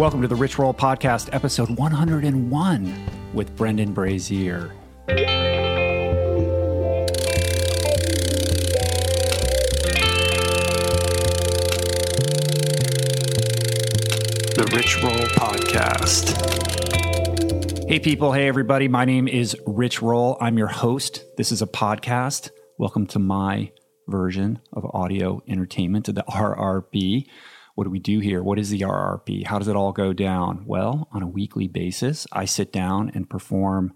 Welcome to the Rich Roll Podcast, episode 101 with Brendan Brazier. The Rich Roll Podcast. Hey, people. Hey, everybody. My name is Rich Roll. I'm your host. This is a podcast. Welcome to my version of audio entertainment, to the RRP. What do we do here? What is the RRP? How does it all go down? Well, on a weekly basis, I sit down and perform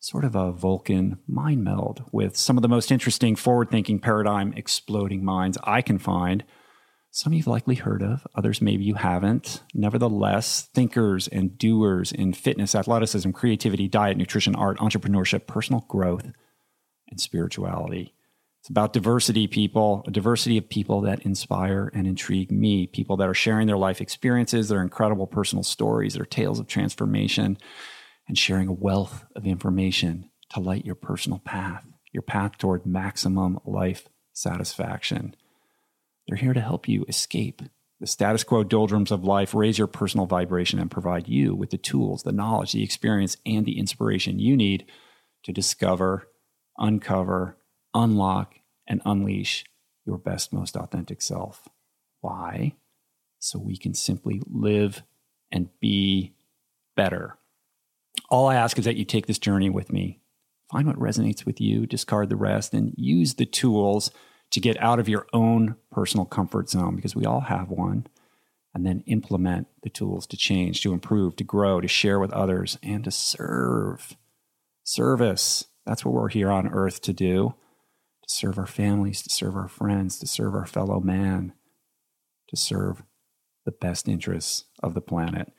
sort of a Vulcan mind meld with some of the most interesting forward thinking paradigm exploding minds I can find. Some you've likely heard of, others maybe you haven't. Nevertheless, thinkers and doers in fitness, athleticism, creativity, diet, nutrition, art, entrepreneurship, personal growth, and spirituality. It's about diversity, people, a diversity of people that inspire and intrigue me, people that are sharing their life experiences, their incredible personal stories, their tales of transformation, and sharing a wealth of information to light your personal path, your path toward maximum life satisfaction. They're here to help you escape the status quo doldrums of life, raise your personal vibration, and provide you with the tools, the knowledge, the experience, and the inspiration you need to discover, uncover, unlock, and unleash your best, most authentic self. Why? So we can simply live and be better. All I ask is that you take this journey with me. Find what resonates with you, discard the rest, and use the tools to get out of your own personal comfort zone because we all have one. And then implement the tools to change, to improve, to grow, to share with others, and to serve. Service. That's what we're here on earth to do serve our families, to serve our friends, to serve our fellow man, to serve the best interests of the planet.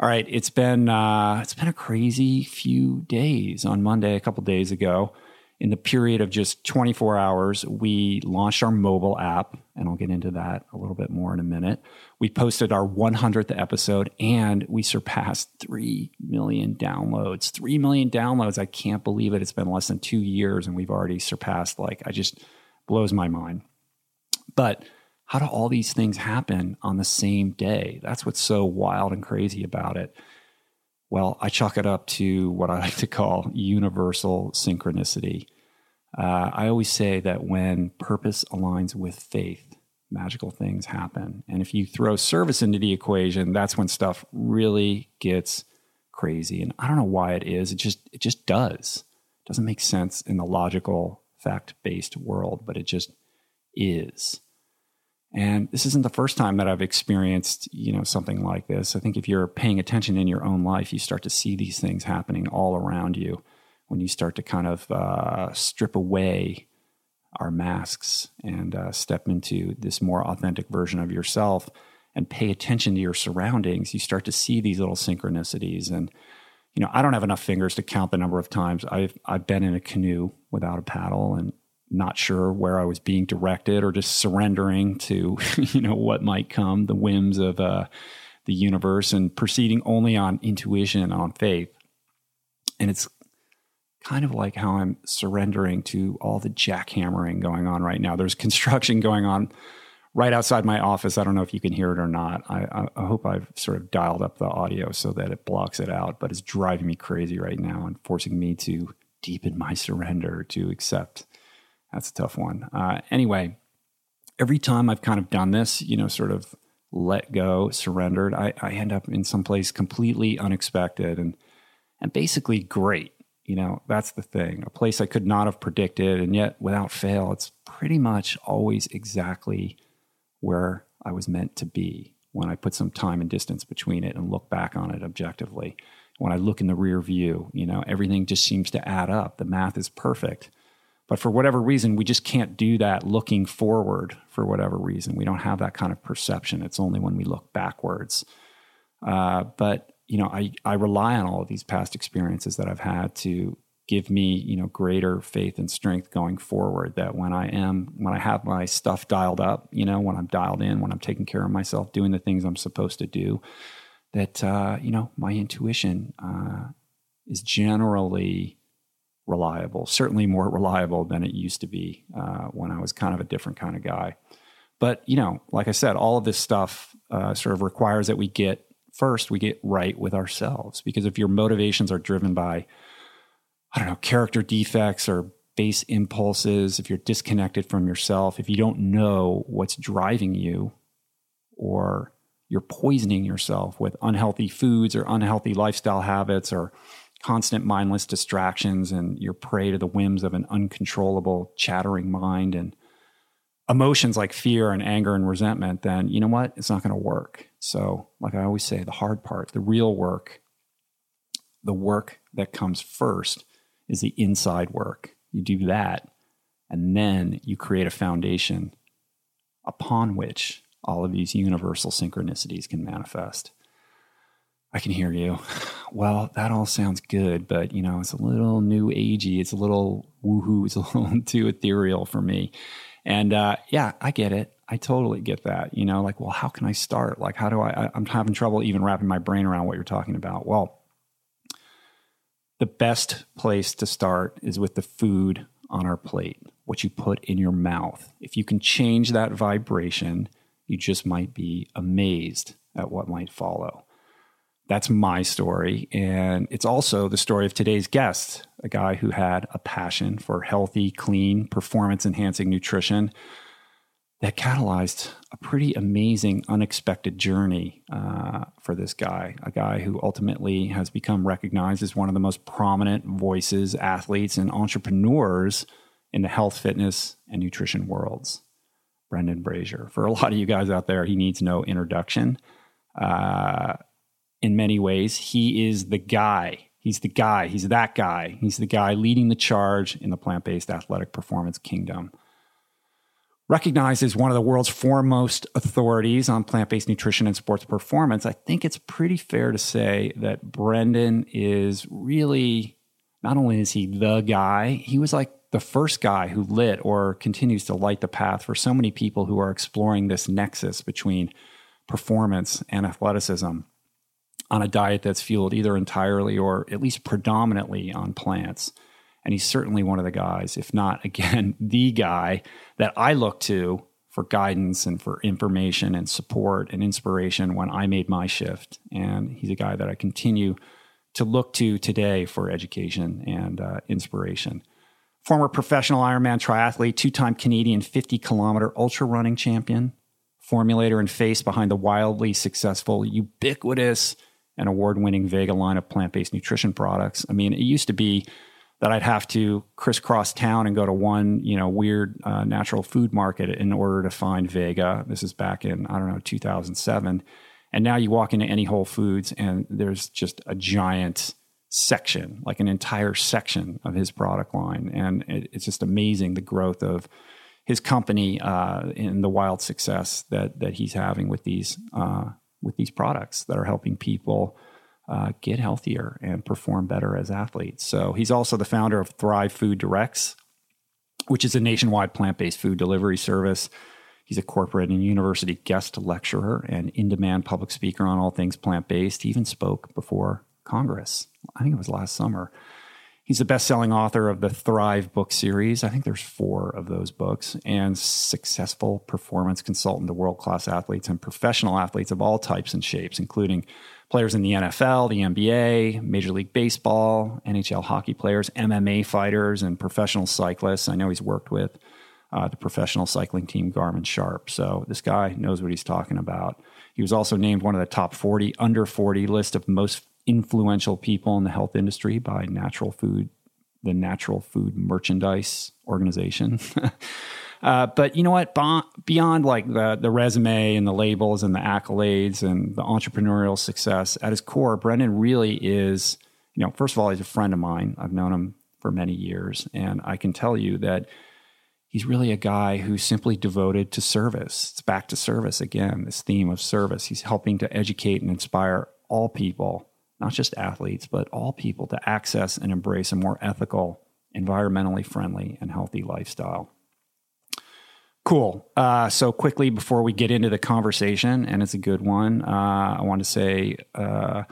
All right, it's been uh, it's been a crazy few days. On Monday, a couple days ago, in the period of just 24 hours, we launched our mobile app, and I'll get into that a little bit more in a minute. We posted our 100th episode, and we surpassed 3 million downloads. 3 million downloads. I can't believe it. It's been less than two years, and we've already surpassed, like, I just blows my mind. But how do all these things happen on the same day? That's what's so wild and crazy about it. Well, I chalk it up to what I like to call universal synchronicity. Uh, I always say that when purpose aligns with faith, magical things happen. And if you throw service into the equation, that's when stuff really gets crazy. And I don't know why it is. It just it just does. It doesn't make sense in the logical, fact-based world, but it just is. And this isn't the first time that I've experienced, you know, something like this. I think if you're paying attention in your own life, you start to see these things happening all around you when you start to kind of uh, strip away our masks and uh, step into this more authentic version of yourself and pay attention to your surroundings. You start to see these little synchronicities and you know, I don't have enough fingers to count the number of times I've I've been in a canoe without a paddle and not sure where I was being directed or just surrendering to, you know, what might come, the whims of uh, the universe and proceeding only on intuition, and on faith. And it's kind of like how I'm surrendering to all the jackhammering going on right now. There's construction going on right outside my office. I don't know if you can hear it or not. I, I, hope I've sort of dialed up the audio so that it blocks it out, but it's driving me crazy right now and forcing me to deepen my surrender to accept that's a tough one. Uh, anyway, every time I've kind of done this, you know, sort of let go, surrendered, I, I end up in some place completely unexpected and and basically great. You know, that's the thing. A place I could not have predicted, and yet without fail, it's pretty much always exactly where I was meant to be when I put some time and distance between it and look back on it objectively. When I look in the rear view, you know, everything just seems to add up. The math is perfect. But for whatever reason, we just can't do that looking forward for whatever reason. We don't have that kind of perception. It's only when we look backwards. Uh, but, you know, I, I rely on all of these past experiences that I've had to give me, you know, greater faith and strength going forward that when I am, when I have my stuff dialed up, you know, when I'm dialed in, when I'm taking care of myself, doing the things I'm supposed to do, that, uh, you know, my intuition uh, is generally reliable, certainly more reliable than it used to be uh, when I was kind of a different kind of guy. But, you know, like I said, all of this stuff uh, sort of requires that we get first we get right with ourselves. Because if your motivations are driven by, I don't know, character defects or base impulses, if you're disconnected from yourself, if you don't know what's driving you, or you're poisoning yourself with unhealthy foods or unhealthy lifestyle habits or constant mindless distractions and you're prey to the whims of an uncontrollable chattering mind and emotions like fear and anger and resentment, then you know what? It's not going to work. So, like I always say, the hard part, the real work, the work that comes first is the inside work. You do that, and then you create a foundation upon which all of these universal synchronicities can manifest. I can hear you. Well, that all sounds good, but you know, it's a little new agey. It's a little woohoo. It's a little too ethereal for me. And uh, yeah, I get it. I totally get that. You know, like, well, how can I start? Like, how do I, I? I'm having trouble even wrapping my brain around what you're talking about. Well, the best place to start is with the food on our plate, what you put in your mouth. If you can change that vibration, you just might be amazed at what might follow. That's my story. And it's also the story of today's guest, a guy who had a passion for healthy, clean, performance enhancing nutrition that catalyzed a pretty amazing, unexpected journey uh, for this guy. A guy who ultimately has become recognized as one of the most prominent voices, athletes, and entrepreneurs in the health, fitness, and nutrition worlds. Brendan Brazier. For a lot of you guys out there, he needs no introduction. Uh, in many ways. He is the guy. He's the guy. He's that guy. He's the guy leading the charge in the plant based athletic performance kingdom. Recognized as one of the world's foremost authorities on plant based nutrition and sports performance, I think it's pretty fair to say that Brendan is really not only is he the guy, he was like the first guy who lit or continues to light the path for so many people who are exploring this nexus between performance and athleticism on a diet that's fueled either entirely or at least predominantly on plants. And he's certainly one of the guys, if not, again, the guy that I look to for guidance and for information and support and inspiration when I made my shift. And he's a guy that I continue to look to today for education and uh, inspiration. Former professional Ironman triathlete, two time Canadian 50 kilometer ultra running champion, formulator and face behind the wildly successful, ubiquitous, an award winning Vega line of plant based nutrition products. I mean, it used to be that I'd have to crisscross town and go to one, you know, weird uh, natural food market in order to find Vega. This is back in, I don't know, 2007. And now you walk into any Whole Foods and there's just a giant section, like an entire section of his product line. And it, it's just amazing the growth of his company uh, and the wild success that, that he's having with these uh, with these products that are helping people uh, get healthier and perform better as athletes. So he's also the founder of Thrive Foods Direct, which is a nationwide plant based food delivery service. He's a corporate and university guest lecturer and in demand public speaker on all things plant based. He even spoke before Congress. I think it was last summer. He's the best selling author of the Thrive book series. I think there's four of those books, and successful performance consultant to world class athletes and professional athletes of all types and shapes, including players in the NFL, the NBA, Major League Baseball, NHL hockey players, MMA fighters, and professional cyclists. I know he's worked with uh, the professional cycling team Garmin Sharp. So this guy knows what he's talking about. He was also named one of the top 40 under 40 list of most influential people in the health industry by Natural Food, the Natural Food Merchandise Organization. uh, but you know what? Beyond like the the resume and the labels and the accolades and the entrepreneurial success, at his core, Brendan really is. You know, first of all, he's a friend of mine. I've known him for many years, and I can tell you that he's really a guy who's simply devoted to service. It's back to service again, this theme of service. He's helping to educate and inspire all people not just athletes, but all people to access and embrace a more ethical, environmentally friendly, and healthy lifestyle. Cool. Uh, so, quickly before we get into the conversation, and it's a good one, uh, I want to say uh,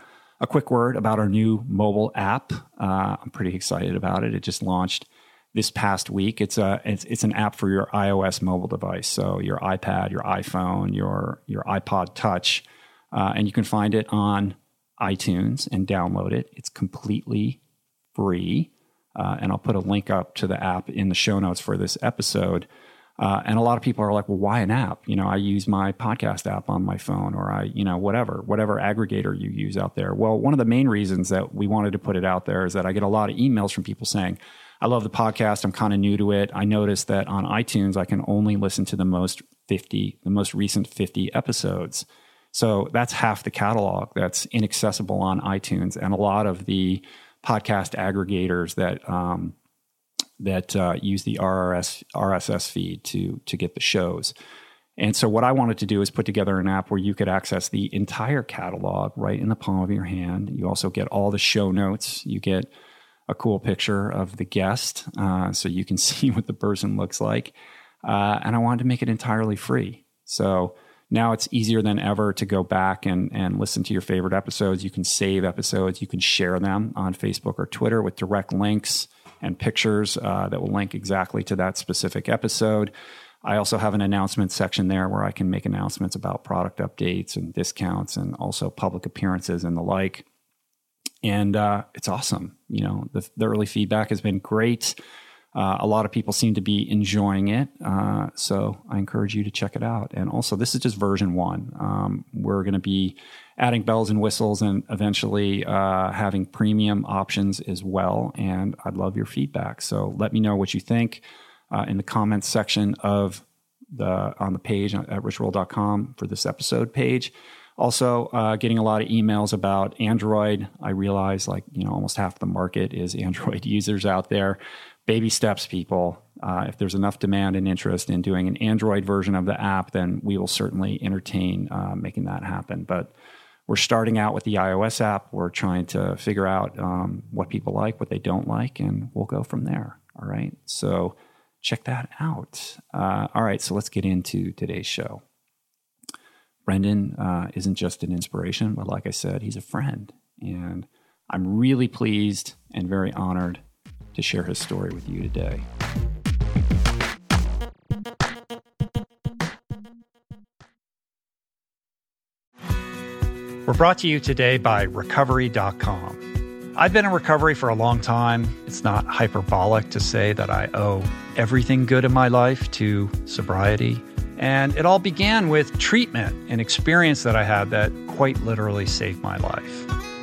a quick word about our new mobile app. Uh, I'm pretty excited about it. It just launched this past week. It's a it's, it's an app for your iOS mobile device, so your iPad, your iPhone, your your iPod Touch Uh, and you can find it on iTunes and download it. It's completely free. Uh, and I'll put a link up to the app in the show notes for this episode. Uh, and a lot of people are like, well, why an app? You know, I use my podcast app on my phone or I, you know, whatever, whatever aggregator you use out there. Well, one of the main reasons that we wanted to put it out there is that I get a lot of emails from people saying, I love the podcast. I'm kind of new to it. I noticed that on iTunes, I can only listen to the most 50, the most recent 50 episodes. So that's half the catalog that's inaccessible on iTunes. And a lot of the podcast aggregators that, um, that uh, use the RRS, RSS feed to to get the shows. And so what I wanted to do is put together an app where you could access the entire catalog right in the palm of your hand. You also get all the show notes. You get a cool picture of the guest uh, so you can see what the person looks like. Uh, and I wanted to make it entirely free. So now it's easier than ever to go back and, and listen to your favorite episodes. You can save episodes, you can share them on Facebook or Twitter with direct links and pictures uh, that will link exactly to that specific episode. I also have an announcement section there where I can make announcements about product updates and discounts and also public appearances and the like. And uh, it's awesome. You know, the, the, early feedback has been great. Uh, a lot of people seem to be enjoying it. Uh, so I encourage you to check it out. And also, this is just version one. Um, we're going to be adding bells and whistles and eventually uh, having premium options as well. And I'd love your feedback. So let me know what you think uh, in the comments section of the on the page at richroll.com for this episode page. Also, uh, getting a lot of emails about Android. I realize, like you know, almost half the market is Android users out there. Baby steps, people. Uh, if there's enough demand and interest in doing an Android version of the app, then we will certainly entertain uh, making that happen. But we're starting out with the iOS app. We're trying to figure out um, what people like, what they don't like, and we'll go from there. All right. So check that out. Uh, all right. So let's get into today's show. Brendan uh, isn't just an inspiration, but like I said, he's a friend. And I'm really pleased and very honored to share his story with you today. We're brought to you today by Recovery.com. I've been in recovery for a long time. It's not hyperbolic to say that I owe everything good in my life to sobriety. And it all began with treatment, an experience that I had that quite literally saved my life.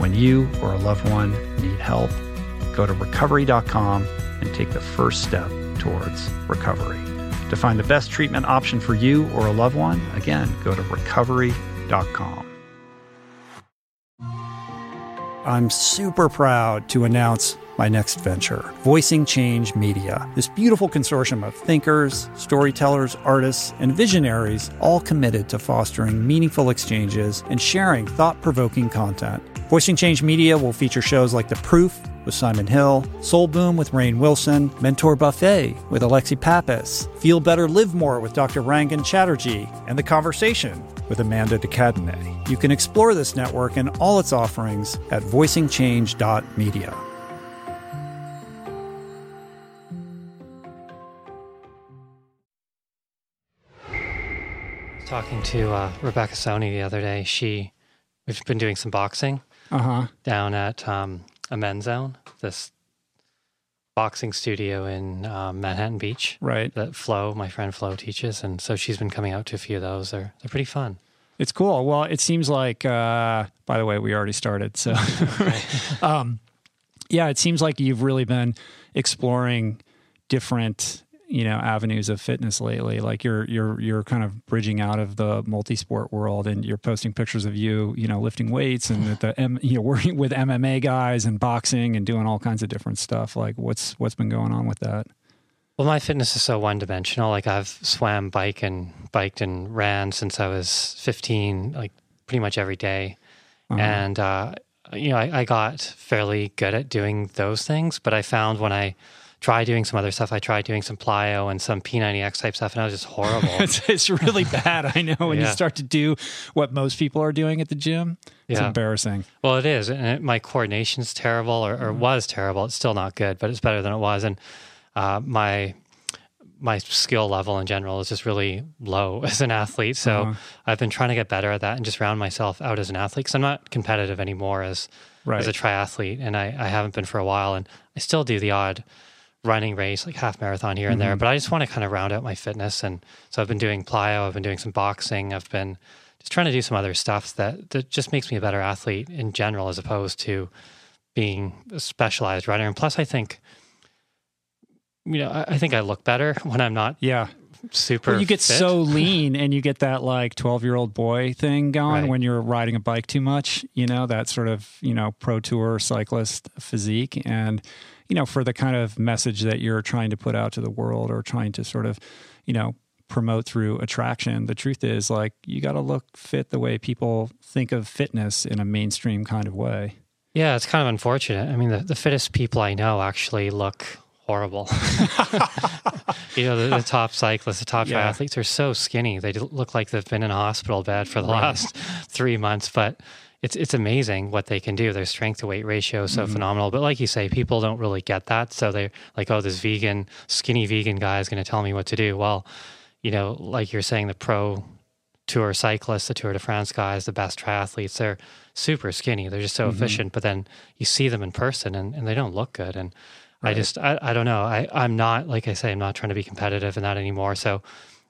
When you or a loved one need help, go to recovery.com and take the first step towards recovery. To find the best treatment option for you or a loved one, again, go to recovery.com. I'm super proud to announce my next venture, Voicing Change Media. This beautiful consortium of thinkers, storytellers, artists, and visionaries, all committed to fostering meaningful exchanges and sharing thought provoking content. Voicing Change Media will feature shows like The Proof with Simon Hill, Soul Boom with Rainn Wilson, Mentor Buffet with Alexi Pappas, Feel Better Live More with Dr. Rangan Chatterjee, and The Conversation with Amanda de Cadenet. You can explore this network and all its offerings at voicingchange.media. Talking to uh, Rebecca Soni the other day, she we've been doing some boxing uh huh. down at um, a men's zone, this boxing studio in um, Manhattan Beach Right. that Flo, my friend Flo, teaches. And so she's been coming out to a few of those. They're, they're pretty fun. It's cool. Well, it seems like, uh, by the way, we already started. So, um, yeah, it seems like you've really been exploring different, you know, avenues of fitness lately. Like you're you're you're kind of bridging out of the multi-sport world, and you're posting pictures of you, you know, lifting weights and the, the M, you know working with MMA guys and boxing and doing all kinds of different stuff. Like what's what's been going on with that? Well, my fitness is so one dimensional. Like I've swam, bike, and biked and ran since I was 15, like pretty much every day. Uh-huh. And, uh, you know, I, I got fairly good at doing those things. But I found when I tried doing some other stuff, I tried doing some plyo and some P90X type stuff, and I was just horrible. it's, it's really bad. I know when you start to do what most people are doing at the gym, it's Yeah. embarrassing. Well, it is, and it, my coordination's terrible, or, or was terrible. It's still not good, but it's better than it was. And uh, my my skill level in general is just really low as an athlete. So Uh-huh. I've been trying to get better at that and just round myself out as an athlete because I'm not competitive anymore as Right. as a triathlete, and I, I haven't been for a while. And I still do the odd running race, like half marathon here and Mm-hmm. there. But I just want to kind of round out my fitness, and so I've been doing plyo, I've been doing some boxing, I've been just trying to do some other stuff that that just makes me a better athlete in general, as opposed to being a specialized runner. And plus, I think. You know, I, I think I look better when I'm not Yeah. super. Well, you get fit. so lean and you get that like 12 year old boy thing going Right. when you're riding a bike too much, you know, that sort of, you know, pro tour cyclist physique. And, you know, for the kind of message that you're trying to put out to the world or trying to sort of, you know, promote through attraction, the truth is like you got to look fit the way people think of fitness in a mainstream kind of way. Yeah, it's kind of unfortunate. I mean, the, the fittest people I know actually look horrible. you know, the, the top cyclists, the top Yeah. triathletes are so skinny. They look like they've been in a hospital bed for the Right. last three months. But it's it's amazing what they can do. Their strength to weight ratio is so Mm-hmm. phenomenal. But like you say, people don't really get that. So they're like, oh, this vegan, skinny vegan guy is going to tell me what to do. Well, you know, like you're saying, the pro tour cyclists, the Tour de France guys, the best triathletes, they're super skinny. They're just so Mm-hmm. efficient. But then you see them in person and, and they don't look good. And I just, I, I don't know. I, I'm not, like I say, I'm not trying to be competitive in that anymore. So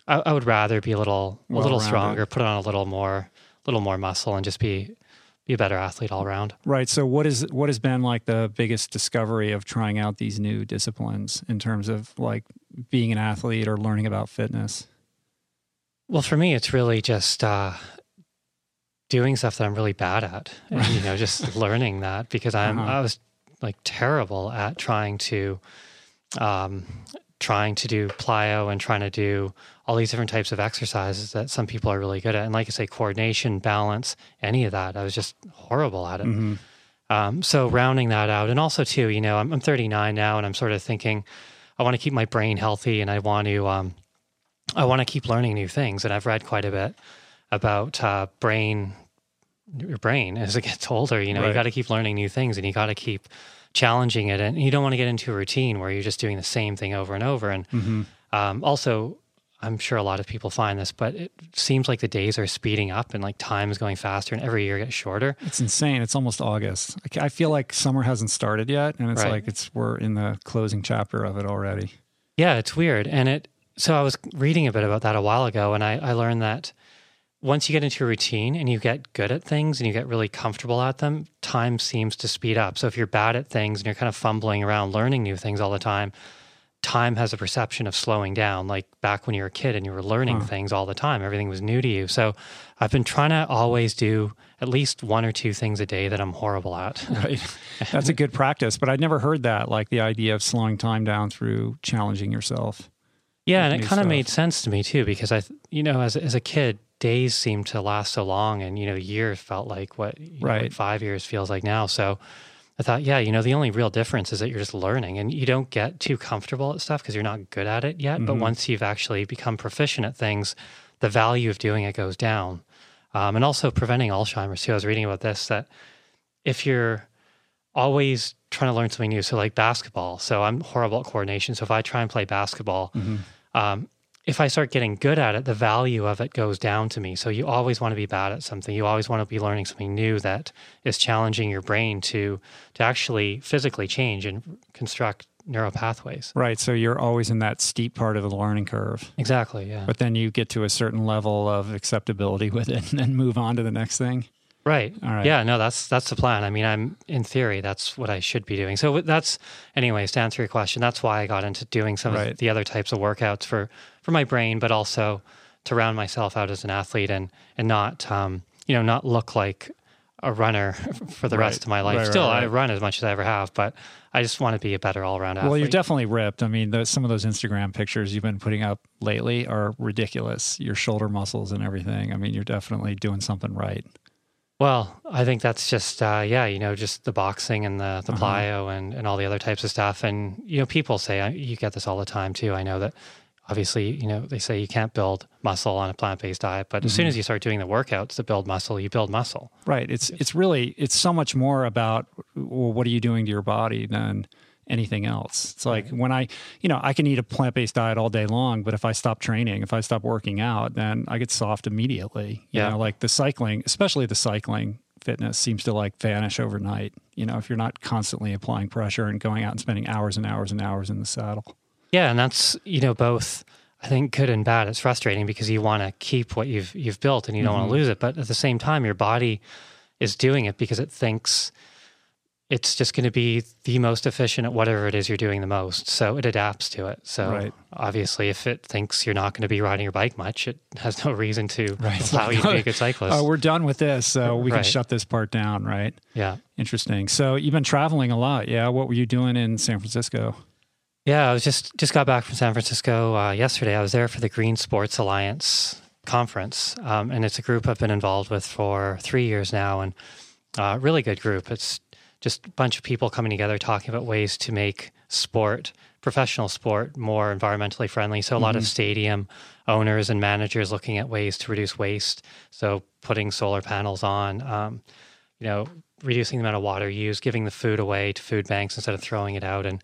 I, I would rather be a little, a little stronger, put on a little more, little more muscle and just be, be a better athlete all around. Right. So what is what has been like the biggest discovery of trying out these new disciplines in terms of like being an athlete or learning about fitness? Well, for me, it's really just uh, doing stuff that I'm really bad at, and you know, just learning that because I'm Uh-huh. I was like terrible at trying to, um, trying to do plyo and trying to do all these different types of exercises that some people are really good at, and like I say, coordination, balance, any of that, I was just horrible at it. Mm-hmm. Um, so rounding that out, and also too, you know, I'm, I'm 39 now, and I'm sort of thinking, I want to keep my brain healthy, and I want to, um, I want to keep learning new things, and I've read quite a bit about uh, brain, your brain as it gets older. You know, Right. you got to keep learning new things, and you got to keep challenging it, and you don't want to get into a routine where you're just doing the same thing over and over. And Mm-hmm. um, also, I'm sure a lot of people find this, but it seems like the days are speeding up, and like time is going faster, and every year gets shorter. It's insane. It's almost August. I feel like summer hasn't started yet, and it's Right. like it's we're in the closing chapter of it already. Yeah, it's weird. And it so I was reading a bit about that a while ago and I, I learned that once you get into a routine and you get good at things and you get really comfortable at them, time seems to speed up. So if you're bad at things and you're kind of fumbling around learning new things all the time, time has a perception of slowing down. Like back when you were a kid and you were learning Huh. things all the time, everything was new to you. So I've been trying to always do at least one or two things a day that I'm horrible at. Right. That's a good practice, but I'd never heard that. Like the idea of slowing time down through challenging yourself. Yeah, and it kind of made sense to me too because I, you know, as as a kid, days seemed to last so long, and you know, years felt like what you know, Right. what five years feels like now. So I thought, yeah, you know, the only real difference is that you're just learning, and you don't get too comfortable at stuff because you're not good at it yet. But Mhm. once you've actually become proficient at things, the value of doing it goes down, um, and also preventing Alzheimer's too. I was reading about this that if you're always trying to learn something new, so like basketball. So I'm horrible at coordination. So if I try and play basketball, Mm-hmm. um, if I start getting good at it, the value of it goes down to me. So you always want to be bad at something. You always want to be learning something new that is challenging your brain to to actually physically change and construct neural pathways. Right. So you're always in that steep part of the learning curve. Exactly. Yeah. But then you get to a certain level of acceptability with it and then move on to the next thing. Right. All right. Yeah, no, that's that's the plan. I mean, I'm in theory that's what I should be doing. So that's anyways to answer your question, that's why I got into doing some Right. of the other types of workouts for for my brain, but also to round myself out as an athlete and and not um, you know, not look like a runner for the Right. rest of my life. Right, right, Still, I run as much as I ever have, but I just want to be a better all-around athlete. Well, you're definitely ripped. I mean, those, some of those Instagram pictures you've been putting up lately are ridiculous. Your shoulder muscles and everything. I mean, you're definitely doing something right. Well, I think that's just uh, yeah, you know, just the boxing and the the Uh-huh. plyo and and all the other types of stuff. And you know, people say you get this all the time too. I know that obviously, you know, they say you can't build muscle on a plant based diet, but as soon Mm-hmm. as you start doing the workouts to build muscle, you build muscle. Right. It's it's really it's so much more about well, what are you doing to your body than anything else. It's like when I, you know, I can eat a plant based diet all day long, but if I stop training, if I stop working out, then I get soft immediately. You Yeah. know, like the cycling, especially the cycling fitness seems to like vanish overnight. You know, if you're not constantly applying pressure and going out and spending hours and hours and hours in the saddle. Yeah, and that's you know both. I think good and bad. It's frustrating because you want to keep what you've you've built and you don't want Mm-hmm. to lose it, but at the same time, your body is doing it because it thinks it's just going to be the most efficient at whatever it is you're doing the most. So it adapts to it. So Right. obviously, if it thinks you're not going to be riding your bike much, it has no reason to Right. allow you to be a good cyclist. Oh, we're done with this, so we can shut this part down, right? yeah. Interesting. So you've been traveling a lot, yeah? What were you doing in San Francisco? Yeah, I was just just got back from San Francisco uh, yesterday. I was there for the Green Sports Alliance conference, um, and it's a group I've been involved with for three years now, and uh, really good group. It's just a bunch of people coming together talking about ways to make sport, professional sport, more environmentally friendly. So a lot of stadium owners and managers looking at ways to reduce waste. So putting solar panels on, um, you know, reducing the amount of water used, giving the food away to food banks instead of throwing it out, and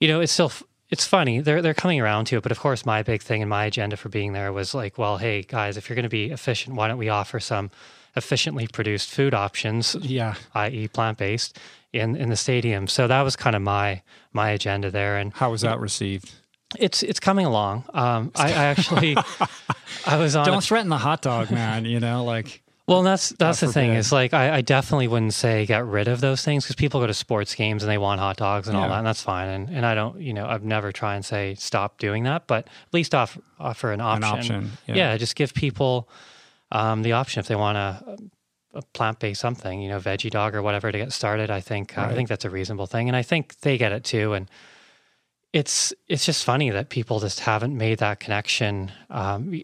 you know, it's still it's funny. They're they're coming around to it, but of course, my big thing and my agenda for being there was like, well, hey guys, if you're going to be efficient, why don't we offer some efficiently produced food options, Yeah. i.e., plant based, in in the stadium? So that was kind of my my agenda there, and How was that received? it's it's coming along. Um, I, I actually I was on. Don't threaten the hot dog, man. You know, like Well, that's that's the thing. Is like I, I definitely wouldn't say get rid of those things because people go to sports games and they want hot dogs and all that, and that's fine. And and I don't, you know, I've never try and say stop doing that, but at least offer offer an option. An option, yeah. Yeah. just give people um, the option if they want a, a plant based something, you know, veggie dog or whatever to get started. I think uh, I think that's a reasonable thing, and I think they get it too. And it's it's just funny that people just haven't made that connection. Um,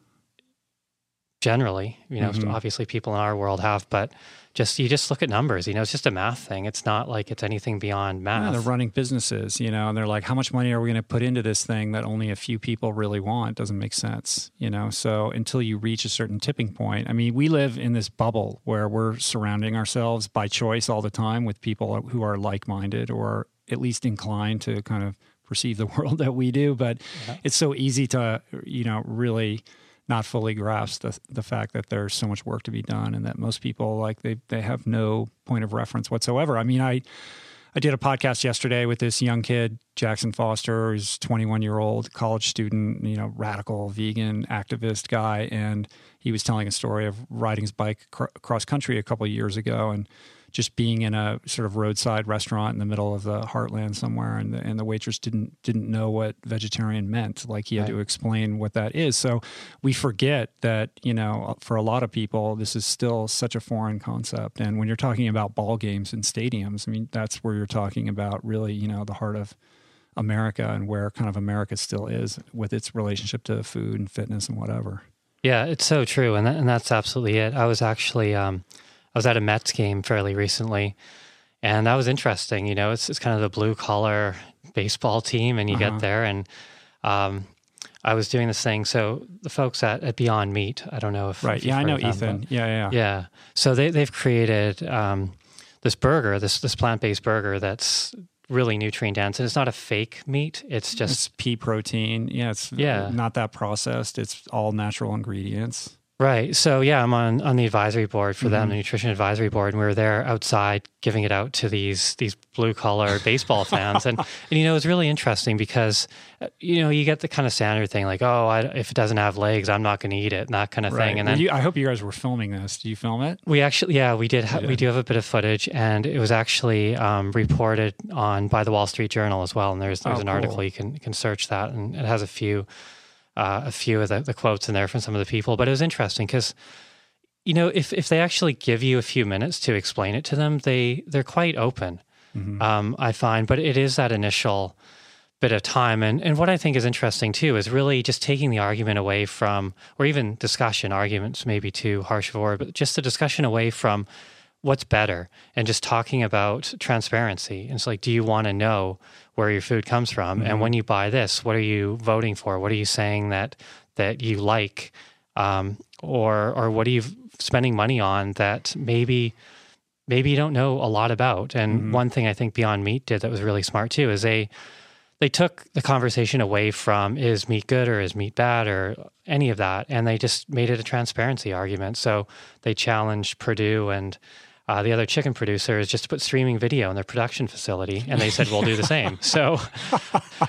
generally, you know, Mhm. obviously people in our world have, but just you just look at numbers. You know, it's just a math thing. It's not like it's anything beyond yeah, math. they're running businesses, you know, and they're like, how much money are we going to put into this thing that only a few people really want? Doesn't make sense, you know. So until you reach a certain tipping point, I mean, we live in this bubble where we're surrounding ourselves by choice all the time with people who are like minded or at least inclined to kind of perceive the world that we do. But it's so easy to, you know, really not fully grasp the, the fact that there's so much work to be done and that most people like they they have no point of reference whatsoever. I mean, I I did a podcast yesterday with this young kid, Jackson Foster, who's 21 year old college student, you know, radical vegan activist guy, and he was telling a story of riding his bike cr- across country a couple years ago and just being in a sort of roadside restaurant in the middle of the heartland somewhere, and the, and the waitress didn't didn't know what vegetarian meant. Like he had to explain what that is. So we forget that you know for a lot of people this is still such a foreign concept. And when you're talking about ball games and stadiums, I mean that's where you're talking about really you know the heart of America and where kind of America still is with its relationship to food and fitness and whatever. Yeah, it's so true, and that, and that's absolutely it. I was actually um, I was at a Mets game fairly recently, and that was interesting. You know, it's it's kind of the blue collar baseball team, and you Uh-huh. get there, and um, I was doing this thing. So the folks at, at Beyond Meat, I don't know if Right. if Yeah, I know them, Ethan. Yeah, yeah. yeah. So they they've created um, this burger, this this plant based burger that's really nutrient dense, and it's not a fake meat. It's just It's pea protein. Yeah, it's Yeah. not that processed. It's all natural ingredients. Right. So yeah, I'm on on the advisory board for Mm-hmm. them, the nutrition advisory board, and we were there outside giving it out to these these blue collar baseball fans, and and you know it's really interesting because uh, you know you get the kind of standard thing like oh I, if it doesn't have legs I'm not going to eat it and that kind of thing, and then you, I hope you guys were filming this. Do you film it? we actually yeah we did ha- You we do have a bit of footage, and it was actually um, reported on by the Wall Street Journal as well, and there's there's Oh, an cool. article you can you can search that, and it has a few uh, a few of the, the quotes in there from some of the people, but it was interesting because you know, if if they actually give you a few minutes to explain it to them, they they're quite open. Mm-hmm. Um, I find, but it is that initial bit of time, and and what I think is interesting too is really just taking the argument away from, or even discussion arguments, maybe too harsh of a word, but just the discussion away from what's better, and just talking about transparency. And it's like, do you want to know where your food comes from, and when you buy this, what are you voting for? What are you saying that that you like? um, or or what are you spending money on that maybe maybe you don't know a lot about. And one thing I think Beyond Meat did that was really smart too is they they took the conversation away from is meat good or is meat bad or any of that, and they just made it a transparency argument. So they challenged Perdue and uh, the other chicken producers just to put streaming video in their production facility, and they said we'll do the same. So,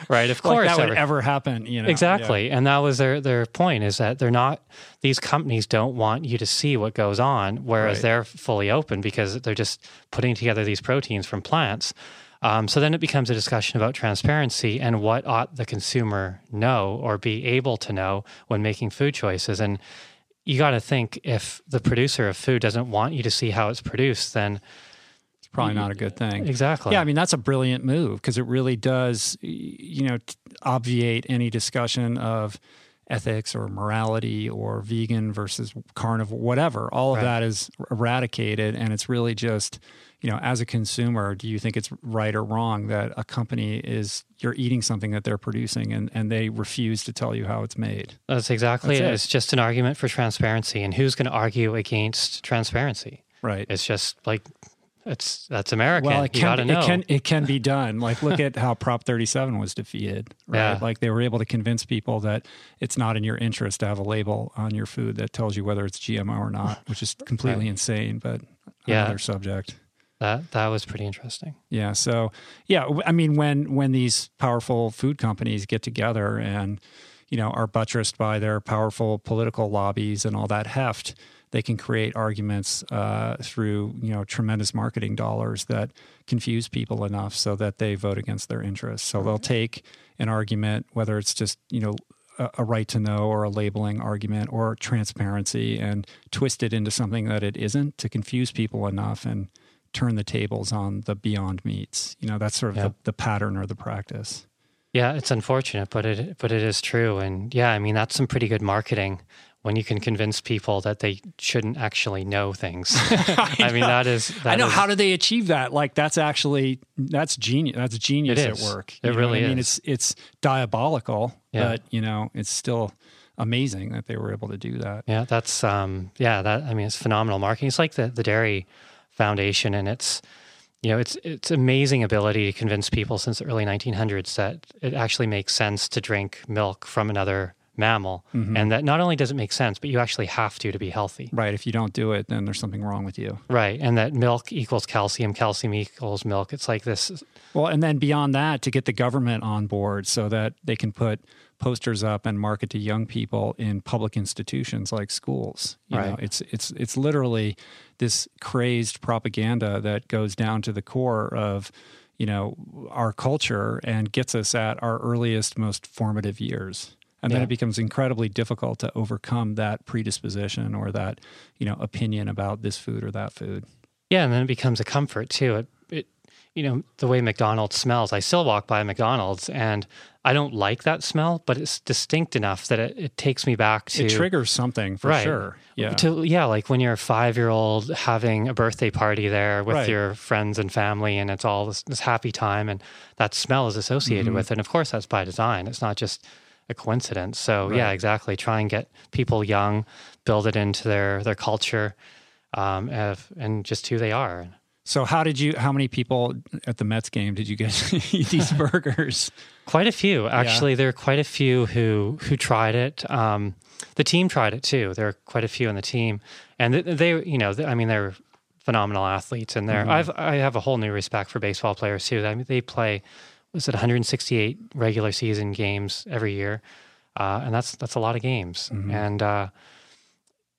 right, of Like course, that would every- ever happen. You know Exactly. And that was their their point is that they're not these companies don't want you to see what goes on, whereas Right. they're fully open because they're just putting together these proteins from plants. Um, so then it becomes a discussion about transparency and what ought the consumer know or be able to know when making food choices. And you got to think if the producer of food doesn't want you to see how it's produced, then It's probably not a good thing. exactly. Yeah, I mean that's a brilliant move because it really does, you know, obviate any discussion of ethics or morality or vegan versus carnivore, whatever. All of Right. that is eradicated, and it's really just, you know, as a consumer, do you think it's right or wrong that a company is you're eating something that they're producing and and they refuse to tell you how it's made? That's exactly That's it. it. It's just an argument for transparency. And who's going to argue against transparency? Right. It's just like it's that's American. Well, it you got to can, know. it can it can be done. Like look at how Prop 37 was defeated. Right? Yeah. Like they were able to convince people that it's not in your interest to have a label on your food that tells you whether it's GMO or not, which is completely insane. But Yeah. another subject. That that was pretty interesting. Yeah. So yeah, I mean, when when these powerful food companies get together and you know are buttressed by their powerful political lobbies and all that heft, they can create arguments uh, through you know tremendous marketing dollars that confuse people enough so that they vote against their interests. So they'll take an argument, whether it's just you know a, a right to know or a labeling argument or transparency, and twist it into something that it isn't to confuse people enough and turn the tables on the beyond meats. You know, that's sort of Yeah. the, the pattern or the practice. Yeah, it's unfortunate, but it but it is true. And yeah, I mean that's some pretty good marketing when you can convince people that they shouldn't actually know things. I, mean that is that I know is- how do they achieve that? Like that's actually that's genius. That's genius It at work. It You know really I mean, is. it's it's diabolical, Yeah. but you know, it's still amazing that they were able to do that. Yeah, that's um yeah, that I mean it's phenomenal marketing. It's like the the Dairy Foundation and it's you know, it's it's amazing ability to convince people since the early 1900s that it actually makes sense to drink milk from another mammal Mm-hmm. and that not only does it make sense, but you actually have to to be healthy. Right. If you don't do it, then there's something wrong with you. Right, and that milk equals calcium, calcium equals milk. It's like this Well, and then beyond that, to get the government on board so that they can put posters up and market to young people in public institutions like schools. You know, Right. it's it's it's literally this crazed propaganda that goes down to the core of you know our culture and gets us at our earliest, most formative years. And then Yeah. it becomes incredibly difficult to overcome that predisposition or that, you know, opinion about this food or that food. Yeah, and then it becomes a comfort too. It, it, you know, the way McDonald's smells. I still walk by McDonald's, and I don't like that smell, but it's distinct enough that it, it takes me back to It triggers something for Right. sure. Yeah. To yeah, like when you're a five year old having a birthday party there with Right. your friends and family, and it's all this, this happy time, and that smell is associated Mm-hmm. with it. And of course, that's by design. It's not just a coincidence. So yeah, exactly. Try and get people young, build it into their their culture, um, and just who they are. So how did you? How many people at the Mets game did you get eat these burgers? Quite a few, actually. There are quite a few who who tried it. Um, the team tried it too. There are quite a few on the team, and they, they you know, I mean, they're phenomenal athletes, and they're. I've I have a whole new respect for baseball players too. I mean, they play was it 168 regular season games every year, uh, and that's that's a lot of games, and. Uh,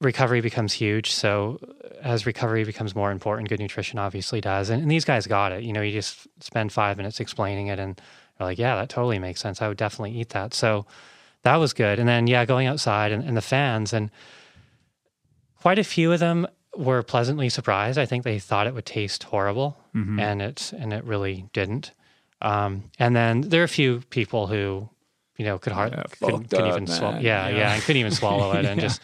recovery becomes huge. So as recovery becomes more important, good nutrition obviously does. And, and these guys got it. You know, you just spend five minutes explaining it and they're like, yeah, that totally makes sense. I would definitely eat that. So that was good. And then, yeah, going outside and, and the fans and quite a few of them were pleasantly surprised. I think they thought it would taste horrible and it, and it really didn't. Um, and then there are a few people who, you know, could hardly, Yeah, couldn't, couldn't even swallow. Yeah, Yeah. yeah. And couldn't even swallow it and Yeah. just,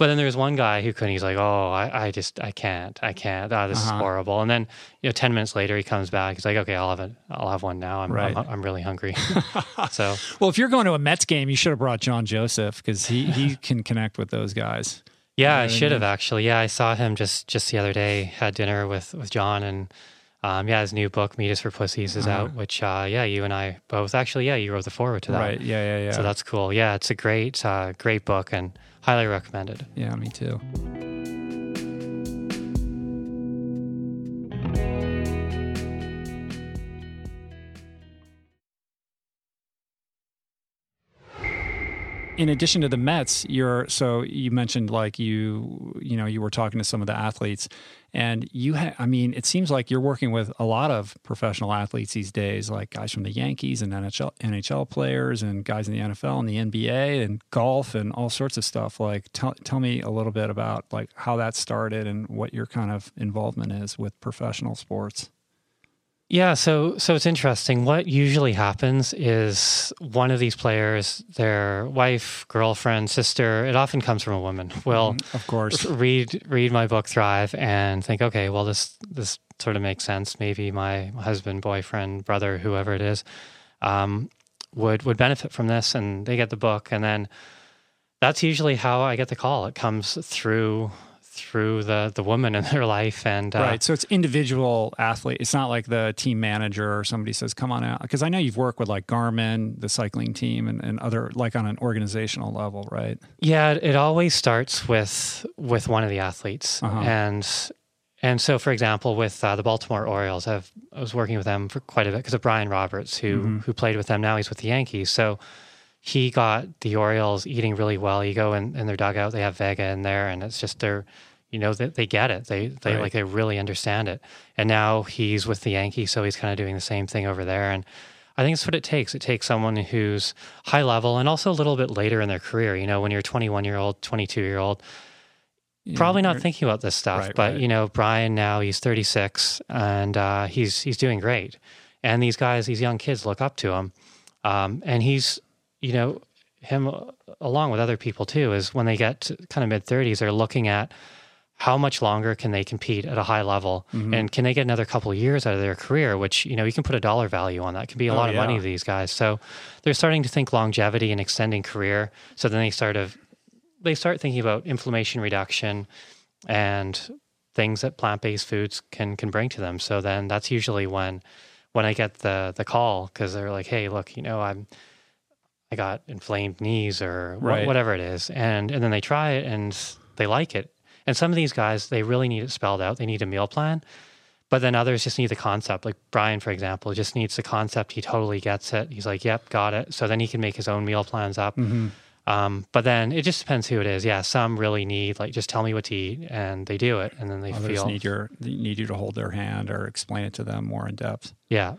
but then there's one guy who couldn't. He's like, "Oh, I, I just, I can't, I can't. Oh, this Uh-huh. is horrible." And then, you know, ten minutes later, he comes back. He's like, "Okay, I'll have it. I'll have one now. I'm, Right. I'm, I'm really hungry." so, Well, if you're going to a Mets game, you should have brought John Joseph because he he can connect with those guys. yeah, I should have actually. Yeah, I saw him just just the other day. Had dinner with with John, and um, yeah, his new book, "Meat Is for Pussies," is Uh-huh. out. Which, uh, yeah, you and I both actually. Yeah, you wrote the foreword to that. Right? Yeah, yeah, yeah. So that's cool. Yeah, it's a great, uh, great book, and highly recommended. yeah, me too. In addition to the Mets, you're so you mentioned like you you know you were talking to some of the athletes, and you ha- I mean it seems like you're working with a lot of professional athletes these days, like guys from the Yankees and NHL NHL players and guys in the NFL and the NBA and golf and all sorts of stuff. Like tell tell me a little bit about like how that started and what your kind of involvement is with professional sports. Yeah, so so it's interesting. What usually happens is one of these players, their wife, girlfriend, sister, it often comes from a woman, will Of course, read read my book Thrive and think, okay, well this this sort of makes sense. Maybe my husband, boyfriend, brother, whoever it is, um, would would benefit from this, and they get the book, and then that's usually how I get the call. It comes through through the the woman in their life, and uh, Right. So it's individual athlete. It's not like the team manager or somebody says, come on out. Because I know you've worked with like Garmin, the cycling team, and, and other, like on an organizational level, right? Yeah, it, always starts with with one of the athletes, Uh-huh. and and so for example, with uh, the Baltimore Orioles, I've I was working with them for quite a bit because of Brian Roberts, who Mm-hmm. who played with them. Now he's with the Yankees, so he got the Orioles eating really well. You go in, in their dugout, they have Vega in there, and it's just they're you know they, they get it. They they Right. like they really understand it. And now he's with the Yankees, so he's kind of doing the same thing over there, and. I think it's what it takes. It takes someone who's high level and also a little bit later in their career. You know, when you're 21 year old, 22 year old, You probably not thinking about this stuff. Right, but right. you know, Brian now he's 36 and uh, he's he's doing great. And these guys, these young kids, look up to him. Um, and he's, you know, him uh, along with other people too. Is when they get to kind of mid 30s, they're looking at how much longer can they compete at a high level Mm-hmm. and can they get another couple of years out of their career which you know you can put a dollar value on that it can be a Oh, lot of money to these guys so they're starting to think longevity and extending career so then they start of they start thinking about inflammation reduction and things that plant-based foods can can bring to them so then that's usually when when i get the the call because they're like hey look you know i'm i got inflamed knees or Right. whatever it is and and then they try it and they like it. And some of these guys they really need it spelled out. They need a meal plan but then others just need the concept. Like brian for example just needs the concept. He totally gets it. He's like yep got it. So then he can make his own meal plans up. Mm-hmm. um, but then it just depends who it is. Yeah some really need like just tell me what to eat and they do it and then they Others feel need your need you to hold their hand or explain it to them more in depth. yeah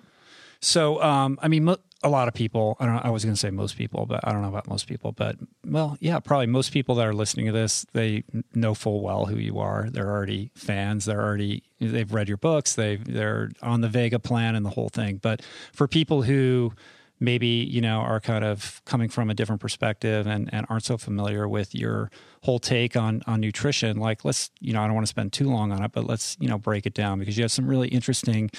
So, um, I mean, a lot of people. I don't. I was going to say most people, but I don't know about most people. But well, yeah, probably most people that are listening to this, they know full well who you are. They're already fans. They're already they've read your books. They they're on the Vega plan and the whole thing. But for people who maybe you know are kind of coming from a different perspective and, and aren't so familiar with your whole take on on nutrition. Like, let's you know, I don't want to spend too long on it, but let's you know break it down because you have some really interesting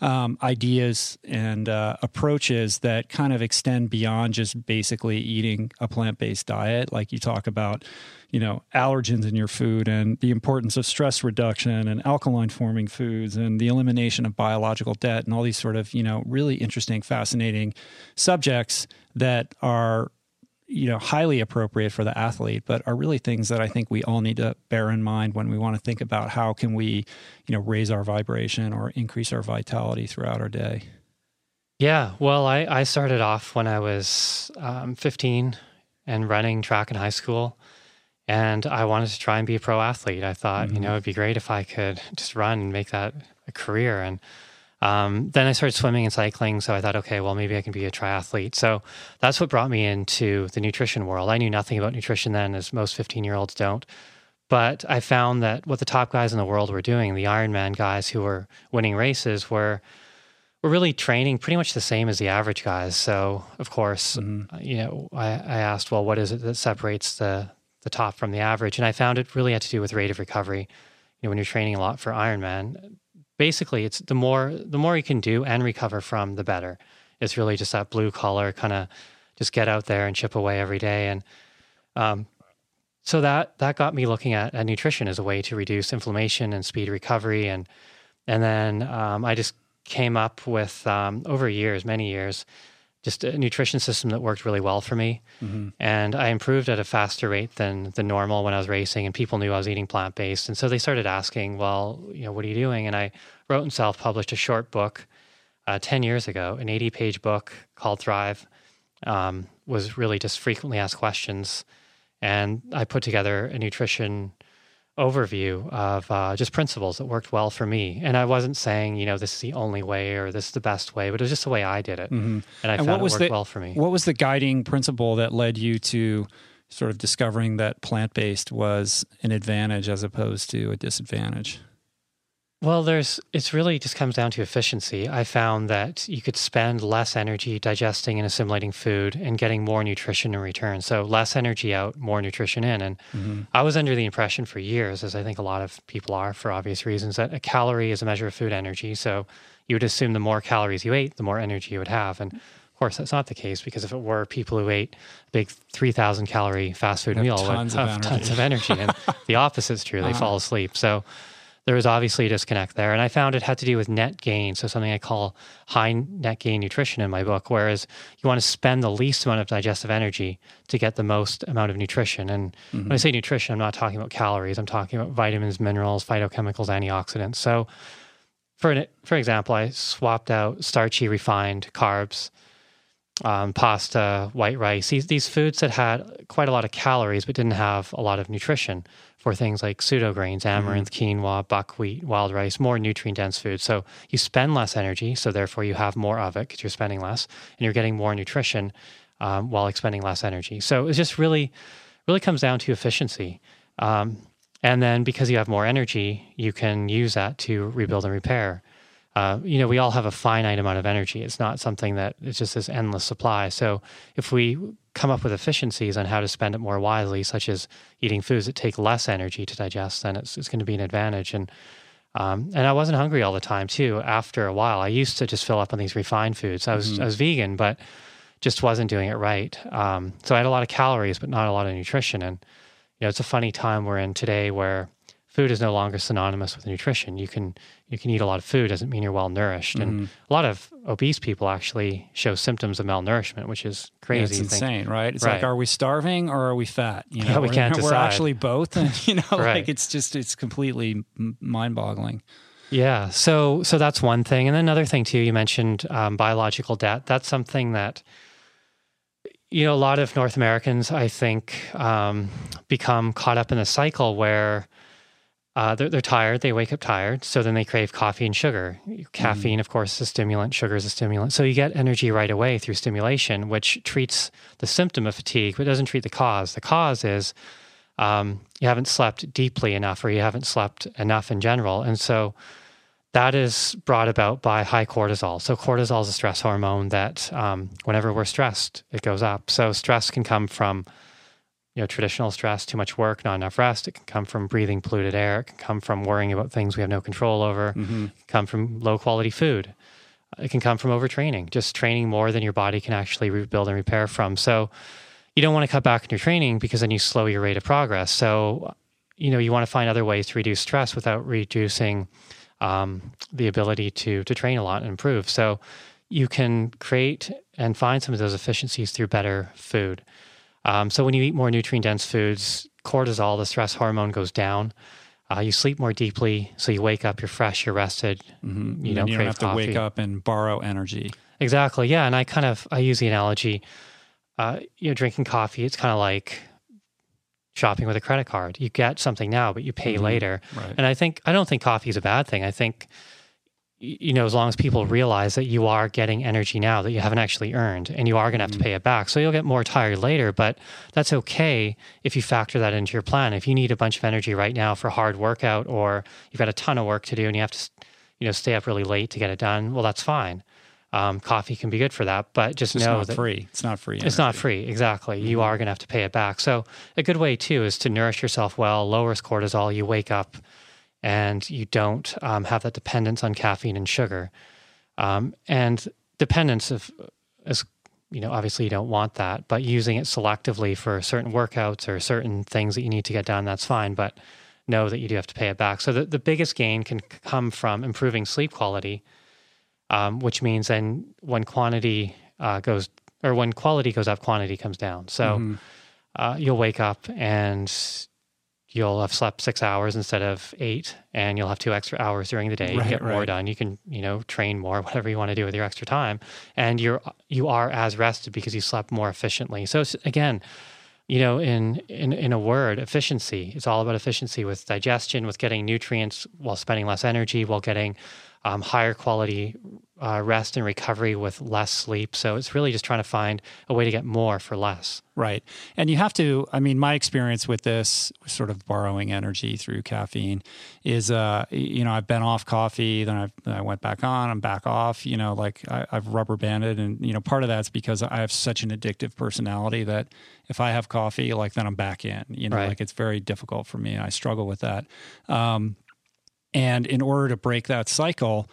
um, ideas and uh, approaches that kind of extend beyond just basically eating a plant based diet. Like you talk about, you know, allergens in your food and the importance of stress reduction and alkaline forming foods and the elimination of biological debt and all these sort of, you know, really interesting, fascinating subjects that are you know highly appropriate for the athlete but are really things that i think we all need to bear in mind when we want to think about how can we you know raise our vibration or increase our vitality throughout our day yeah well i, I started off when i was um, 15 and running track in high school and i wanted to try and be a pro athlete i thought mm-hmm. you know it'd be great if i could just run and make that a career and um, then I started swimming and cycling. So I thought, okay, well, maybe I can be a triathlete. So that's what brought me into the nutrition world. I knew nothing about nutrition then, as most 15 year olds don't. But I found that what the top guys in the world were doing, the Ironman guys who were winning races, were were really training pretty much the same as the average guys. So, of course, mm-hmm. Uh, you know, I, I asked, well, what is it that separates the the top from the average? And I found it really had to do with rate of recovery. You know, when you're training a lot for Ironman, basically it's the more the more you can do and recover from the better. It's really just that blue collar kind of just get out there and chip away every day. And um, so that that got me looking at, at nutrition as a way to reduce inflammation and speed recovery. And and then um, i just came up with um, over years many years just a nutrition system that worked really well for me. Mm-hmm. And I improved at a faster rate than the normal when I was racing, and people knew I was eating plant based. And so they started asking, Well, you know, what are you doing? And I wrote and self published a short book uh, 10 years ago, an 80 page book called Thrive, um, was really just frequently asked questions. And I put together a nutrition overview of uh, just principles that worked well for me. And I wasn't saying, you know, this is the only way or this is the best way, but it was just the way I did it. Mm-hmm. And I and found it worked the, well for me. What was the guiding principle that led you to sort of discovering that plant based was an advantage as opposed to a disadvantage? Well, there's it's really just comes down to efficiency. I found that you could spend less energy digesting and assimilating food and getting more nutrition in return. So less energy out, more nutrition in. And mm-hmm. I was under the impression for years, as I think a lot of people are for obvious reasons, that a calorie is a measure of food energy. So you would assume the more calories you ate, the more energy you would have. And of course, that's not the case because if it were people who ate a big 3,000 calorie fast food meal would have tons of energy. and the opposite is true. They uh-huh. fall asleep. So there was obviously a disconnect there. And I found it had to do with net gain. So, something I call high net gain nutrition in my book, whereas you want to spend the least amount of digestive energy to get the most amount of nutrition. And mm-hmm. when I say nutrition, I'm not talking about calories, I'm talking about vitamins, minerals, phytochemicals, antioxidants. So, for, an, for example, I swapped out starchy refined carbs. Um, pasta, white rice, these, these foods that had quite a lot of calories but didn't have a lot of nutrition for things like pseudo grains, amaranth, mm-hmm. quinoa, buckwheat, wild rice, more nutrient dense foods. So you spend less energy, so therefore you have more of it because you're spending less, and you're getting more nutrition um, while expending less energy. So it just really, really comes down to efficiency. Um, and then because you have more energy, you can use that to rebuild and repair. Uh, you know, we all have a finite amount of energy. It's not something that it's just this endless supply. So if we come up with efficiencies on how to spend it more wisely, such as eating foods that take less energy to digest, then it's, it's going to be an advantage. And um, and I wasn't hungry all the time too. After a while, I used to just fill up on these refined foods. I was mm-hmm. I was vegan, but just wasn't doing it right. Um, so I had a lot of calories, but not a lot of nutrition. And you know, it's a funny time we're in today where food is no longer synonymous with nutrition. You can you can eat a lot of food doesn't mean you're well nourished, mm-hmm. and a lot of obese people actually show symptoms of malnourishment, which is crazy. Yeah, it's insane, right? It's right. like, are we starving or are we fat? You know, yeah, we we're, can't we're decide. actually both, and you know, right. like it's just it's completely mind-boggling. Yeah, so so that's one thing, and then another thing too. You mentioned um, biological debt. That's something that you know a lot of North Americans, I think, um, become caught up in the cycle where uh, they're, they're, tired. They wake up tired. So then they crave coffee and sugar. Caffeine, mm. of course, is a stimulant. Sugar is a stimulant. So you get energy right away through stimulation, which treats the symptom of fatigue, but doesn't treat the cause. The cause is um, you haven't slept deeply enough or you haven't slept enough in general. And so that is brought about by high cortisol. So cortisol is a stress hormone that um, whenever we're stressed, it goes up. So stress can come from you know traditional stress, too much work, not enough rest. It can come from breathing polluted air. It can come from worrying about things we have no control over. Mm-hmm. It can come from low quality food. It can come from overtraining, just training more than your body can actually rebuild and repair from. So you don't want to cut back on your training because then you slow your rate of progress. So you know you want to find other ways to reduce stress without reducing um, the ability to to train a lot and improve. So you can create and find some of those efficiencies through better food. Um, so when you eat more nutrient dense foods, cortisol, the stress hormone, goes down. Uh, you sleep more deeply, so you wake up, you're fresh, you're rested. Mm-hmm. You don't you don't have to wake up and borrow energy. Exactly. Yeah, and I kind of I use the analogy. Uh, you know, drinking coffee. It's kind of like shopping with a credit card. You get something now, but you pay Mhm. later. Right. And I think I don't think coffee is a bad thing. I think you know as long as people realize that you are getting energy now that you haven't actually earned, and you are going to have to pay it back, so you'll get more tired later. But that's okay if you factor that into your plan. If you need a bunch of energy right now for a hard workout, or you've got a ton of work to do and you have to, you know, stay up really late to get it done, well, that's fine. Um, coffee can be good for that, but just It's know not that free. It's not free. it's not free, exactly. You Mhm. are going to have to pay it back. So, a good way too is to nourish yourself well, lowers cortisol. You wake up and you don't um, have that dependence on caffeine and sugar. Um, and dependence of is, you know, obviously you don't want that, but using it selectively for certain workouts or certain things that you need to get done, that's fine. But know that you do have to pay it back. So, the, the biggest gain can come from improving sleep quality um, which means then when quantity uh, goes or when quality goes up, quantity comes down. So Mhm. uh, you'll wake up and you'll have slept six hours instead of eight, and you'll have two extra hours during the day. Right, you get more done. You can you know train more, whatever you want to do with your extra time, and you're you are as rested because you slept more efficiently. So again. You know, in, in in a word, efficiency. It's all about efficiency with digestion, with getting nutrients while spending less energy, while getting um, higher quality uh, rest and recovery with less sleep. So it's really just trying to find a way to get more for less. Right. And you have to, I mean, my experience with this, sort of borrowing energy through caffeine, is, uh, you know, I've been off coffee, then, I've, I went back on, I'm back off, you know, like I, I've rubber banded. And, you know, part of that's because I have such an addictive personality that if I have coffee, like then I'm back in, you know, Right. like it's very difficult for me. I struggle with that. Um, and in order to break that cycle,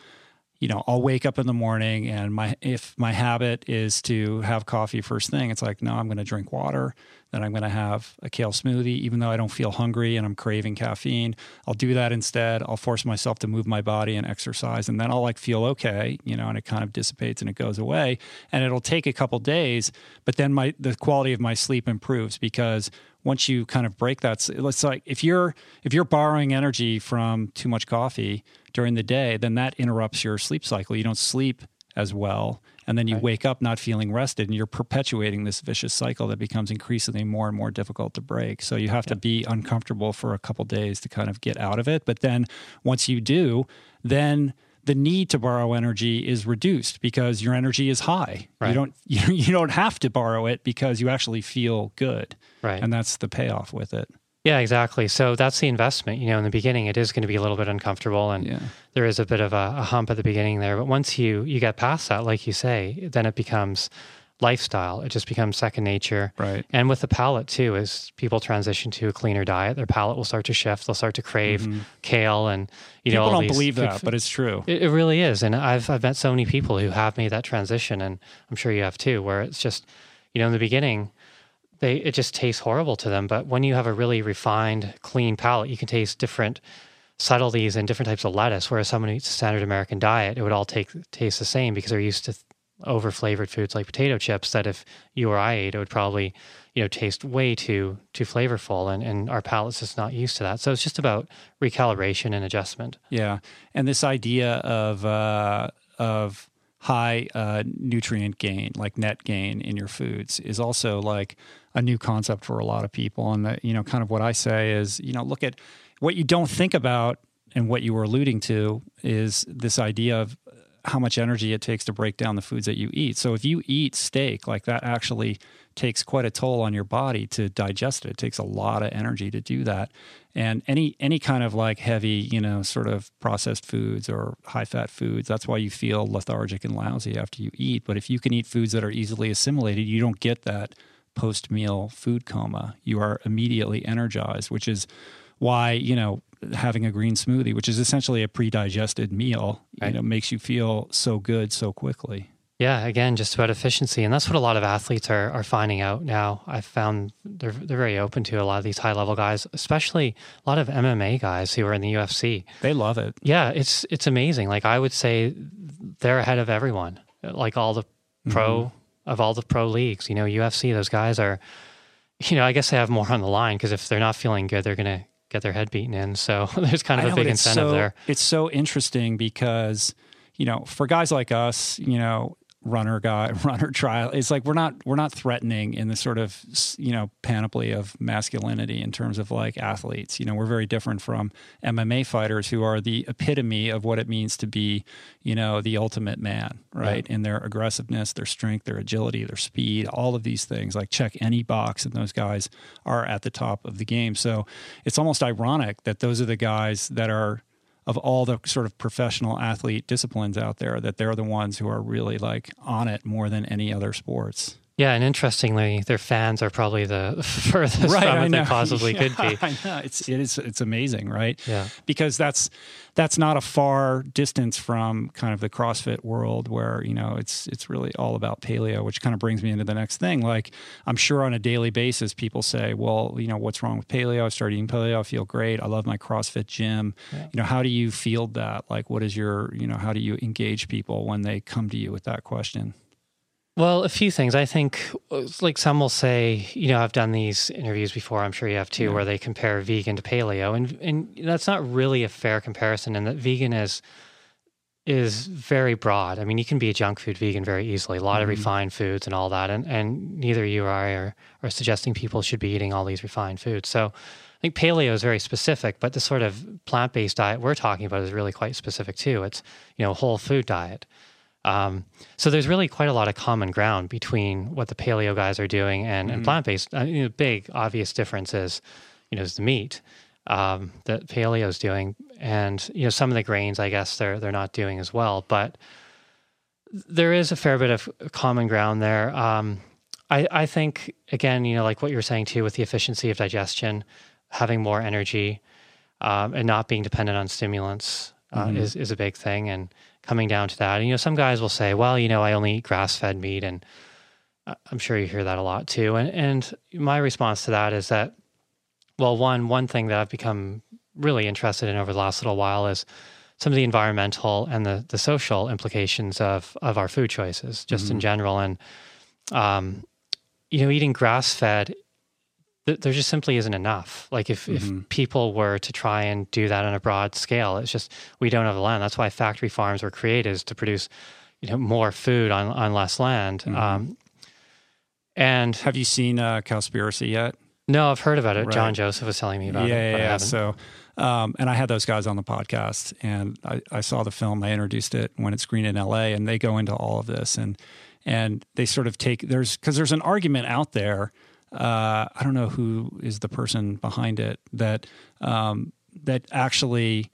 you know, I'll wake up in the morning and my if my habit is to have coffee first thing, it's like, no, I'm going to drink water, then I'm going to have a kale smoothie even though I don't feel hungry and I'm craving caffeine. I'll do that instead. I'll force myself to move my body and exercise and then I'll like feel okay, you know, and it kind of dissipates and it goes away and it'll take a couple days, but then my the quality of my sleep improves because once you kind of break that it's like if you're if you're borrowing energy from too much coffee during the day then that interrupts your sleep cycle. You don't sleep as well and then you Right. wake up not feeling rested and you're perpetuating this vicious cycle that becomes increasingly more and more difficult to break. So you have to be uncomfortable for a couple days to kind of get out of it. But then once you do then the need to borrow energy is reduced because your energy is high. You don't you, you don't have to borrow it because you actually feel good. Right. And that's the payoff with it. yeah, exactly. So that's the investment. You know, in the beginning, it is going to be a little bit uncomfortable and Yeah. there is a bit of a, a hump at the beginning there. But once you, you get past that, like you say, then it becomes lifestyle. It just becomes second nature. Right. And with the palate too, as people transition to a cleaner diet, their palate will start to shift. They'll start to crave kale and you know Mm-hmm. People don't believe that, f- but it's true. It, it really is, and I've I've met so many people who have made that transition, and I'm sure you have too, where it's just, you know, in the beginning, they it just tastes horrible to them, but when you have a really refined, clean palate, you can taste different subtleties and different types of lettuce. Whereas someone who eats a standard American diet, it would all take taste the same because they're used to over flavored foods like potato chips. That if you or I ate, it would probably you know taste way too too flavorful, and and our palate's just not used to that. So it's just about recalibration and adjustment. Yeah, and this idea of uh, of high uh, nutrient gain, like net gain in your foods, is also like a new concept for a lot of people. And that you know, kind of what I say is, you know, look at what you don't think about, and what you were alluding to is this idea of how much energy it takes to break down the foods that you eat. So if you eat steak, like that actually takes quite a toll on your body to digest it. It takes a lot of energy to do that. And any any kind of like heavy, you know, sort of processed foods or high fat foods, that's why you feel lethargic and lousy after you eat. But if you can eat foods that are easily assimilated, you don't get that post meal food coma. You are immediately energized, which is why, you know, having a green smoothie, which is essentially a pre digested meal, Right. you know, makes you feel so good so quickly. Yeah, again, just about efficiency, and that's what a lot of athletes are are finding out now. I've found they're they're very open to a lot of these high level guys, especially a lot of MMA guys who are in the UFC. They love it. Yeah, it's it's amazing. Like I would say, they're ahead of everyone. Like all the mm-hmm. pro of all the pro leagues. You know, UFC. Those guys are. You know, I guess they have more on the line because if they're not feeling good, they're gonna get their head beaten in. So there's kind of I a know, big incentive so, there. It's so interesting because, you know, for guys like us, you know, runner guy, runner trial, it's like we're not we're not threatening in the sort of you know panoply of masculinity in terms of like athletes. You know, we're very different from MMA fighters who are the epitome of what it means to be, you know, the ultimate man, right? Right. In their aggressiveness, their strength, their agility, their speed, all of these things. Like check any box, and those guys are at the top of the game. So it's almost ironic that those are the guys that are of all the sort of professional athlete disciplines out there that they're the ones who are really like on it more than any other sports. Yeah, and interestingly, their fans are probably the furthest from I it they possibly Yeah, could be. I know. It's it is it's amazing, right? Yeah. Because that's that's not a far distance from kind of the CrossFit world where, you know, it's it's really all about paleo, which kind of brings me into the next thing. Like I'm sure on a daily basis people say, Well, you know, what's wrong with paleo? I started eating paleo, I feel great. I love my CrossFit gym. You know, how do you field that? Like what is your you know, how do you engage people when they come to you with that question? Well, a few things. I think, uh, like some will say, you know, I've done these interviews before. I'm sure you have too, where they compare vegan to paleo, and and that's not really a fair comparison. And that vegan is is very broad. I mean, you can be a junk food vegan very easily. A lot of refined foods and all that, and and neither you or I are are suggesting people should be eating all these refined foods. So. I think paleo is very specific, but the sort of plant based diet we're talking about is really quite specific too. It's you know a whole food diet. Um, so there's really quite a lot of common ground between what the paleo guys are doing and, and plant based. I mean, the big obvious difference is, you know, is the meat um, that paleo is doing, and you know some of the grains I guess they're they're not doing as well, but there is a fair bit of common ground there. Um, I I think again, you know, like what you were saying too, with the efficiency of digestion, having more energy, um, and not being dependent on stimulants uh, is is a big thing, and coming down to that. And, you know, some guys will say, "Well, you know, I only eat grass-fed meat," and I- I'm sure you hear that a lot too. And and my response to that is that, well, one one thing that I've become really interested in over the last little while is some of the environmental and the the social implications of of our food choices, just in general, and um, you know, eating grass-fed th- there just simply isn't enough. Like if, if people were to try and do that on a broad scale, it's just we don't have the land. That's why factory farms were created is to produce, you know, more food on on less land. Um, and Have you seen uh Cowspiracy yet? no, I've heard about it. Right. John Joseph was telling me about yeah, it, yeah, yeah. So, um, and I had those guys on the podcast, and I, I saw the film. I introduced it when it screened in L.A., and they go into all of this, and and they sort of take there's because there's an argument out there. Uh, I don't know who is the person behind it that um, that actually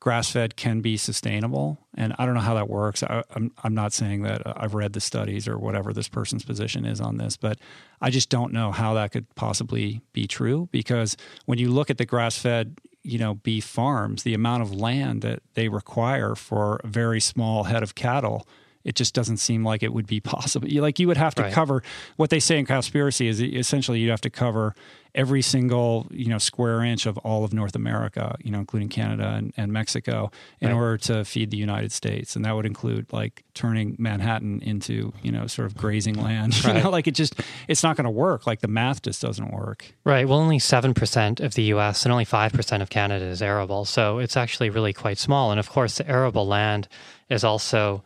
grass fed can be sustainable, and I don't know how that works. I, I'm I'm not saying that uh, I've read the studies or whatever this person's position is on this, but I just don't know how that could possibly be true because when you look at the grass fed you know beef farms, the amount of land that they require for a very small head of cattle. It just doesn't seem like it would be possible. You- Like you would have to Right. cover what they say in Cowspiracy is essentially you'd have to cover every single you know square inch of all of North America, you know, including Canada and, and Mexico, in Right. order to feed the United States, and that would include like turning Manhattan into you know sort of grazing land. You know, like it just it's not going to work. Like the math just doesn't work. Right. Well, only 7% of the US and only 5% of Canada is arable. So it's actually really quite small. And of course, the arable land is also,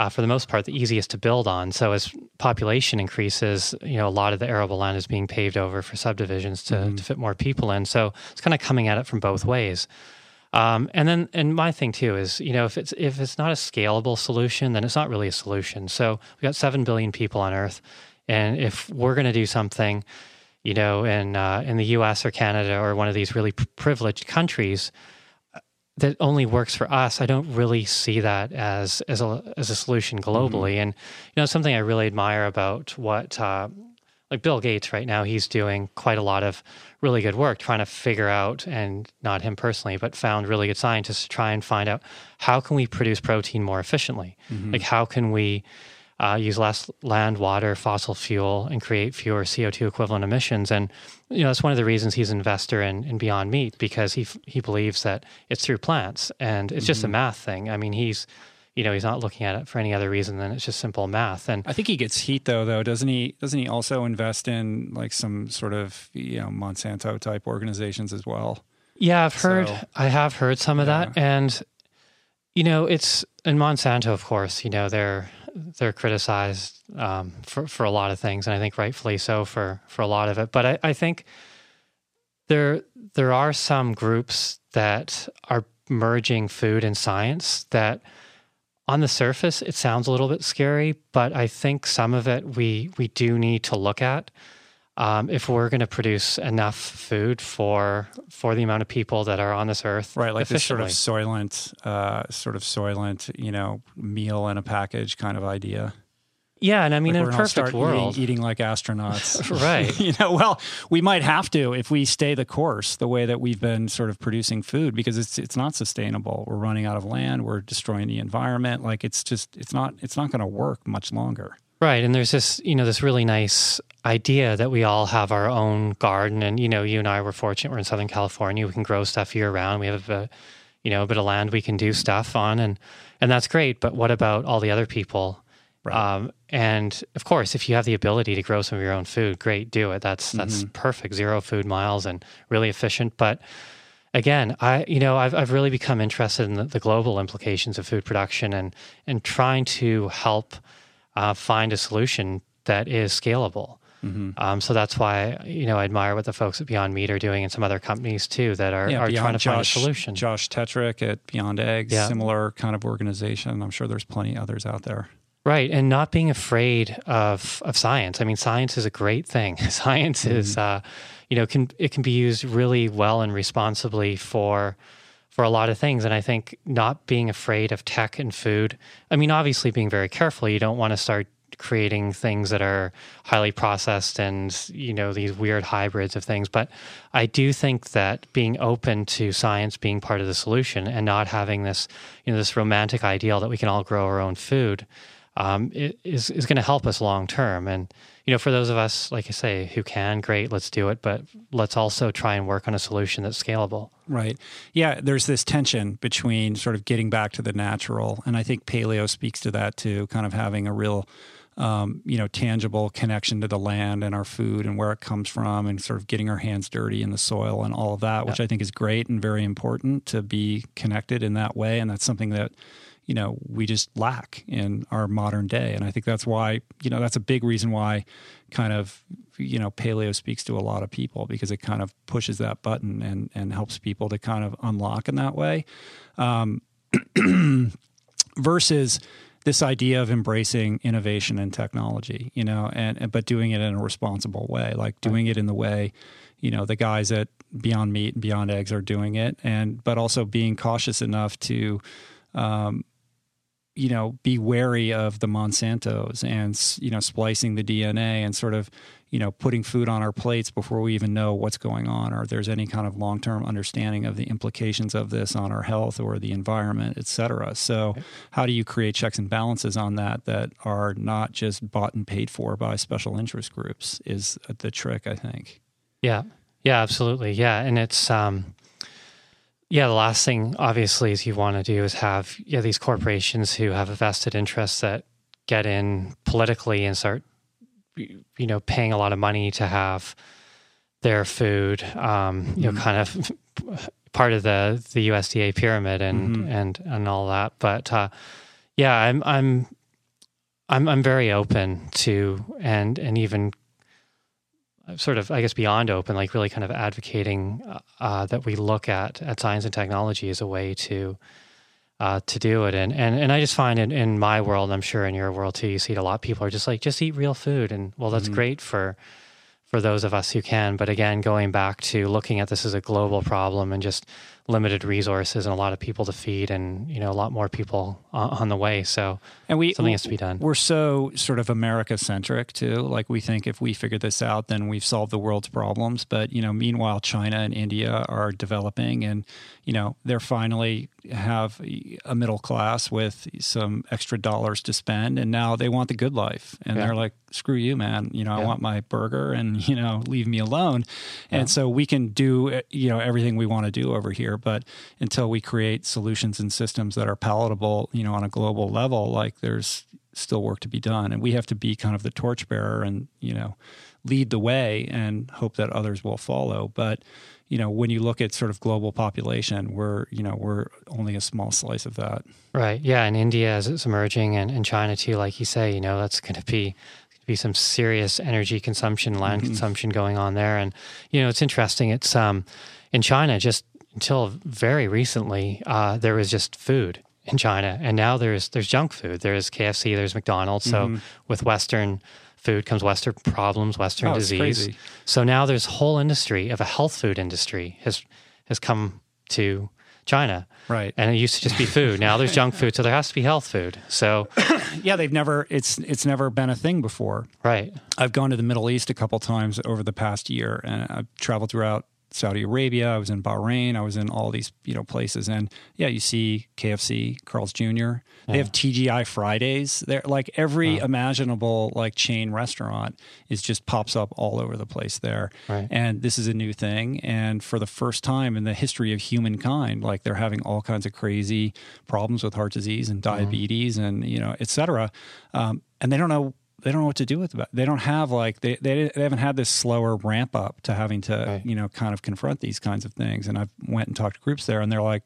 uh, for the most part, the easiest to build on. So as population increases, you know, a lot of the arable land is being paved over for subdivisions to, to fit more people in. So it's kind of coming at it from both ways. Um, and then, and my thing too is, you know, if it's if it's not a scalable solution, then it's not really a solution. So we got seven billion people on Earth, and if we're going to do something, you know, in uh, in the U.S. or Canada or one of these really privileged countries that only works for us, I don't really see that as as a as a solution globally. And you know, something I really admire about what uh, like Bill Gates right now, he's doing quite a lot of really good work trying to figure out, and not him personally, but found really good scientists to try and find out how can we produce protein more efficiently? Mm-hmm. Like how can we uh, use less land, water, fossil fuel, and create fewer CO2 equivalent emissions. And you know that's one of the reasons he's an investor in, in Beyond Meat because he he believes that it's through plants and it's just a math thing. I mean, he's you know he's not looking at it for any other reason than it's just simple math. And I think he gets heat though, though doesn't he? Doesn't he also invest in like some sort of you know Monsanto type organizations as well? yeah, I've heard So- I have heard some of that, and you know it's and Monsanto, of course, you know they're they're criticized um, for for a lot of things, and I think rightfully so for for a lot of it. But I, I think there there are some groups that are merging food and science that on the surface it sounds a little bit scary, but I think some of it we we do need to look at. Um, if we're going to produce enough food for for the amount of people that are on this earth, Right, like this sort of soylent, uh, sort of soylent, you know, meal in a package kind of idea. yeah, and I mean Like in we're a perfect start world, eating, eating like astronauts, right? you know, well, we might have to if we stay the course the way that we've been sort of producing food because it's it's not sustainable. We're running out of land. We're destroying the environment. Like it's just it's not it's not going to work much longer. Right. And there's this, you know, this really nice idea that we all have our own garden. And, you know, you and I were fortunate. We're in Southern California. We can grow stuff year round. We have a, you know, a bit of land we can do stuff on. And, and that's great. But what about all the other people? Right. Um, and of course, if you have the ability to grow some of your own food, great, do it. That's, that's perfect. Zero food miles and really efficient. But, again, I you know I've I've really become interested in the, the global implications of food production and and trying to help uh, find a solution that is scalable. Mm-hmm. Um, so that's why you know I admire what the folks at Beyond Meat are doing and some other companies too that are, are trying to Josh, find a solution. Josh Tetrick at Beyond Eggs, Yeah. similar kind of organization. I'm sure there's plenty others out there. Right, and not being afraid of of science. I mean, science is a great thing. Science is, uh, you know, can it can be used really well and responsibly for for a lot of things. And I think not being afraid of tech and food. I mean, obviously being very careful. You don't want to start creating things that are highly processed and you know these weird hybrids of things but i do think that being open to science being part of the solution and not having this you know this romantic ideal that we can all grow our own food um, is is going to help us long term. And you know, for those of us, like I say, who can, great, let's do it. But let's also try and work on a solution that's scalable. Right. Yeah, there's this tension between sort of getting back to the natural. And I think paleo speaks to that too, kind of having a real, um, you know, tangible connection to the land and our food and where it comes from and sort of getting our hands dirty in the soil and all of that, which I think is great and very important to be connected in that way. And that's something that, you know, we just lack in our modern day. And I think that's why, you know, that's a big reason why kind of, you know, paleo speaks to a lot of people because it kind of pushes that button and, and helps people to kind of unlock in that way. Um, versus this idea of embracing innovation and technology, you know, and, and but doing it in a responsible way, like doing it in the way, you know, the guys at Beyond Meat and Beyond Eggs are doing it, and but also being cautious enough to, um, you know, be wary of the Monsantos and you know splicing the DNA and sort of you know putting food on our plates before we even know what's going on or if there's any kind of long-term understanding of the implications of this on our health or the environment, et cetera. So, how do you create checks and balances on that that are not just bought and paid for by special interest groups? Is the trick, I think. Yeah. Yeah, absolutely. Yeah. And it's, um, yeah, the last thing obviously is you want to do is have yeah these corporations who have a vested interest that get in politically and start you know paying a lot of money to have their food um, you know kind of part of the the USDA pyramid and and and all that. But uh, yeah I'm I'm I'm I'm very open to and and even sort of I guess beyond open, like really kind of advocating uh, uh, that we look at at science and technology as a way to uh, to do it. And and and I just find in, in my world, I'm sure in your world too, you see it a lot. Of people are just like, just eat real food, and well, that's great for for those of us who can. But again, going back to looking at this as a global problem and just limited resources and a lot of people to feed and you know a lot more people on, on the way. So and we something has to be done. we're so sort of america centric too. Like we think if we figure this out then we've solved the world's problems. But you know meanwhile china and india are developing and you know they're finally have a middle class with some extra dollars to spend and now they want the good life and yeah. they're like screw you man you know yeah. i want my burger and you know leave me alone and yeah. so we can do you know everything we want to do over here but until we create solutions and systems that are palatable you know on a global level like there's still work to be done and we have to be kind of the torchbearer and you know lead the way and hope that others will follow but you know, when you look at sort of global population, we're, you know, we're only a small slice of that. Right. Yeah. And India as it's emerging and, and China too, like you say, you know, that's going to be, be some serious energy consumption, land mm-hmm. consumption going on there. And, you know, it's interesting. It's, um, in China, just until very recently, uh, there was just food in China. And now there's, there's junk food. There's KFC, there's McDonald's. Mm-hmm. So with Western, food comes Western problems, Western oh, disease. So now there's whole industry of a health food industry has has come to China. Right. And it used to just be food. Now there's junk food, so there has to be health food. So Yeah, they've never it's it's never been a thing before. Right. I've gone to the Middle East a couple times over the past year and I've traveled throughout Saudi Arabia. I was in Bahrain. I was in all these you know places, and yeah, you see KFC, Carl's Jr. Yeah. They have TGI Fridays. They're like every wow. imaginable like chain restaurant is just pops up all over the place there. Right. And this is a new thing, and for the first time in the history of humankind, like they're having all kinds of crazy problems with heart disease and mm-hmm. diabetes, mm-hmm. and you know, et cetera. Um, and they don't know they don't know what to do with it. They don't have like they, they, they haven't had this slower ramp up to having to right. you know kind of confront these kinds of things. And I've went and talked to groups there, and they're like,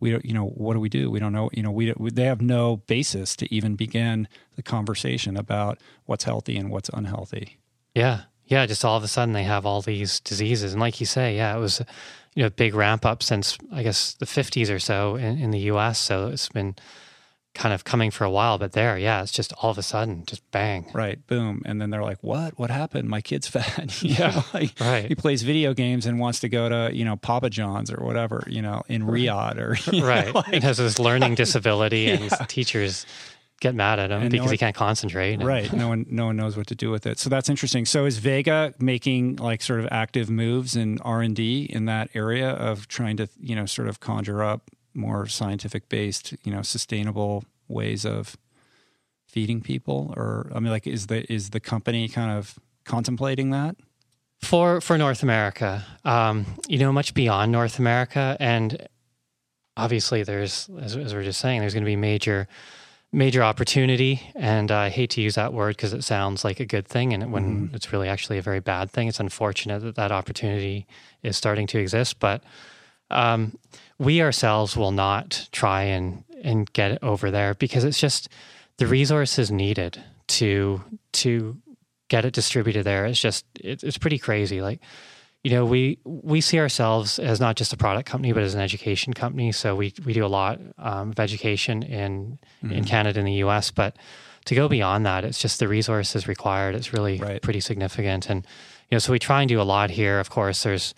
we don't you know what do we do? We don't know. You know we, we they have no basis to even begin the conversation about what's healthy and what's unhealthy. Yeah, yeah. Just all of a sudden they have all these diseases, and like you say, yeah, it was you know a big ramp up since I guess the fifties or so in, in the U.S. So it's been kind of coming for a while, but there, yeah, it's just all of a sudden, just bang. Right, boom. And then they're like, what? What happened? My kid's fat. yeah, like, right. He plays video games and wants to go to, you know, Papa John's or whatever, you know, in Riyadh or, right. Know, like, it has this learning disability and yeah. teachers get mad at him and because no one, he can't concentrate. And, right. No one, no one knows what to do with it. So that's interesting. So is Vega making like sort of active moves in R and D in that area of trying to, you know, sort of conjure up more scientific based, you know, sustainable ways of feeding people or I mean like is the is the company kind of contemplating that? For for North America, um, you know, much beyond North America, and obviously, there's as, as we're just saying, there's going to be major major opportunity, and I hate to use that word because it sounds like a good thing, and when mm. it's really actually a very bad thing. It's unfortunate that that opportunity is starting to exist, but um, we ourselves will not try and and get it over there because it's just the resources needed to to get it distributed there. It's just it, it's pretty crazy. Like you know, we we see ourselves as not just a product company, but as an education company. So we we do a lot um, of education in mm-hmm. in Canada and the U.S. But to go beyond that, it's just the resources required. It's really right. pretty significant. And you know, so we try and do a lot here. Of course, there's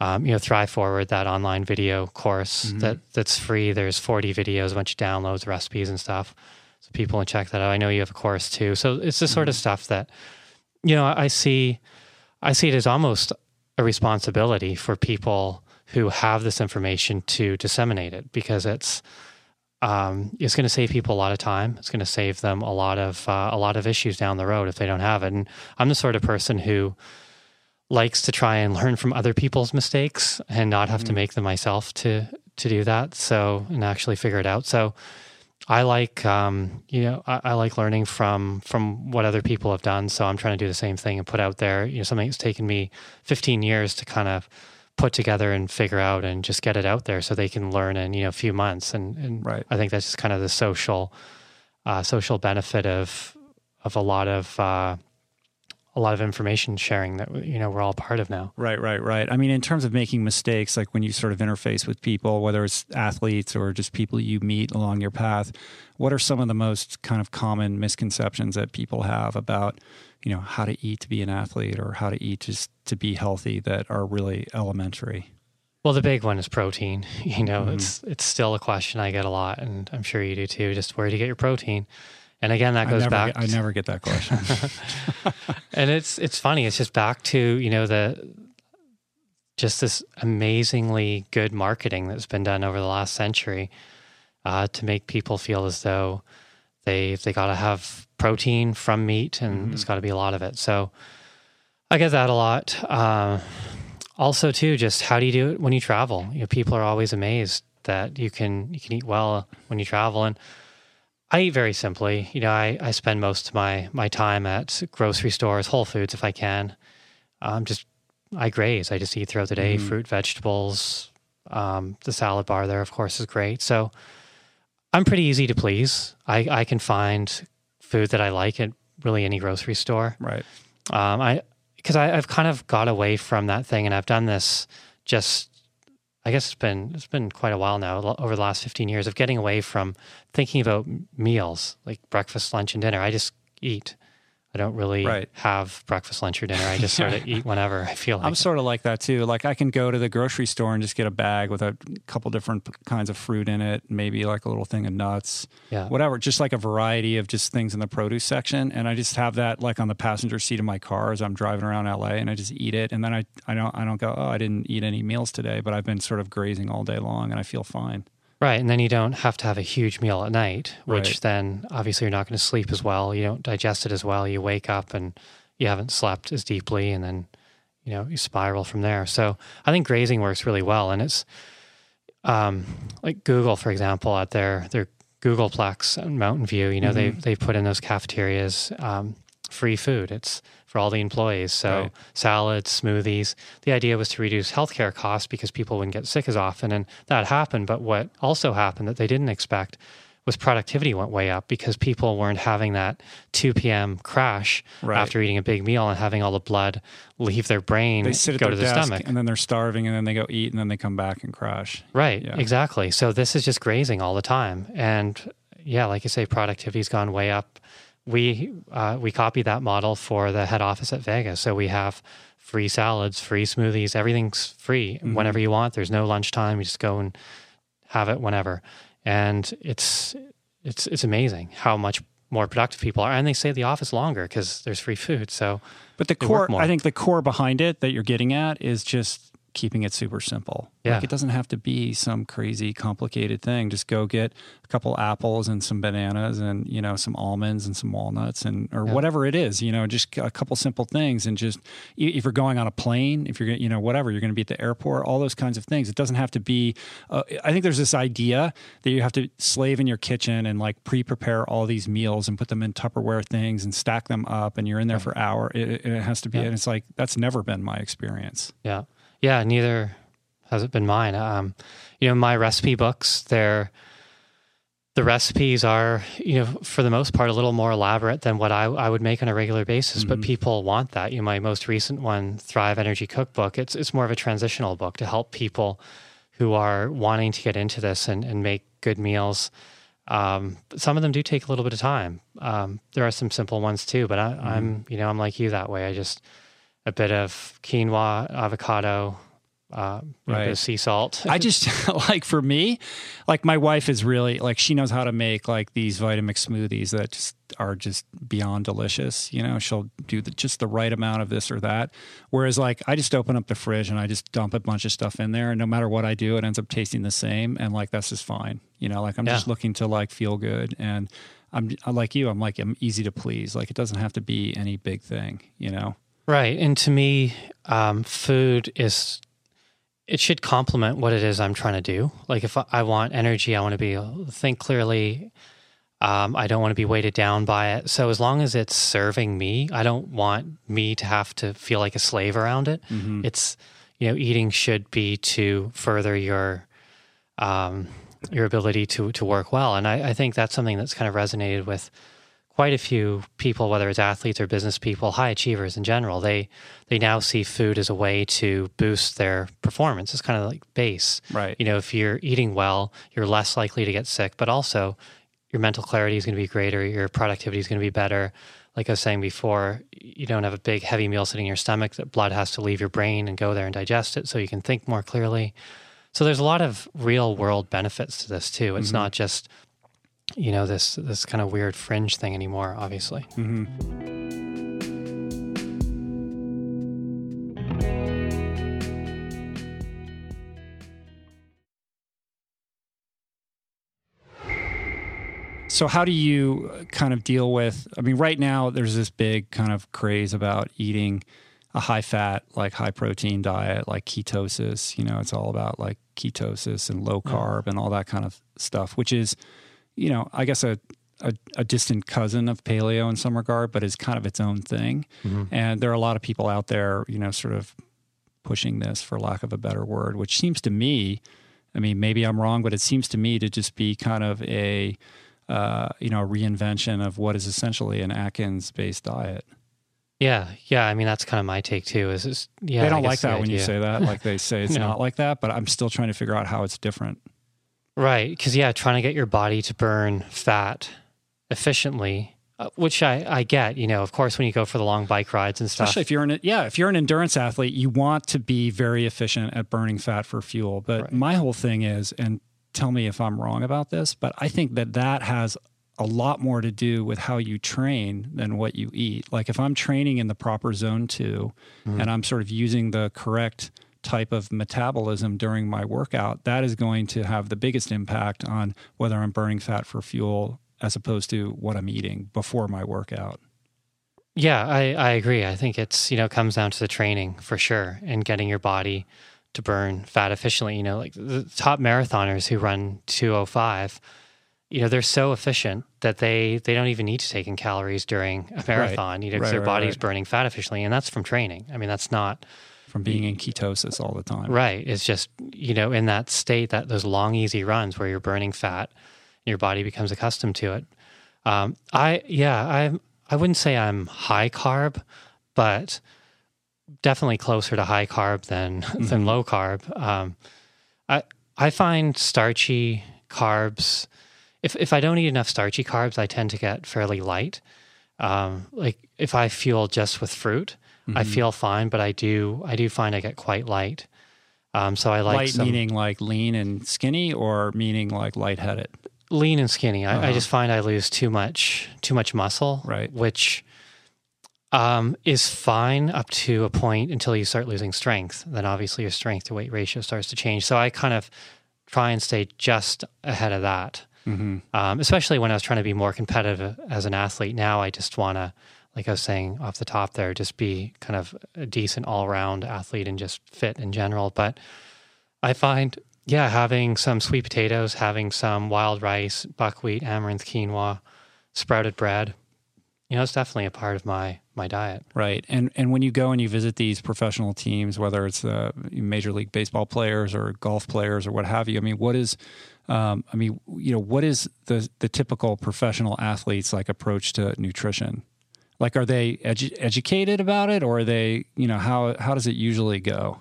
um, you know, Thrive Forward, that online video course mm-hmm. that that's free. There's 40 videos, a bunch of downloads, recipes, and stuff. So people can check that out. I know you have a course too. So it's the mm-hmm. sort of mm-hmm. stuff that, you know, I see, I see it as almost a responsibility for people who have this information to disseminate it because it's, um, it's going to save people a lot of time. It's going to save them a lot of uh, a lot of issues down the road if they don't have it. And I'm the sort of person who likes to try and learn from other people's mistakes and not have mm-hmm. to make them myself to to do that. So and actually figure it out. So I like um, you know I, I, like learning from from what other people have done. So I'm trying to do the same thing and put out there you know something that's taken me 15 years to kind of put together and figure out and just get it out there so they can learn in you know a few months. And, and right. I think that's just kind of the social uh, social benefit of of a lot of uh, a lot of information sharing that you know we're all part of now. Right, right, right. I mean, in terms of making mistakes, like when you sort of interface with people, whether it's athletes or just people you meet along your path, what are some of the most kind of common misconceptions that people have about you know how to eat to be an athlete or how to eat just to be healthy that are really elementary? Well, the big one is protein. You know, Mhm. it's it's still a question I get a lot, and I'm sure you do too. Just where do you get your protein? And again, that I goes never back. get, I never get that question. and it's it's funny. It's just back to you know the just this amazingly good marketing that's been done over the last century uh, to make people feel as though they they got to have protein from meat and Mhm. it's got to be a lot of it. So I get that a lot. Uh, also, too, just how do you do it when you travel? You know, people are always amazed that you can you can eat well when you travel and. I eat very simply. You know, I, I spend most of my, my time at grocery stores, Whole Foods if I can. Um, just I graze. I just eat throughout the day, Mhm. fruit, vegetables. Um, the salad bar there, of course, is great. So I'm pretty easy to please. I, I can find food that I like at really any grocery store. right. Um, I because I've kind of got away from that thing, and I've done this just. I guess it's been it's been quite a while now, over the last fifteen years, of getting away from thinking about meals like breakfast, lunch, and dinner. I just eat. I don't really Right. have breakfast, lunch, or dinner. I just sort of eat whenever I feel like. I'm it. sort of like that too. Like I can go to the grocery store and just get a bag with a couple different kinds of fruit in it, maybe like a little thing of nuts, yeah, whatever, just like a variety of just things in the produce section. And I just have that like on the passenger seat of my car as I'm driving around LA and I just eat it. And then I, I don't I don't go, oh, I didn't eat any meals today, but I've been sort of grazing all day long and I feel fine. Right. And then you don't have to have a huge meal at night, which Right. then obviously you're not going to sleep as well. You don't digest it as well. You wake up and you haven't slept as deeply, and then you know you spiral from there. So I think grazing works really well, and it's um, like Google, for example, at their their Googleplex and Mountain View. You know they Mhm. they put in those cafeterias um, free food. It's for all the employees. So Right. salads, smoothies. The idea was to reduce healthcare costs because people wouldn't get sick as often, and that happened. But what also happened that they didn't expect was productivity went way up because people weren't having that 2 p.m. crash Right. after eating a big meal and having all the blood leave their brain, They sit go to the stomach. and then they're starving and then they go eat and then they come back and crash. Right, Yeah. exactly. So this is just grazing all the time, and yeah, like you say, productivity's gone way up. We uh, we copy that model for the head office at Vegas, so we have free salads, free smoothies, everything's free Mm-hmm. whenever you want. There's no lunchtime; you just go and have it whenever, and it's it's it's amazing how much more productive people are, and they stay at the office longer because there's free food. So But the core. I think the core behind it that you're getting at is just keeping it super simple. Yeah. Like it doesn't have to be some crazy complicated thing. Just go get a couple apples and some bananas and, you know, some almonds and some walnuts and, or Yeah. whatever it is, you know, just a couple simple things. And just, if you're going on a plane, if you're, you know, whatever, you're going to be at the airport, all those kinds of things. It doesn't have to be, uh, I think there's this idea that you have to slave in your kitchen and like pre prepare all these meals and put them in Tupperware things and stack them up and you're in there for hour. It, it- it has to be, Yeah. and it's like, that's never been my experience. Yeah. Yeah, neither has it been mine. Um, you know, my recipe books, they're the recipes are, you know, for the most part, a little more elaborate than what I, I would make on a regular basis. But Mhm. people want that. You know, my most recent one, Thrive Energy Cookbook, it's it's more of a transitional book to help people who are wanting to get into this and, and make good meals. Um, some of them do take a little bit of time. Um, there are some simple ones too, but I, I'm, you know, I'm like you that way. I just a bit of quinoa, avocado, uh, you know, bit Right. sea salt. I just like for me, like my wife is really like she knows how to make like these Vitamix smoothies that just are just beyond delicious. You know, she'll do the, just the right amount of this or that. Whereas like I just open up the fridge and I just dump a bunch of stuff in there, and no matter what I do, it ends up tasting the same, and like that's just fine. You know, like I'm just looking to like feel good and. I'm I'm like you. I'm like I'm easy to please. Like it doesn't have to be any big thing, you know. Right. And to me, um, food is, it should complement what it is I'm trying to do. Like if I- I want energy, I want to be think clearly. Um, I don't want to be weighted down by it. So as long as it's serving me, I don't want me to have to feel like a slave around it. Mm-hmm. It's, you know, eating should be to further your, um, your ability to, to work well. And I, I think that's something that's kind of resonated with quite a few people, whether it's athletes or business people, high achievers in general, they they now see food as a way to boost their performance. It's kind of like base. Right. You know, if you're eating well, you're less likely to get sick, but also your mental clarity is going to be greater, your productivity is going to be better. like I was saying before, you don't have a big heavy meal sitting in your stomach. That blood has to leave your brain and go there and digest it, so you can think more clearly. So there's a lot of real world benefits to this too. It's mm-hmm. not just you know this this kind of weird fringe thing anymore. Obviously. Mm-hmm. So, how do you kind of deal with? I mean, right now there's this big kind of craze about eating a high fat, like high protein diet, like ketosis. You know, it's all about like ketosis and low carb and all that kind of stuff, which is, you know, I guess a, a, a, distant cousin of paleo in some regard, but is kind of its own thing. Mm-hmm. And there are a lot of people out there, you know, sort of pushing this, for lack of a better word, which seems to me, I mean, maybe I'm wrong, but it seems to me to just be kind of a uh, you know, reinvention of what is essentially an Atkins based diet. Yeah, yeah. I mean, that's kind of my take too. Is, is yeah, they don't like that when you say that. Like they say it's no. not like that, but I'm still trying to figure out how it's different. Right, because yeah, trying to get your body to burn fat efficiently, uh, which I I get. You know, of course, when you go for the long bike rides and stuff, especially if you're an yeah, if you're an endurance athlete, you want to be very efficient at burning fat for fuel. But right. my whole thing is, and tell me if I'm wrong about this, but I think that that has a lot more to do with how you train than what you eat. Like if I'm training in the proper zone 2 mm-hmm. and I'm sort of using the correct type of metabolism during my workout, that is going to have the biggest impact on whether I'm burning fat for fuel as opposed to what I'm eating before my workout. Yeah, I, I agree. I think it's, you know, comes down to the training for sure and getting your body to burn fat efficiently. You know, like the top marathoners who run 205, you know, they're so efficient that they they don't even need to take in calories during a marathon. Right. You know, right, their right, body's burning fat efficiently, and that's from training. I mean, that's not from being in ketosis all the time. Right. It's just you know in that state that those long easy runs where you're burning fat, and your body becomes accustomed to it. Um, I yeah I I wouldn't say I'm high carb, but definitely closer to high carb than mm-hmm. than low carb. Um, I I find starchy carbs. If if I don't eat enough starchy carbs, I tend to get fairly light. Um, like if I fuel just with fruit, mm-hmm. I feel fine, but I do I do find I get quite light. Um, so I like light some, meaning like lean and skinny, or meaning like lightheaded. Lean and skinny. I, uh-huh. I just find I lose too much too much muscle, right? Which um, is fine up to a point until you start losing strength. Then obviously your strength to weight ratio starts to change. So I kind of try and stay just ahead of that. Mm-hmm. Um, especially when I was trying to be more competitive as an athlete. Now I just want to, like I was saying off the top there, just be kind of a decent all around athlete and just fit in general. But I find, yeah, having some sweet potatoes, having some wild rice, buckwheat, amaranth, quinoa, sprouted bread, you know, it's definitely a part of my my diet. Right. And and when you go and you visit these professional teams, whether it's uh, major league baseball players or golf players or what have you, I mean, what is um, I mean, you know, what is the the typical professional athletes like approach to nutrition? Like, are they edu- educated about it, or are they, you know, how how does it usually go?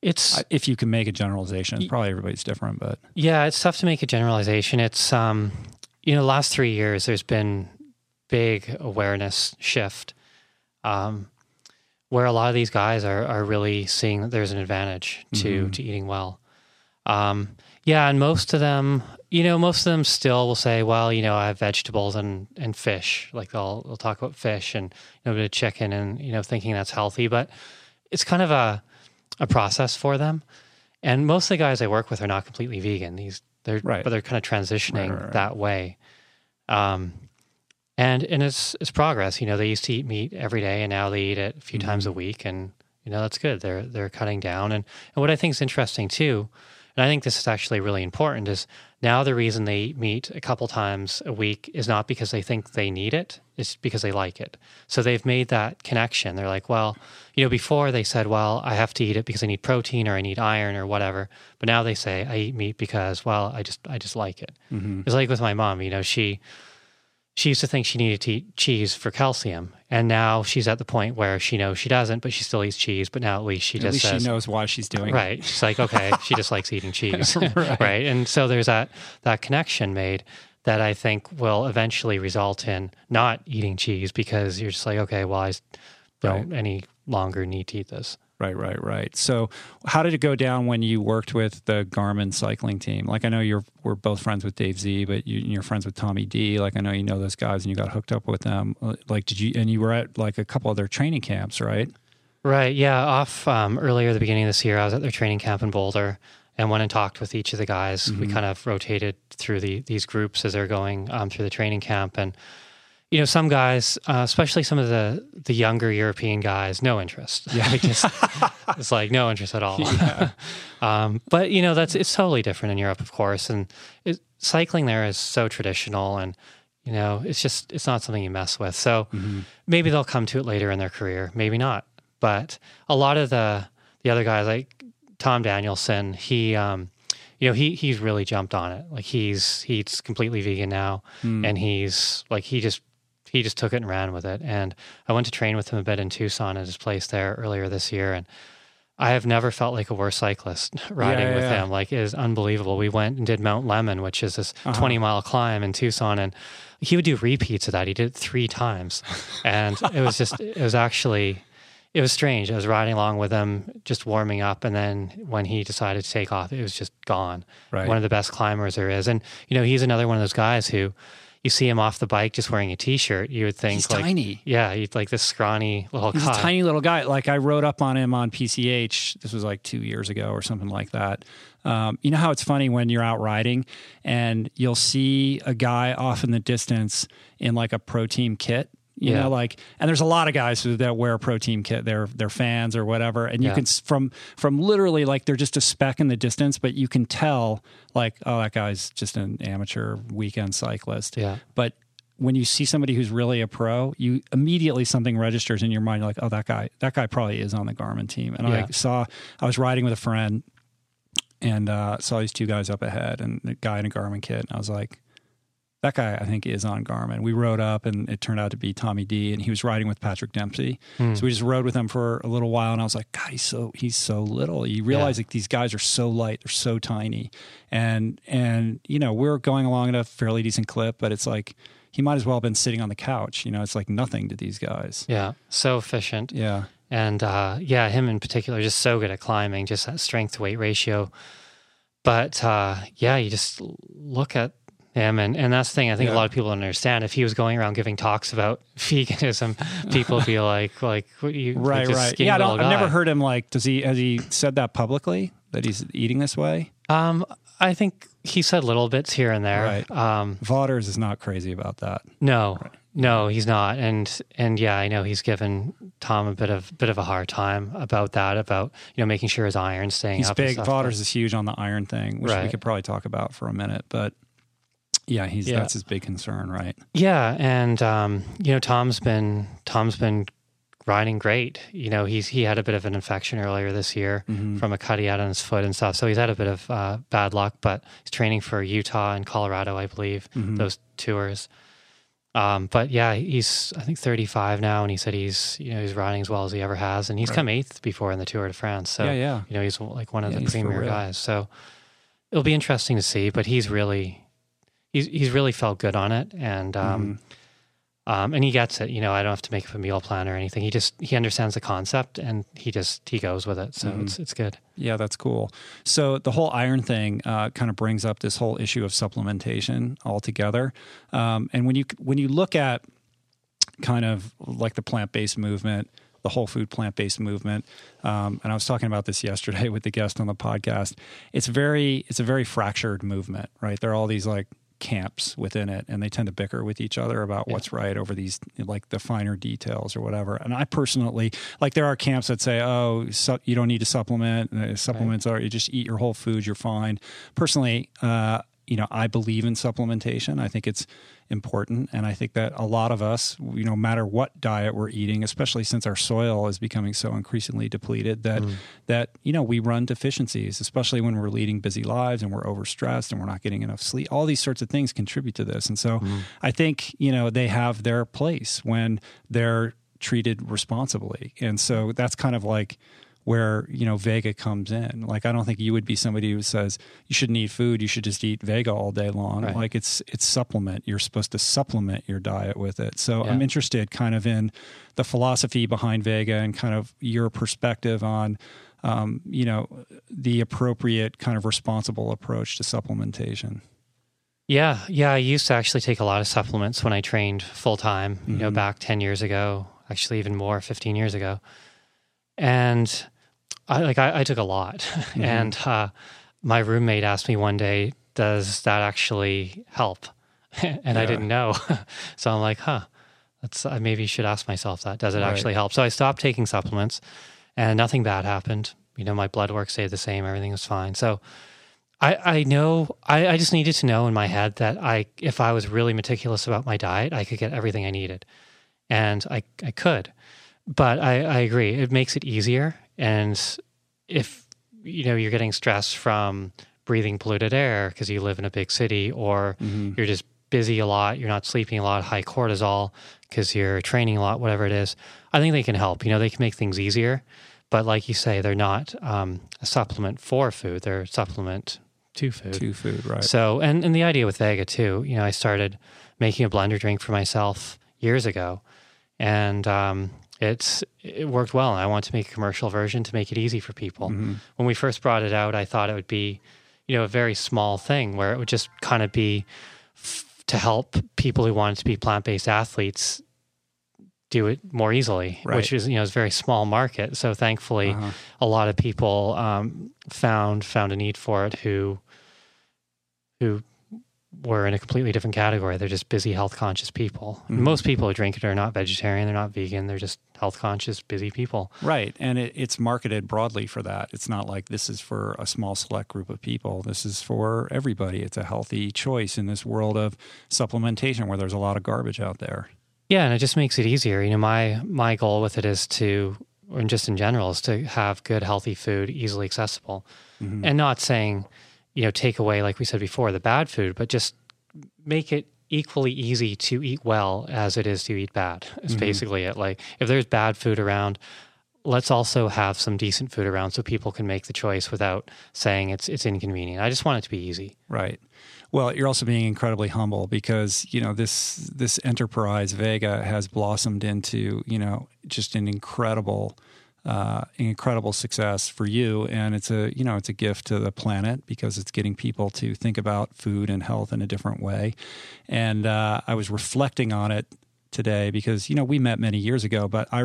It's if you can make a generalization. Probably everybody's different, but yeah, it's tough to make a generalization. It's um, you know, last three years there's been big awareness shift um, where a lot of these guys are, are really seeing that there's an advantage to, mm-hmm. to eating well. Um, yeah, and most of them, you know, most of them still will say, well, you know, I have vegetables and, and fish. Like they'll, they'll talk about fish and you know, a bit of chicken and, you know, thinking that's healthy. But it's kind of a, a process for them. And most of the guys I work with are not completely vegan. These they're right. but they're kind of transitioning right, right, that way. Um, and and it's it's progress. You know, they used to eat meat every day, and now they eat it a few mm-hmm. times a mm-hmm. week, and you know that's good. They're they're cutting down, and and what I think is interesting too, and I think this is actually really important, is now the reason they eat meat a couple times a week is not because they think they need it; it's because they like it. So they've made that connection. They're like, well, you know, before they said, well, I have to eat it because I need protein or I need iron or whatever, but now they say I eat meat because well, I just I just like it. Mm-hmm. It's like with my mom. You know, she she used to think she needed to eat cheese for calcium, and now she's at the point where she knows she doesn't, but she still eats cheese. But now at least she at just least says, she knows why she's doing it. right. It. She's like, okay, she just likes eating cheese, right. right. And so there's that that connection made. that I think will eventually result in not eating cheese because you're just like, okay, well, I don't Right. any longer need to eat this. Right, right, right. So, how did it go down when you worked with the Garmin cycling team? Like, I know you're we're both friends with Dave Z, but you, you're friends with Tommy D. Like, I know you know those guys, and you got hooked up with them. Like, did you? And you were at like a couple of their training camps, right? Right. Yeah. Off um, earlier the beginning of this year, I was at their training camp in Boulder and went and talked with each of the guys. We kind of rotated through the these groups as they're going um, through the training camp, and you know, some guys, uh, especially some of the the younger European guys, no interest. Yeah, just, it's like no interest at all. Yeah. um, but you know, that's it's totally different in Europe, of course, and it, cycling there is so traditional and. You know, it's just it's not something you mess with. So maybe they'll come to it later in their career, maybe not. But a lot of the the other guys, like Tom Danielson, he um, you know, he he's really jumped on it. Like he's he's completely vegan now, and he's like he just he just took it and ran with it. And I went to train with him a bit in Tucson at his place there earlier this year, and I have never felt like a worse cyclist riding yeah, with yeah. him. Like it is unbelievable. We went and did Mount Lemmon, which is this Uh-huh. 20 mile climb in Tucson, and he would do repeats of that. He did it three times, and it was just it was actually it was strange. I was riding along with him, just warming up, and then when he decided to take off, it was just gone. Right. One of the best climbers there is, and you know he's another one of those guys who. You see him off the bike just wearing a t-shirt, you would think He's like, tiny. yeah, like this scrawny little He's tiny little guy. Like I rode up on him on PCH. This was like two years ago or something like that. Um, you know how it's funny when you're out riding and you'll see a guy off in the distance in like a pro team kit. You Yeah. know, like, and there's a lot of guys who that wear a pro team kit. They're they're fans or whatever, and you Yeah. can from from literally like they're just a speck in the distance, but you can tell like, oh, that guy's just an amateur weekend cyclist. Yeah. But when you see somebody who's really a pro, you immediately something registers in your mind. You're like, oh, that guy, that guy probably is on the Garmin team. And Yeah. I saw, I was riding with a friend, and uh, saw these two guys up ahead, and the guy in a Garmin kit. And I was like, that guy, I think, is on Garmin. We rode up, and it turned out to be Tommy D, and he was riding with Patrick Dempsey. Hmm. So we just rode with him for a little while, and I was like, God, he's so he's so little. You realize Yeah. like these guys are so light, they're so tiny, and and you know we're going along at a fairly decent clip, but it's like he might as well have been sitting on the couch. You know, it's like nothing to these guys. Yeah, so efficient. Yeah, And uh, yeah, him in particular, just so good at climbing, just that strength weight ratio. But uh, yeah, you just look at him, and, and that's the thing. I think Yeah. a lot of people don't understand. If he was going around giving talks about veganism, people would be like, like, what you, like right, this right. Yeah, I don't, I've never heard him like. Does he has he said that publicly that he's eating this way? Um, I think he said little bits here and there. Right. Um, Vaughters is not crazy about that. No, no, he's not. And and yeah, I know he's given Tom a bit of bit of a hard time about that, about you know making sure his iron's staying He's up. big. stuff. Is huge on the iron thing, which we could probably talk about for a minute. But yeah, he's Yeah. that's his big concern, right? Yeah, and um, you know Tom's been Tom's been riding great. You know he's he had a bit of an infection earlier this year Mm-hmm. from a cut he had on his foot and stuff. So he's had a bit of uh, bad luck, but he's training for Utah and Colorado, I believe, Mm-hmm. those tours. Um, but yeah, he's I think 35 now, and he said he's you know he's riding as well as he ever has, and he's come eighth before in the Tour de France. So Yeah, yeah. you know he's like one of Yeah, the premier guys. So it'll be interesting to see. But he's really he's he's really felt good on it, and um, Mm-hmm. um, and he gets it. You know, I don't have to make up a meal plan or anything. He just he understands the concept, and he just he goes with it. So Mm-hmm. it's it's good. Yeah, that's cool. So the whole iron thing uh, kind of brings up this whole issue of supplementation altogether. Um, and when you when you look at kind of like the plant based movement, the whole food plant based movement, um, and I was talking about this yesterday with the guest on the podcast. It's very it's a very fractured movement, right? There are all these like camps within it and they tend to bicker with each other about what's right over these like the finer details or whatever. And i personally like there are camps that say oh su- you don't need to supplement uh, supplements are you just eat your whole food you're fine. Personally uh you know i believe in supplementation. I think it's important. And i think that a lot of us you know matter what diet we're eating especially since our soil is becoming so increasingly depleted that mm. that you know we run deficiencies especially when we're leading busy lives and we're overstressed and we're not getting enough sleep. All these sorts of things contribute to this. And so mm. i think you know they have their place when they're treated responsibly. And so that's kind of like where you know Vega comes in. Like I don't think you would be somebody who says you shouldn't eat food, you should just eat Vega all day long. Right. Like it's it's supplement. You're supposed to supplement your diet with it. So Yeah. I'm interested kind of in the philosophy behind Vega and kind of your perspective on um, you know the appropriate kind of responsible approach to supplementation. Yeah, yeah. I used to actually take a lot of supplements when I trained full time. You know, Mhm. back ten years ago, actually even more, fifteen years ago. And I like I, I took a lot. And uh, my roommate asked me one day, "Does that actually help?" and I didn't know. so I'm like, "Huh." That's I maybe should ask myself that. Does it Right. actually help? So I stopped taking supplements, and nothing bad happened. You know, my blood work stayed the same. Everything was fine. So I, I know I, I just needed to know in my head that I if I was really meticulous about my diet, I could get everything I needed. And I I could. But I, I agree. It makes it easier. And if you know you're getting stress from breathing polluted air because you live in a big city or Mm-hmm. you're just busy a lot, you're not sleeping a lot, high cortisol because you're training a lot, whatever it is, I think they can help. You know, they can make things easier. But like you say, they're not um, a supplement for food, they're a supplement to food. To food, right? So, and, and the idea with Vega too, you know, I started making a blender drink for myself years ago and um, it's, it worked well. I want to make a commercial version to make it easy for people. Mm-hmm. When we first brought it out, I thought it would be, you know, a very small thing where it would just kind of be f- to help people who wanted to be plant-based athletes do it more easily, Right. which is, you know, is a very small market. So thankfully, Uh-huh. a lot of people um, found found a need for it who who were in a completely different category. They're just busy, health conscious people. Mhm. Most people who drink it are not vegetarian. They're not vegan. They're just health conscious, busy people. Right. And it, it's marketed broadly for that. It's not like this is for a small select group of people. This is for everybody. It's a healthy choice in this world of supplementation where there's a lot of garbage out there. Yeah, and it just makes it easier. You know, my my goal with it is to, and just in general, is to have good, healthy food easily accessible, Mhm. and not saying, you know, take away like we said before the bad food, but just make it equally easy to eat well as it is to eat bad. Is Mhm. basically it. Like if there's bad food around. Let's also have some decent food around so people can make the choice without saying it's it's inconvenient. I just want it to be easy. Right. Well, you're also being incredibly humble because you know this this enterprise Vega has blossomed into you know just an incredible, uh, incredible success for you, and it's a you know it's a gift to the planet because it's getting people to think about food and health in a different way. And uh, I was reflecting on it today because you know we met many years ago, but I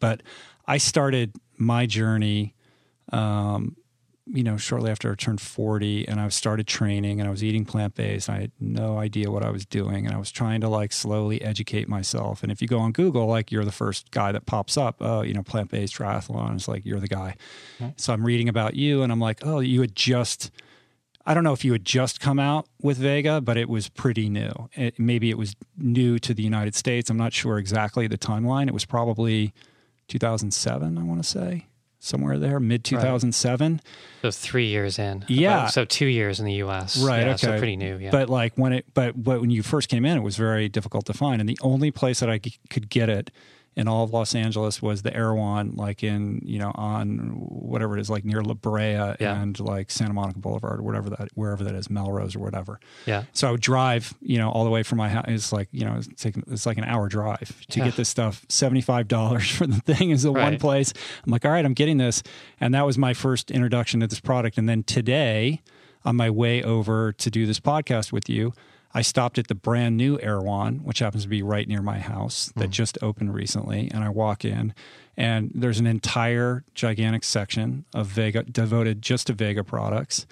but I started my journey um, you know, shortly after I turned 40 and I started training and I was eating plant based. I had no idea what I was doing. And I was trying to like slowly educate myself. And if you go on Google, like you're the first guy that pops up, oh, you know, plant based triathlon. It's like you're the guy. Mm-hmm. So I'm reading about you and I'm like, oh, you had just. I don't know if you had just come out with Vega, but it was pretty new. It, maybe it was new to the United States. I'm not sure exactly the timeline. It was probably 2007, I want to say, somewhere there, mid 2007. So three years in, Yeah. So two years in the U.S. Right, Yeah, okay. So pretty new. Yeah. But like when it, but, but when you first came in, it was very difficult to find, and the only place that I could get it in all of Los Angeles was the Erewhon, like in you know on whatever it is, like near La Brea Yeah. and like Santa Monica Boulevard, or whatever that wherever that is, Melrose or whatever. yeah. So I would drive, you know, all the way from my house. It's like, you know, it's, taking, it's like an hour drive to Yeah. get this stuff. $75 for the thing is the one place. I'm like, all right, I'm getting this. And that was my first introduction to this product. And then today, on my way over to do this podcast with you, I stopped at the brand new Erewhon, which happens to be right near my house that hmm. just opened recently. And I walk in, and there's an entire gigantic section of Vega devoted just to Vega products.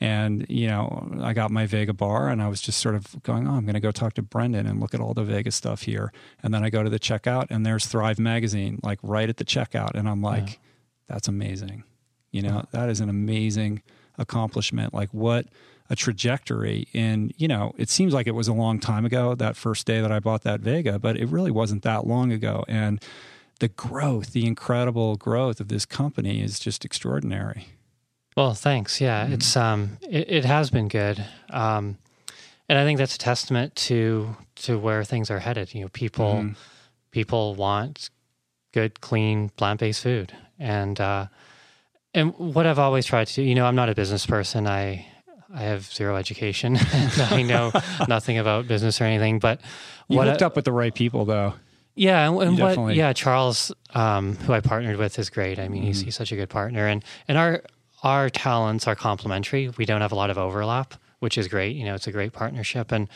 And, you know, I got my Vega bar and I was just sort of going, oh, I'm going to go talk to Brendan and look at all the Vega stuff here. And then I go to the checkout and there's Thrive Magazine, like right at the checkout. And I'm like, that's amazing. You know, that is an amazing accomplishment. Like, what a trajectory. And, you know, it seems like it was a long time ago, that first day that I bought that Vega, but it really wasn't that long ago. And the growth, the incredible growth of this company is just extraordinary. Well, thanks. Yeah, Mm-hmm. it's um, it, it has been good, um, and I think that's a testament to to where things are headed. You know, people Mhm. people want good, clean, plant based food, and uh, and what I've always tried to do, you know, I'm not a business person. I I have zero education. I know nothing about business or anything. But You what hooked I- up with the right people, though. yeah, and, and what? definitely- Yeah, Charles, um, who I partnered with, is great. I mean, he's Mm-hmm. he's such a good partner, and and our our talents are complementary. We don't have a lot of overlap, which is great. You know, it's a great partnership, and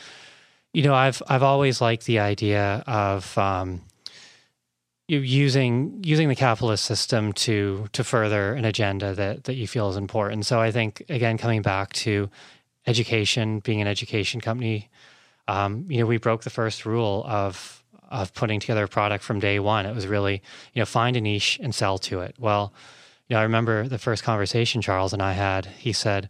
you know, I've I've always liked the idea of um, you using using the capitalist system to to further an agenda that that you feel is important. So I think again, coming back to education, being an education company, um, you know, we broke the first rule of of putting together a product from day one. It was really, you know, find a niche and sell to it. Well, you know, I remember the first conversation Charles and I had. He said,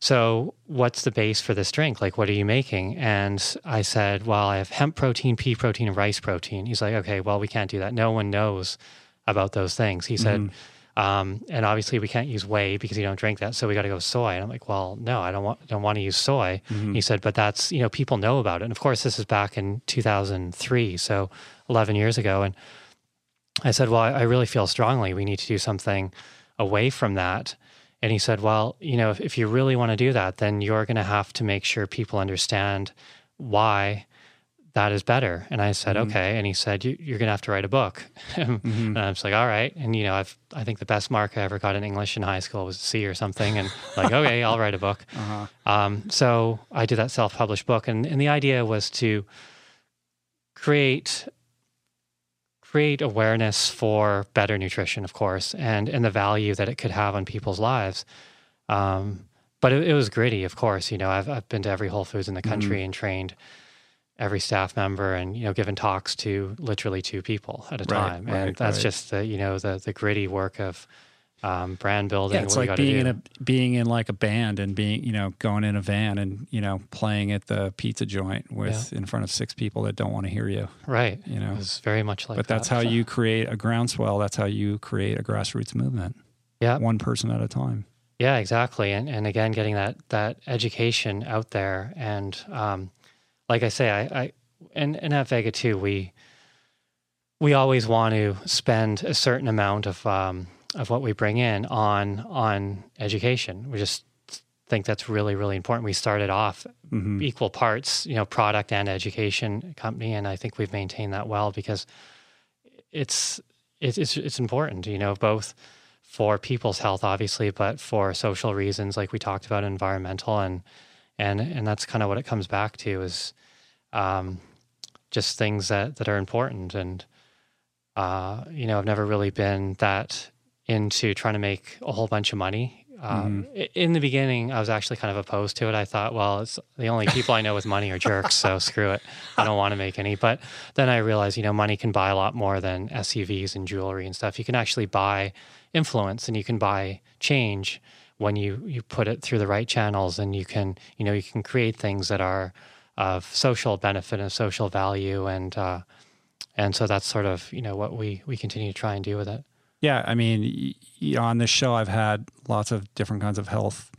"So, what's the base for this drink? Like, what are you making?" And I said, "Well, I have hemp protein, pea protein, and rice protein." He's like, "Okay, well, we can't do that. No one knows about those things." He said. Um, and obviously, we can't use whey because you don't drink that, so we got to go soy. And I'm like, well, no, I don't want don't want to use soy. He said, but that's you know people know about it. And of course, this is back in 2003, so 11 years ago. And I said, well, I, I really feel strongly we need to do something away from that. And he said, well, you know, if, if you really want to do that, then you're going to have to make sure people understand why that is better. And I said, mm-hmm. okay. And he said, you, you're going to have to write a book. And mm-hmm. I was like, all right. And, you know, I've, I think the best mark I ever got in English in high school was a C or something. And like, okay, I'll write a book. Uh-huh. Um, so I did that self published book. And, and the idea was to create create awareness for better nutrition, of course, and and the value that it could have on people's lives. Um, but it, it was gritty, of course. You know, I've I've been to every Whole Foods in the country and trained every staff member, and you know, given talks to literally two people at a Right, time, right, and that's right. just the you know the the gritty work of um, brand building. Yeah, it's like being in a being in like a band and being you know going in a van and you know playing at the pizza joint with in front of six people that don't want to hear you. right. you know. it's very much like. but that's that. how So- you create a groundswell. That's how you create a grassroots movement, Yeah, one person at a time. Yeah, exactly. And and again, getting that that education out there, and um, like I say, I, I and and at Vega too, we we always want to spend a certain amount of um, of what we bring in on on education. We just think that's really really important. We started off Mm-hmm. equal parts, you know, product and education company, and I think we've maintained that well because it's it's it's, it's important, you know, both for people's health, obviously, but for social reasons, like we talked about, environmental, and and and that's kind of what it comes back to is um, just things that that are important. And uh, you know, I've never really been that into trying to make a whole bunch of money. Um, i In the beginning, I was actually kind of opposed to it. I thought, well, it's the only people I know with money are jerks, so screw it. I don't want to make any. But then I realized, you know, money can buy a lot more than SUVs and jewelry and stuff. You can actually buy influence and you can buy change when you you put it through the right channels and you can you know you can create things that are of social benefit and social value and uh, and so that's sort of you know what we we continue to try and do with it. Yeah, I mean, on this show, I've had lots of different kinds of health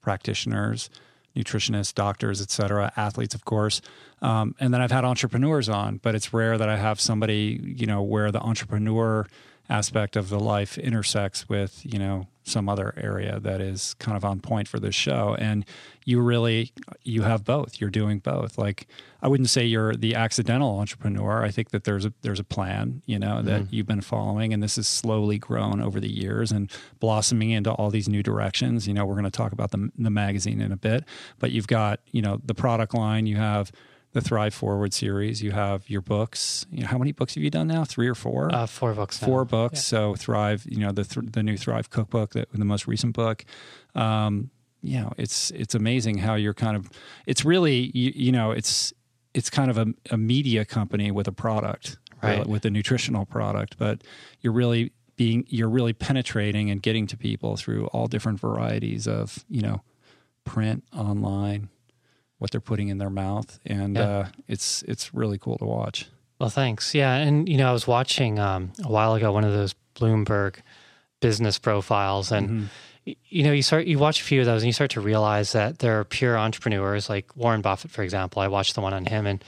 practitioners, nutritionists, doctors, et cetera, athletes, of course. Um, and then I've had entrepreneurs on, but it's rare that I have somebody, you know, where the entrepreneur aspect of the life intersects with, you know, some other area that is kind of on point for this show. And you really, you have both. You're doing both. Like, I wouldn't say you're the accidental entrepreneur. I think that there's a there's a plan, you know, that mm-hmm. you've been following, and this has slowly grown over the years and blossoming into all these new directions. You know, we're going to talk about the the magazine in a bit, but you've got you know the product line. You have the Thrive Forward series. You have your books. You know, how many books have you done now? Three or four? Uh, four books. now. four books. So Thrive, you know, the th- the new Thrive cookbook, that the most recent book. Um, you know, it's it's amazing how you're kind of. It's really you, you know, it's it's kind of a, a media company with a product, Right. with a nutritional product, but you're really being you're really penetrating and getting to people through all different varieties of you know print online what they're putting in their mouth and Yeah. uh, it's it's really cool to watch Well, thanks. Yeah, and you know, I was watching um, a while ago one of those Bloomberg business profiles, and y- you know, you start you watch a few of those, and you start to realize that there are pure entrepreneurs, like Warren Buffett, for example. I watched the one on him, and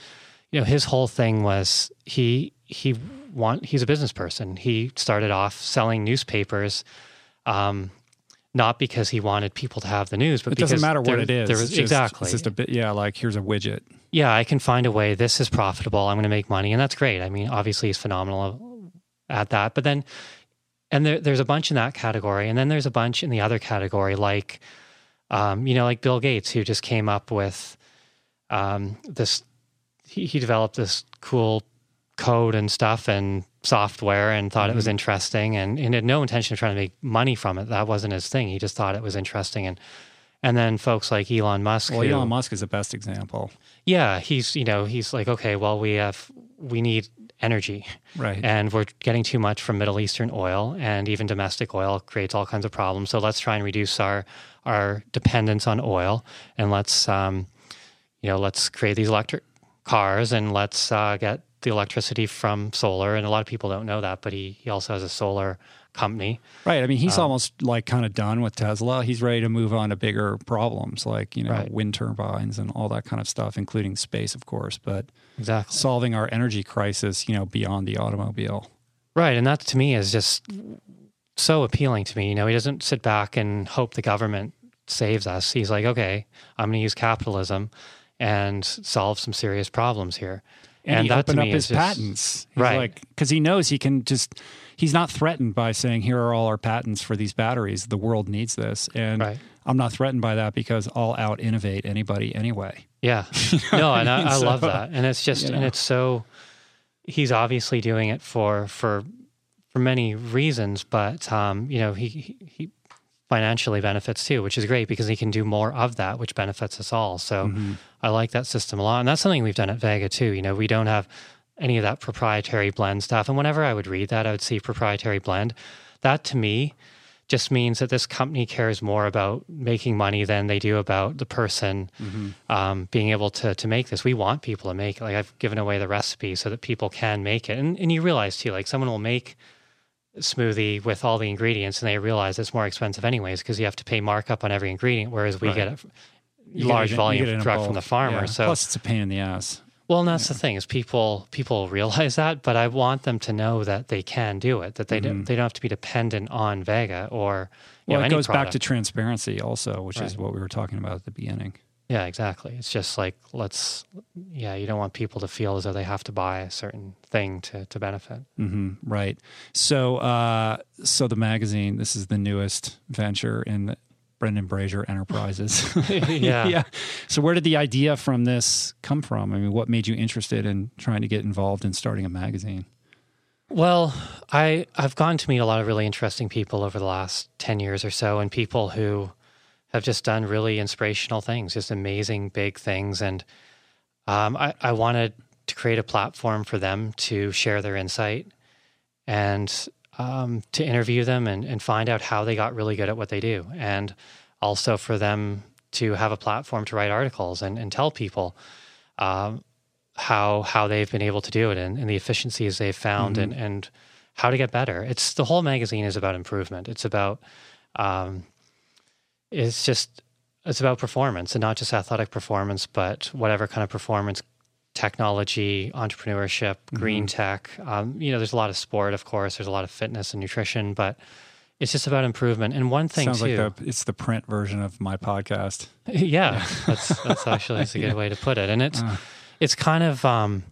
you know, his whole thing was he he want he's a business person. He started off selling newspapers. Um, not because he wanted people to have the news, but It doesn't matter what there- it is. There was, It's just- exactly. It's just a bit, yeah, like here's a widget. yeah, I can find a way. This is profitable. I'm going to make money, and that's great. I mean, obviously, he's phenomenal at that. But then, and there, there's a bunch in that category, and then there's a bunch in the other category, like, um, you know, like Bill Gates, who just came up with um, this. He, he developed this cool code and stuff and software, and thought it was interesting, and, and had no intention of trying to make money from it. That wasn't his thing. He just thought it was interesting, and and then folks like Elon Musk. Well, who- Elon Musk is the best example. yeah, he's you know he's like okay, well we have we need energy, Right. and we're getting too much from Middle Eastern oil, and even domestic oil creates all kinds of problems. So let's try and reduce our our dependence on oil, and let's um, you know let's create these electric cars, and let's uh, get the electricity from solar. And a lot of people don't know that, but he he also has a solar company. Right. I mean, he's Um, almost like kind of done with Tesla. He's ready to move on to bigger problems like, you know, Right. wind turbines and all that kind of stuff, including space, of course, but Exactly. solving our energy crisis, you know, beyond the automobile. Right. And that to me is just so appealing to me. You know, he doesn't sit back and hope the government saves us. He's like, okay, I'm going to use capitalism and solve some serious problems here. And, he that opened up his just- patents. He's Right. like, because he knows he can just, he's not threatened by saying, here are all our patents for these batteries. The world needs this. And Right. I'm not threatened by that because I'll out innovate anybody anyway. Yeah. no, and I, mean? I love So, that. And it's just, you and it's so, he's obviously doing it for, for, for many reasons, but, um, you know, he, he, he financially benefits too, which is great because he can do more of that, which benefits us all. So Mm-hmm. I like that system a lot. And that's something we've done at Vega too. You know, we don't have any of that proprietary blend stuff. And whenever I would read that, I would see proprietary blend. That to me just means that this company cares more about making money than they do about the person um, being able to to make this. We want people to make it. Like I've given away the recipe so that people can make it. And and you realize too, like someone will make smoothie with all the ingredients and they realize it's more expensive anyways because you have to pay markup on every ingredient, whereas we Right. get a You large get volume get direct from the farmer. Yeah. So Plus, it's a pain in the ass. well, and that's the thing is people people realize that, but I want them to know that they can do it. That they don't mm-hmm. they don't have to be dependent on Vega or you Well, know, it goes back to transparency also, which is what we were talking about at the beginning. Yeah, exactly. It's just like let's yeah, you don't want people to feel as though they have to buy a certain thing to to benefit. hmm right. So, uh, so the magazine. This is the newest venture in the Brendan Brazier Enterprises. yeah. yeah. So, where did the idea from this come from? I mean, what made you interested in trying to get involved in starting a magazine? Well, I I've gotten to meet a lot of really interesting people over the last 10 years or so and people who have just done really inspirational things, just amazing big things and um, I, I wanted to create a platform for them to share their insight and um, to interview them and, and find out how they got really good at what they do. And also for them to have a platform to write articles and, and tell people um, how how they've been able to do it and, and the efficiencies they've found and, and how to get better. It's the whole magazine is about improvement. It's about um, it's just it's about performance and not just athletic performance, but whatever kind of performance, technology, entrepreneurship, green tech. Um, you know, there's a lot of sport, of course. There's a lot of fitness and nutrition, but it's just about improvement. And one thing Sounds too, like the it's the print version of my podcast. yeah, that's that's actually that's a good way to put it. And it's it's kind of um,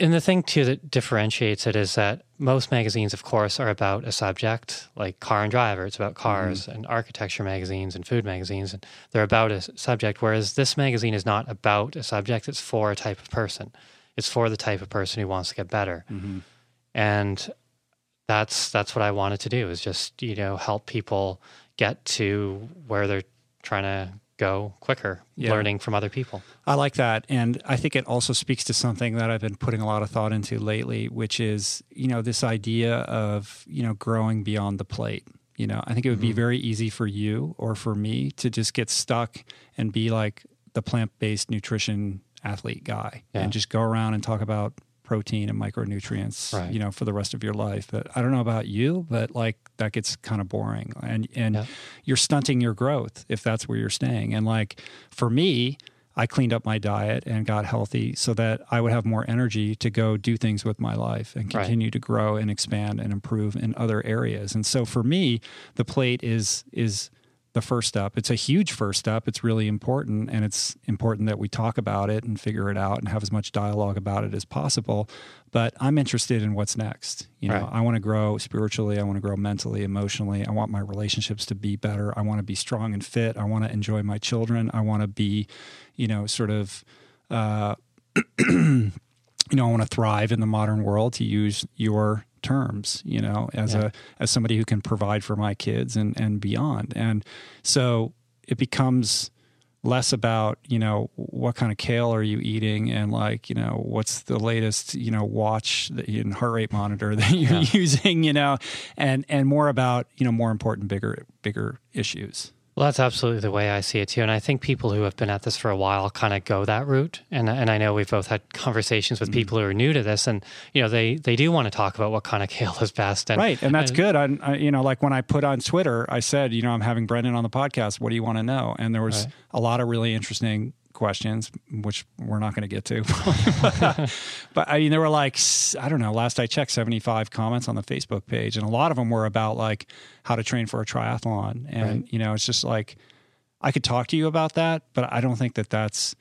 and the thing too that differentiates it is that most magazines, of course, are about a subject, like Car and Driver. It's about cars, mm-hmm. and architecture magazines and food magazines, and they're about a subject. Whereas this magazine is not about a subject; it's for a type of person. It's for the type of person who wants to get better, mm-hmm. and that's that's what I wanted to do is just you know help people get to where they're trying to go quicker, Yeah. learning from other people. I like that. And I think it also speaks to something that I've been putting a lot of thought into lately, which is, you know, this idea of, you know, growing beyond the plate. You know, I think it would be Mm-hmm. very easy for you or for me to just get stuck and be like the plant based nutrition athlete guy Yeah. and just go around and talk about protein and micronutrients, Right. you know, for the rest of your life. But I don't know about you, but like that gets kind of boring. And and Yeah. you're stunting your growth if that's where you're staying. And like for me, I cleaned up my diet and got healthy so that I would have more energy to go do things with my life and Right. continue to grow and expand and improve in other areas. And so for me, the plate is is the first step. It's a huge first step. It's really important and it's important that we talk about it and figure it out and have as much dialogue about it as possible. But I'm interested in what's next. You know, Right. I want to grow spiritually, I want to grow mentally, emotionally. I want my relationships to be better. I want to be strong and fit. I want to enjoy my children. I want to be, you know, sort of uh you know, I want to thrive in the modern world to use your terms, you know, as Yeah. a as somebody who can provide for my kids and and beyond. And so it becomes less about, you know, what kind of kale are you eating and like, you know, what's the latest, you know, watch that and heart rate monitor that you're Yeah. using, you know, and and more about, you know, more important bigger bigger issues. Well, that's absolutely the way I see it too. And I think people who have been at this for a while kind of go that route. And and I know we've both had conversations Mm-hmm. with people who are new to this, and you know they they do want to talk about what kind of kale is best. And, Right, and that's good. I, I, you know, like when I put on Twitter, I said, you know, I'm having Brendan on the podcast. What do you want to know? And there was Right. a lot of really interesting questions, which we're not going to get to. but I mean, there were like I don't know. Last I checked, 75 comments on the Facebook page, and a lot of them were about like how to train for a triathlon. And Right. you know, it's just like I could talk to you about that, but I don't think that that's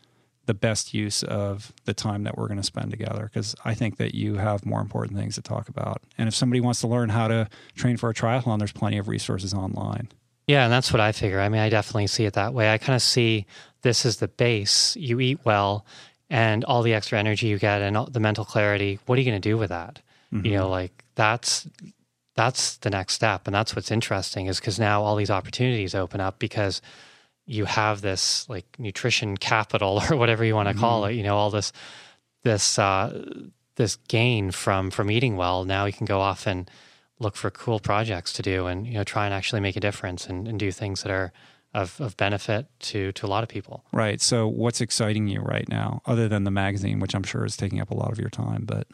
the best use of the time that we're going to spend together because I think that you have more important things to talk about. And if somebody wants to learn how to train for a triathlon, there's plenty of resources online. Yeah, and that's what I figure. I mean, I definitely see it that way. I kind of see this is the base. You eat well, and all the extra energy you get and all the mental clarity. What are you going to do with that? You know, like that's that's the next step, and that's what's interesting is because now all these opportunities open up because you have this like nutrition capital or whatever you want to call it. You know, all this this uh, this gain from from eating well. Now you can go off and look for cool projects to do and you know try and actually make a difference and, and do things that are of, of benefit to to a lot of people Right. So, what's exciting you right now, other than the magazine, which I'm sure is taking up a lot of your time? But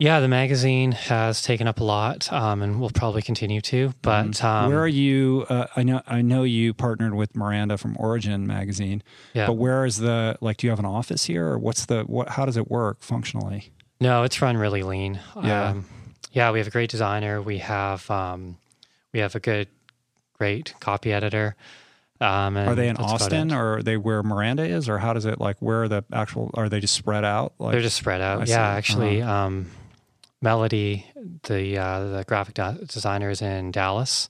yeah the magazine has taken up a lot um, and will probably continue to but um, where are you? Uh, I know I know you partnered with Miranda from Origin magazine, yeah but where is the like? Do you have an office here, or what's the what? How does it work functionally? no it's run really lean Yeah. um, yeah we have a great designer we have um, we have a good great copy editor um, Are they in Austin, or are they where Miranda is, or how does it like? Where are the actual? Are they just spread out? Like, They're just spread out. I see. yeah, actually, Uh-huh. um, Melody, the uh, the graphic de- designer, is in Dallas.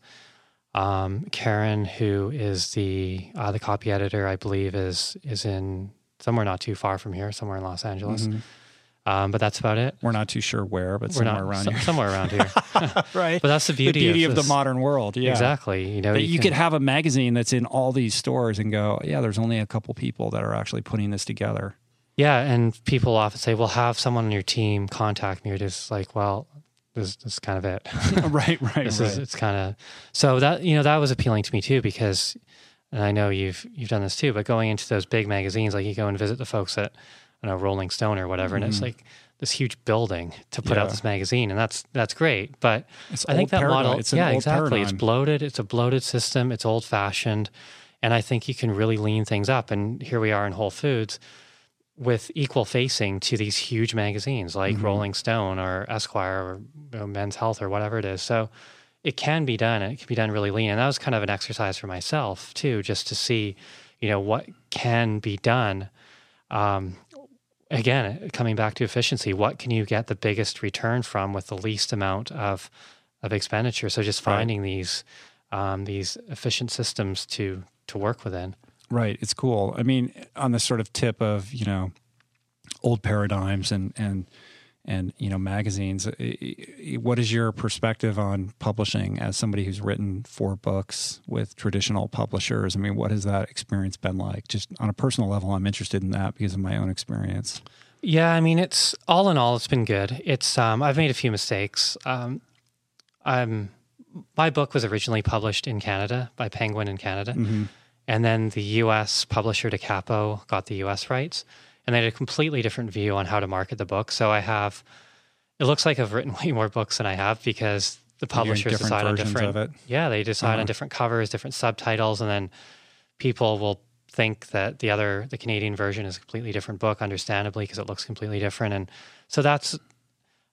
Um, Karen, who is the uh, the copy editor, I believe, is is in somewhere not too far from here, somewhere in Los Angeles. Mhm. Um, but that's about it. we're not too sure where, but We're somewhere not around so- here, somewhere around here. right? But that's the the beauty, beauty of, the modern world. Yeah, Exactly. You know, That you, could have a magazine that's in all these stores and go, yeah, there's only a couple people that are actually putting this together. Yeah, and people often say, "Well, have someone on your team contact me." Or just like, well, this, this is kind of it. right, right, this right. is it's kind of so that you know that was appealing to me too because and I know you've you've done this too but going into those big magazines like you go and visit the folks at I don't know Rolling Stone or whatever and it's Mhm. like this huge building to put out this magazine and that's that's great but It's I think that paradigm. model It's yeah exactly it's bloated it's a bloated system it's old fashioned and I think you can really lean things up and here we are in Whole Foods with equal facing to these huge magazines like Mhm. Rolling Stone or Esquire or you know, Men's Health or whatever it is. So it can be done and it can be done really lean. And that was kind of an exercise for myself too, just to see, you know, what can be done. Um, again, coming back to efficiency, what can you get the biggest return from with the least amount of of expenditure? So just Right. finding these um, these efficient systems to to work within. Right. It's cool. I mean, on the sort of tip of, you know, old paradigms and, and, and, you know, magazines, what is your perspective on publishing as somebody who's written four books with traditional publishers? I mean, what has that experience been like? Just on a personal level, I'm interested in that because of my own experience. Yeah, I mean, it's all in all, it's been good. It's um, I've made a few mistakes. Um, I'm my book was originally published in Canada by Penguin in Canada, Mm-hmm. and then the U.S. publisher Da Capo got the U.S. rights, and they had a completely different view on how to market the book. So I have, it looks like I've written way more books than I have because the publishers decide on different of it. yeah, they decide Uh-huh. on different covers, different subtitles, and then people will think that the other the Canadian version is a completely different book, understandably because it looks completely different, and so that's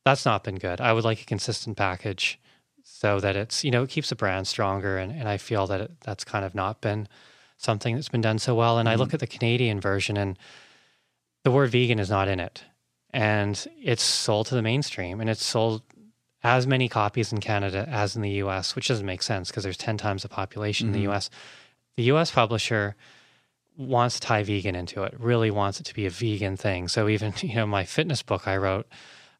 that's not been good. I would like a consistent package so that it's you know it keeps the brand stronger, and and I feel that it, that's kind of not been something that's been done so well. And mm-hmm. I look at the Canadian version, and the word vegan is not in it, and it's sold to the mainstream, and it's sold as many copies in Canada as in the US, which doesn't make sense because there's 10 times the population mm-hmm. in the mm-hmm. US. The US publisher wants to tie vegan into it, really wants it to be a vegan thing. So even, you know, my fitness book I wrote,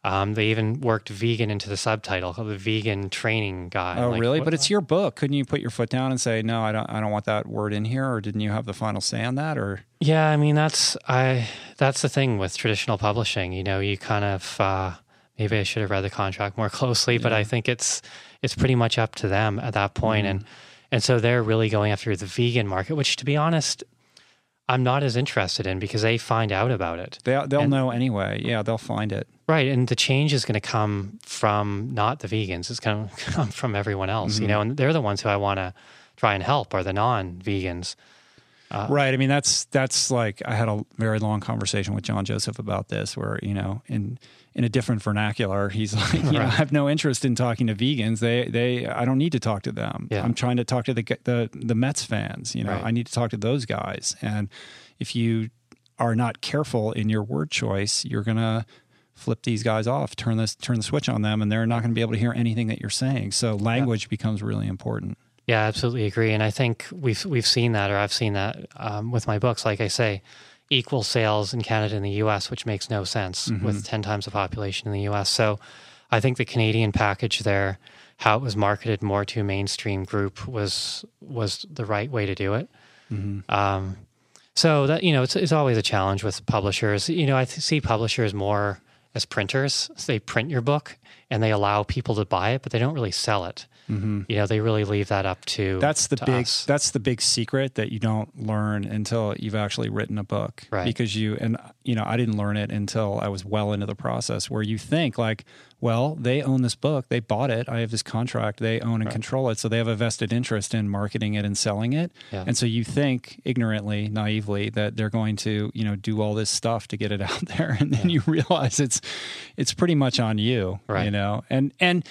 um, they even worked vegan into the subtitle called the vegan training guide. Oh, like, really? What, but it's your book. Couldn't you put your foot down and say, no, I don't, I don't want that word in here? Or didn't you have the final say on that? Or yeah, I mean, that's, I, that's the thing with traditional publishing, you know, you kind of, uh, maybe I should have read the contract more closely, but I think it's, it's pretty much up to them at that point. Mm-hmm. And, and so they're really going after the vegan market, which to be honest, I'm not as interested in because they find out about it. They, they'll and, know anyway. Yeah, they'll find it. Right. And the change is going to come from not the vegans, it's going to come from everyone else, mm-hmm. you know, and they're the ones who I want to try and help are the non vegans. Uh, right. I mean, that's that's like I had a very long conversation with John Joseph about this, where you know, in in a different vernacular, he's like, you right. know, I have no interest in talking to vegans. They they I don't need to talk to them. Yeah. I'm trying to talk to the the the Mets fans. You know, right. I need to talk to those guys. And if you are not careful in your word choice, you're gonna flip these guys off, turn this turn the switch on them, and they're not going to be able to hear anything that you're saying. So language yeah. becomes really important. Yeah, absolutely agree. And I think we've we've seen that, or I've seen that um, with my books. Like I say, equal sales in Canada and the U.S., which makes no sense mm-hmm. with ten times the population in the U.S. So, I think the Canadian package there, how it was marketed more to a mainstream group, was was the right way to do it. Mm-hmm. Um, so that you know, it's it's always a challenge with publishers. You know, I th- see publishers more as printers. They print your book and they allow people to buy it, but they don't really sell it. Mm-hmm. You know, they really leave that up to. That's the to big. Us. That's the big secret that you don't learn until you've actually written a book, right? Because you and you know, I didn't learn it until I was well into the process. Where you think like, well, they own this book, they bought it, I have this contract, they own and right. control it, so they have a vested interest in marketing it and selling it. Yeah. And so you think ignorantly, naively that they're going to, you know, do all this stuff to get it out there, and then yeah. you realize it's it's pretty much on you, right. you know, and and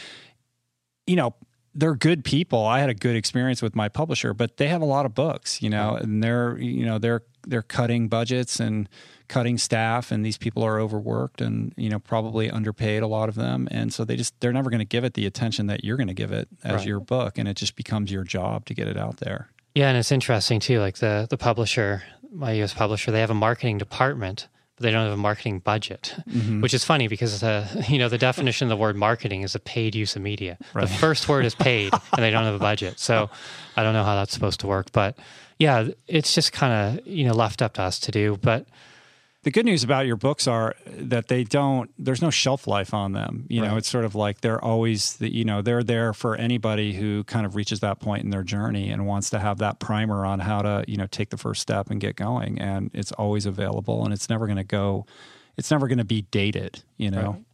you know they're good people. I had a good experience with my publisher, but they have a lot of books, you know, and they're you know they're they're cutting budgets and cutting staff, and these people are overworked and you know probably underpaid a lot of them, and so they just they're never going to give it the attention that you're going to give it as right. your book, and it just becomes your job to get it out there. Yeah, and it's interesting too. Like the the publisher, my U.S. publisher, they have a marketing department but they don't have a marketing budget, mm-hmm. which is funny because uh, you know the definition of the word marketing is a paid use of media. Right. The first word is paid, and they don't have a budget. So I don't know how that's supposed to work, but yeah, it's just kind of you know left up to us to do. But the good news about your books are that they don't there's no shelf life on them you right. know it's sort of like they're always the, you know they're there for anybody who kind of reaches that point in their journey and wants to have that primer on how to you know take the first step and get going and it's always available and it's never going to go it's never going to be dated you know right.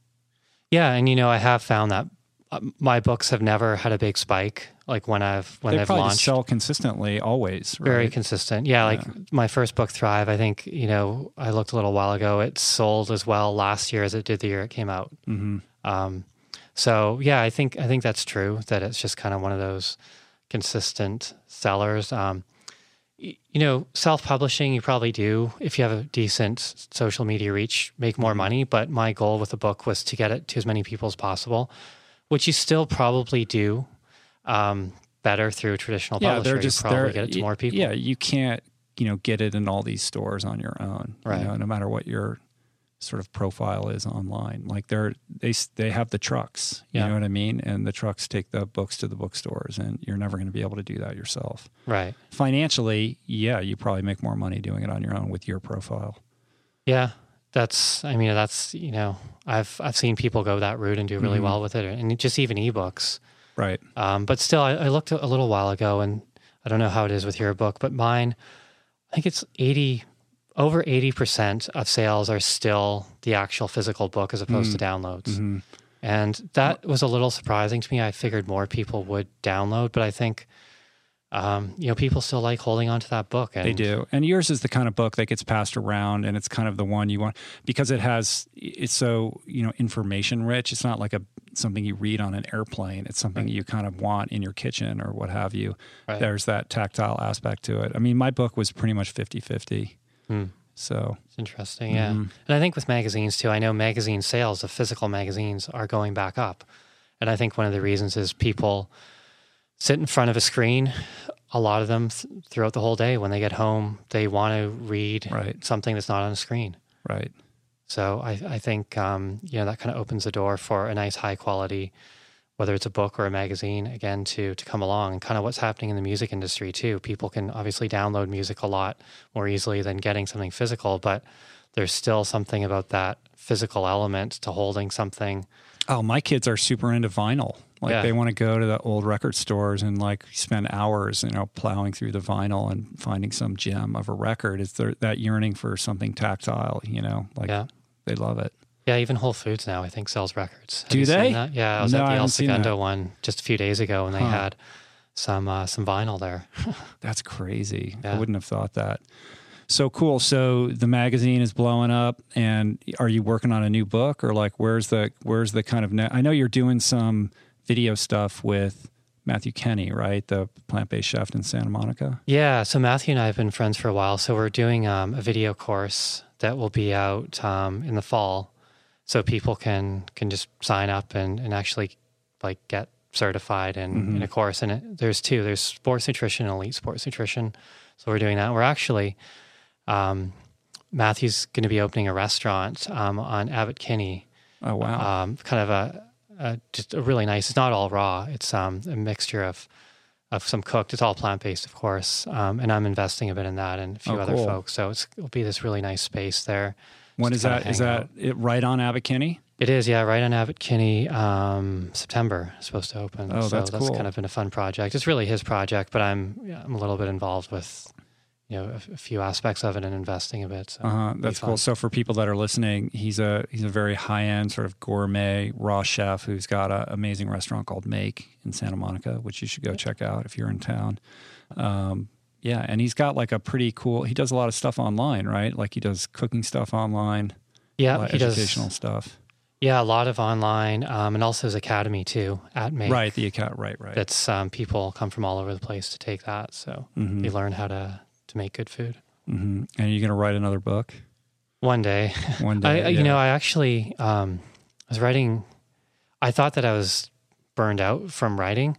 yeah and you know i have found that uh, my books have never had a big spike like when I've when they I've launched. sell consistently always. Right? Very consistent. Yeah, like yeah. my first book, Thrive. I think you know I looked a little while ago. It sold as well last year as it did the year it came out. Mm-hmm. Um, so yeah, I think I think that's true. That it's just kind of one of those consistent sellers. Um, you know, self publishing, you probably do if you have a decent social media reach, make more mm-hmm. money. But my goal with the book was to get it to as many people as possible, which you still probably do um, better through traditional yeah, publisher. They're just, you probably get it to more people. Yeah, you can't you know get it in all these stores on your own. Right. You know, no matter what your sort of profile is online. Like they're they they have the trucks. You yeah. know what I mean? And the trucks take the books to the bookstores, and you're never going to be able to do that yourself. Right. Financially, yeah, you probably make more money doing it on your own with your profile. Yeah, that's. I mean, that's you know, I've I've seen people go that route and do really mm-hmm. well with it, and just even ebooks. Right. Um, but still, I, I, looked a little while ago, and I don't know how it is with your book, but mine, I think it's 80, over 80% of sales are still the actual physical book as opposed mm. to downloads. Mm-hmm. And that was a little surprising to me. I figured more people would download, but I think um, you know, people still like holding on to that book. And They do. And yours is the kind of book that gets passed around and it's kind of the one you want because it has it's so, you know, information rich. It's not like a something you read on an airplane. It's something you kind of want in your kitchen or what have you. Right. There's that tactile aspect to it. I mean, my book was pretty much 50-50. Hmm. So, It's interesting, yeah. Mm-hmm. And I think with magazines too, I know magazine sales of physical magazines are going back up. And I think one of the reasons is people sit in front of a screen. A lot of them th- throughout the whole day, when they get home, they want to read Right. something that's not on a screen. right. So I, I think um, you know that kind of opens the door for a nice high quality, whether it's a book or a magazine, again to to come along and kind of what's happening in the music industry too. People can obviously download music a lot more easily than getting something physical, but there's still something about that physical element to holding something. Oh, my kids are super into vinyl. Like Yeah. they want to go to the old record stores and like spend hours, you know, plowing through the vinyl and finding some gem of a record. It's their, that yearning for something tactile, you know, like Yeah. They love it. Yeah, even Whole Foods now I think sells records. Have Do they? Yeah, I was No, at the El. Segundo one just a few days ago, and they Huh. had some uh, some vinyl there. That's crazy. I wouldn't have thought that. So cool. So the magazine is blowing up, and are you working on a new book, or like where's the where's the kind of? Ne- I know you're doing some video stuff with Matthew Kenney, right? The plant based chef in Santa Monica. Yeah, so Matthew and I have been friends for a while. So we're doing um, a video course that will be out um, in the fall, so people can can just sign up and, and actually like get certified in, in a course. And it, there's two: there's sports nutrition and elite sports nutrition. So we're doing that. We're actually um, Matthew's going to be opening a restaurant um, on Abbott Kinney Oh wow. um, kind of a, a just a really nice. It's not all raw. It's um, a mixture of of some cooked. It's all plant based, of course. Um, and I'm investing a bit in that and a few Oh, other cool. folks. So it's, it'll be this really nice space there. when is that? Is that it right on Kinney? It is, yeah, right on Abbott Kinney. Um, September is supposed to open. Oh, so that's that's cool. kind of been a fun project. It's really his project, but I'm yeah, I'm a little bit involved with you know a, a few aspects of it and investing a bit. So Uh huh. That's cool. So for people that are listening, he's a he's a very high end sort of gourmet raw chef who's got an amazing restaurant called Make in Santa Monica, which you should go check out if you're in town. Um, yeah, and he's got like a pretty cool. He does a lot of stuff online, right? Like he does cooking stuff online, Yeah, he does. educational stuff. Yeah, a lot of online, um, and also his academy too at Make. Right. The account. Right. Right. That's um, people come from all over the place to take that, so Mhm. they learn how to to make good food. hmm And you're going to write another book One day, one day. I- you know, I actually um, was writing. I thought that I was burned out from writing,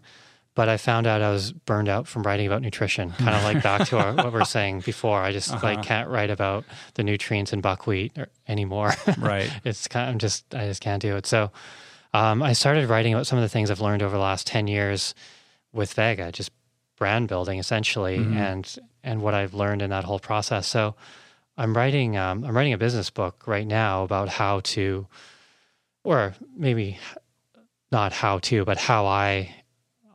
but I found out I was burned out from writing about nutrition. Kind of like back to our, what we were saying before. I just Uh-huh. like can't write about the nutrients in buckwheat or, anymore. right. it's kind of, I'm just I just can't do it. So um, I started writing about some of the things I've learned over the last ten years with Vega, just brand building essentially, Mhm. and and what I've learned in that whole process. So I'm writing um, I'm writing a business book right now about how to, or maybe not how to, but how I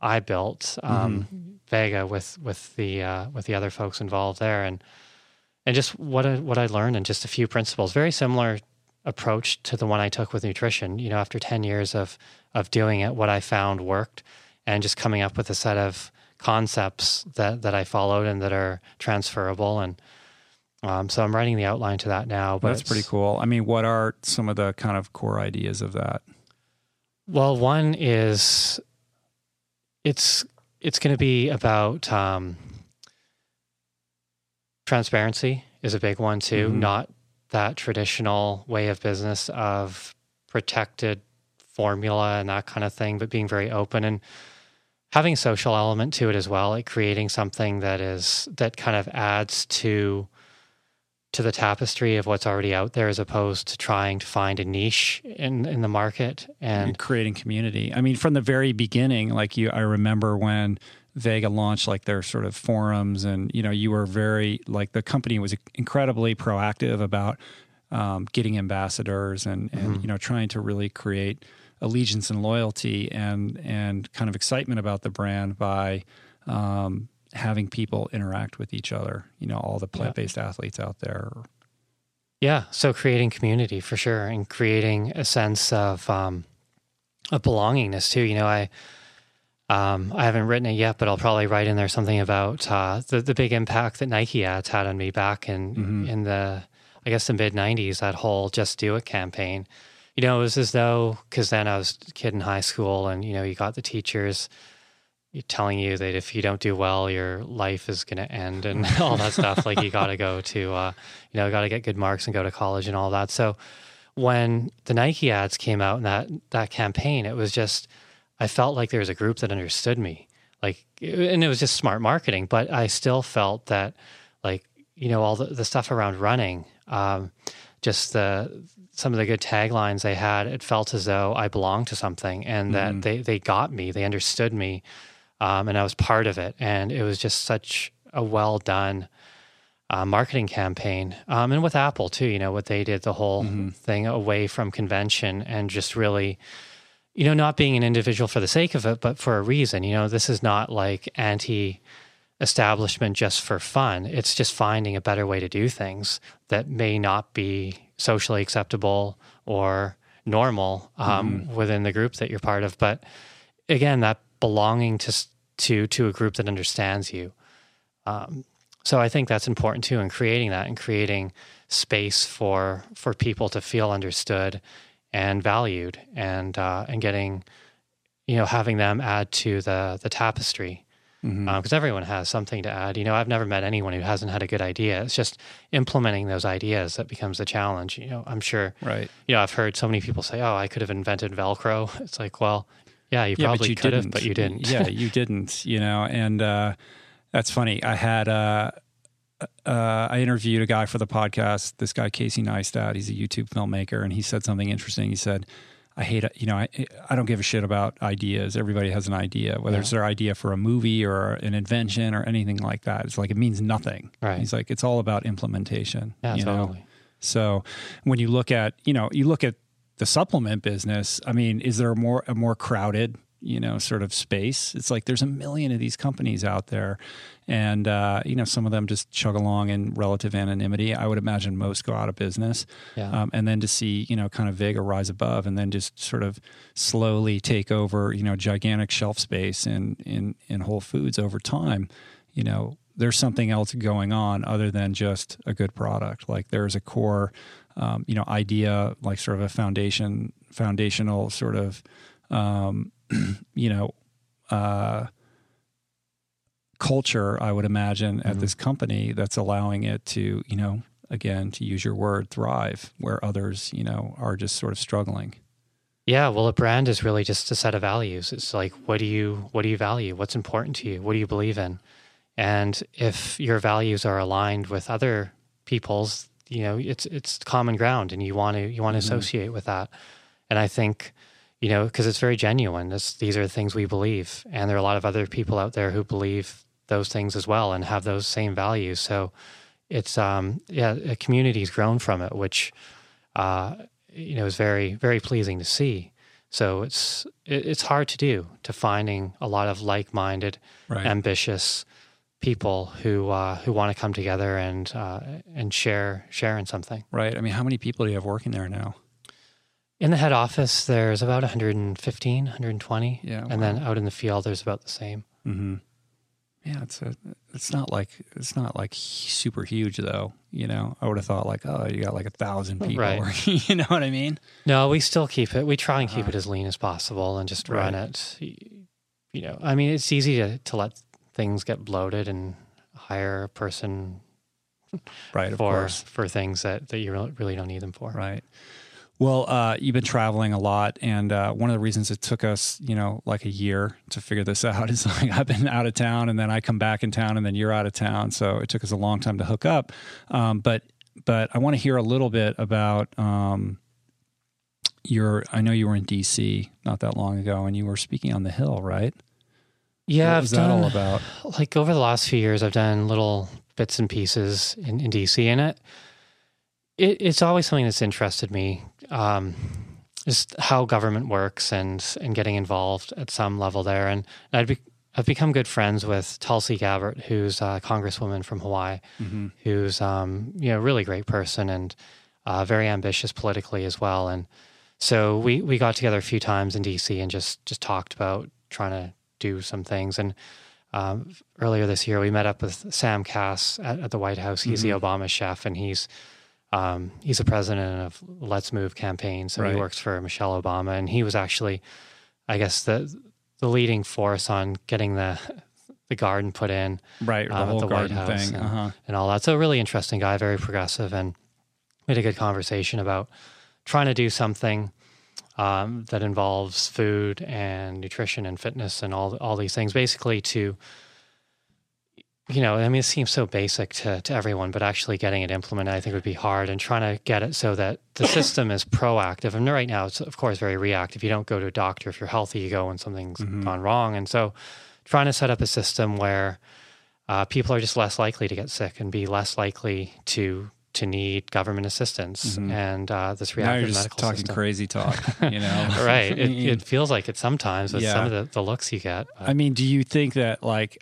I built um, Vega with with the uh, with the other folks involved there, and and just what I, what I learned and just a few principles, very similar approach to the one I took with nutrition. You know, after ten years of of doing it, what I found worked, and just coming up with a set of concepts that that I followed and that are transferable. And um, so I'm writing the outline to that now. But That's pretty cool. I mean, what are some of the kind of core ideas of that? Well, one is it's it's going to be about um, transparency is a big one too. Mhm. Not that traditional way of business of protected formula and that kind of thing, but being very open and having a social element to it as well, like creating something that is that kind of adds to to the tapestry of what's already out there as opposed to trying to find a niche in in the market and and creating community. I mean, from the very beginning, like you, I remember when Vega launched like their sort of forums, and you know, you were very like the company was incredibly proactive about um, getting ambassadors and and Mhm. you know trying to really create allegiance and loyalty and and kind of excitement about the brand by um, having people interact with each other. You know, all the plant based athletes out there. Yeah, so creating community for sure, and creating a sense of um, of belongingness too. You know, I Um, I haven't written it yet, but I'll probably write in there something about uh, the the big impact that Nike ads had on me back in Mm-hmm. in the I guess the mid '90s. That whole "Just Do It" campaign. You know, it was as though because then I was a kid in high school, and you know, you got the teachers telling you that if you don't do well, your life is going to end and all that stuff. Like you got to go to, uh, you know, got to get good marks and go to college and all that. So when the Nike ads came out in that that campaign, it was just I felt like there was a group that understood me. Like, and it was just smart marketing, but I still felt that, like, you know, all the, the stuff around running, um, just the some of the good taglines they had, it felt as though I belonged to something and that they they got me, they understood me, um, and I was part of it, and it was just such a well done uh, marketing campaign. Um, and with Apple too, you know, what they did, the whole thing away from convention and just really, you know, not being an individual for the sake of it, but for a reason. You know, this is not like anti establishment just for fun. It's just finding a better way to do things that may not be socially acceptable or normal um, within the group that you're part of. But again, that belonging to to to a group that understands you. Um, so I think that's important too in creating that and creating space for for people to feel understood and valued and uh, and getting you know having them add to the the tapestry because everyone has something to add. You know, I've never met anyone who hasn't had a good idea. It's just implementing those ideas that becomes the challenge. You know, I'm sure. Right. You know, I've heard so many people say, "Oh, I could have invented Velcro." It's like, well, yeah, you Yeah, probably you could didn't. have, but you didn't. yeah, you didn't. You know, and uh, that's funny. I had uh, uh, I interviewed a guy for the podcast. This guy Casey Neistat. He's a YouTube filmmaker, and he said something interesting. He said, "I hate it. You know, I I don't give a shit about ideas. Everybody has an idea, whether it's their idea for a movie or an invention or anything like that. It's like it means nothing. Right. He's like, it's all about implementation. Yeah, you know? totally. So when you look at, you know, you look at the supplement business, I mean, is there a more a more crowded, you know, sort of space? It's like there's a million of these companies out there and uh, you know, some of them just chug along in relative anonymity. I would imagine most go out of business. Yeah. Um, and then to see, you know, kind of Vega rise above and then just sort of slowly take over, you know, gigantic shelf space in in in Whole Foods over time, you know, there's something else going on other than just a good product. Like there's a core, um, you know, idea, like sort of a foundation, foundational sort of, um, you know, uh, culture. I would imagine at mm-hmm. this company that's allowing it to, you know, again to use your word, thrive where others, you know, are just sort of struggling. Yeah, well, a brand is really just a set of values. It's like, what do you what do you value? What's important to you? What do you believe in? And if your values are aligned with other people's, you know, it's it's common ground, and you want to you want to mm-hmm. associate with that. And I think, you know, because it's very genuine. This, these are the things we believe, and there are a lot of other people out there who believe those things as well and have those same values. So it's um yeah, a community's grown from it, which uh, you know is very very pleasing to see. So it's it, it's hard to do to finding a lot of like minded, Right. ambitious people who uh, who want to come together and uh, and share share in something. Right. I mean, how many people do you have working there now? In the head office, there's about 115, 120, Yeah, and then out in the field, there's about the same. Mm-hmm. Yeah, it's a, it's not like it's not like super huge though. You know, I would have thought like, oh, you got like a thousand people. Right. you know what I mean? No, we still keep it. We try and keep uh. it as lean as possible and just run it. You know, I mean, it's easy to, to let things get bloated and hire a person Right. Of for course. for things that, that you really don't need them for. Right. Well, uh, you've been traveling a lot, and uh, one of the reasons it took us, you know, like a year to figure this out is like I've been out of town, and then I come back in town, and then you're out of town, so it took us a long time to hook up. Um, but but I want to hear a little bit about um, your. I know you were in D.C. not that long ago, and you were speaking on the Hill, right? Yeah, what I've was done, that all about? like over the last few years, I've done little bits and pieces in, in DC, and it, it it's always something that's interested me. Um, just how government works and and getting involved at some level there, and I'd be. I've become good friends with Tulsi Gabbard, who's a congresswoman from Hawaii, who's um, you know really great person and uh, very ambitious politically as well. And so we we got together a few times in DC and just just talked about trying to do some things. And um, earlier this year, we met up with Sam Kass at, at the White House. He's Mm-hmm. the Obama chef, and he's um, he's the president of Let's Move campaign. So Right. he works for Michelle Obama, and he was actually, I guess, the the leading force on getting the the garden put in Right. The um, whole at the White House thing. and, Uh-huh. and all that. So a really interesting guy, very progressive, and we had a good conversation about trying to do something um, that involves food and nutrition and fitness and all all these things, basically to you know, I mean, it seems so basic to, to everyone, but actually getting it implemented, I think, would be hard. And trying to get it so that the system is proactive. And right now, it's of course very reactive. You don't go to a doctor if you're healthy; you go when something's gone wrong. And so, trying to set up a system where uh, people are just less likely to get sick and be less likely to to need government assistance and uh, this Now reactive just medical talking system. crazy talk, you know? Right. It, it feels like it sometimes with some of the, the looks you get. but- I mean, do you think that like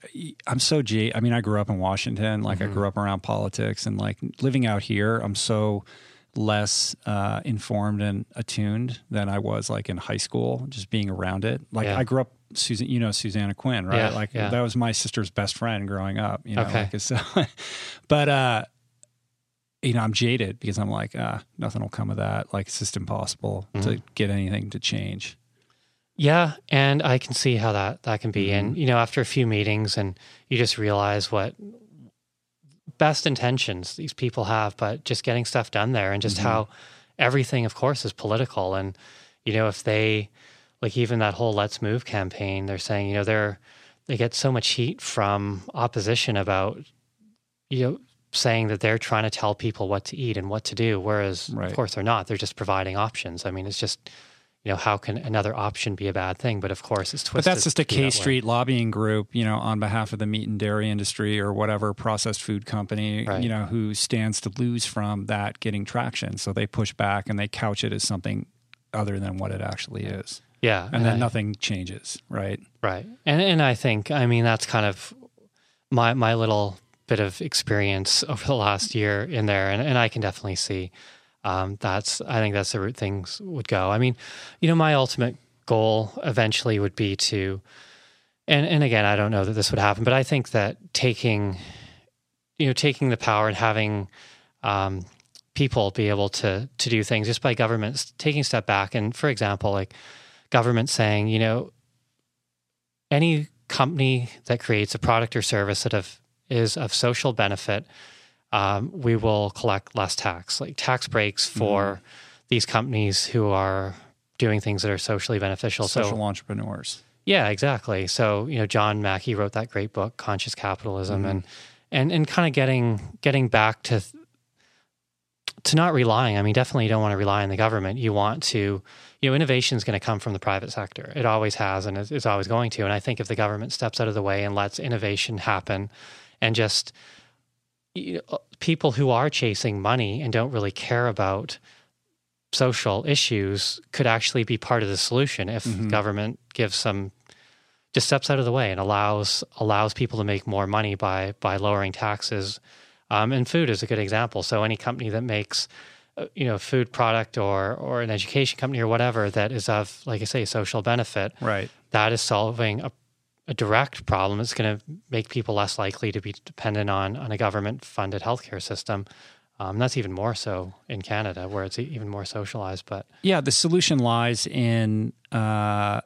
I'm so J? I mean, I grew up in Washington. Like, Mm-hmm. I grew up around politics, and like living out here, I'm so less uh, informed and attuned than I was like in high school. Just being around it. Like, Yeah. I grew up. Susan, you know Susanna Quinn, right? Yeah, like yeah. that was my sister's best friend growing up. You know, Okay. like, so, but uh, you know, I'm jaded because I'm like, ah, nothing will come of that. Like, it's just impossible Mm-hmm. to get anything to change. Yeah, and I can see how that that can be. Mm-hmm. And you know, after a few meetings, and you just realize what best intentions these people have, but just getting stuff done there, and just how everything, of course, is political. And you know, if they like even that whole "Let's Move" campaign, they're saying, you know, they're they get so much heat from opposition about you know saying that they're trying to tell people what to eat and what to do whereas Right. of course they're not they're just providing options i mean it's just you know how can another option be a bad thing but of course it's twisted But that's just a K to be that K way. Street lobbying group, you know, on behalf of the meat and dairy industry or whatever processed food company, Right. you know, who stands to lose from that getting traction. So they push back and they couch it as something other than what it actually is. yeah And then I- nothing changes, right? Right. And and I think I mean that's kind of my my little bit of experience over the last year in there and, and I can definitely see um, that's I think that's the route things would go. I mean, you know, my ultimate goal eventually would be to and and again, I don't know that this would happen, but I think that taking you know, taking the power and having um, people be able to to do things just by governments taking a step back and for example, like government saying, you know, any company that creates a product or service that of, is of social benefit, um, we will collect less tax, like tax breaks for these companies who are doing things that are socially beneficial. Social so, entrepreneurs. yeah, exactly. So, you know, John Mackey wrote that great book, Conscious Capitalism, and and and kind of getting getting back to to not relying. I mean, definitely you don't want to rely on the government. You want to, you know, innovation is going to come from the private sector. It always has, and it's, it's always going to. And I think if the government steps out of the way and lets innovation happen, and just you know, people who are chasing money and don't really care about social issues could actually be part of the solution if government gives some just steps out of the way and allows allows people to make more money by by lowering taxes. Um, and food is a good example. So any company that makes uh, you know food product or or an education company or whatever that is of like I say social benefit, Right. that is solving a, a direct problem. It's going to make people less likely to be dependent on on a government funded healthcare system. Um, that's even more so in Canada, where it's even more socialized. But Yeah, the solution lies in uh,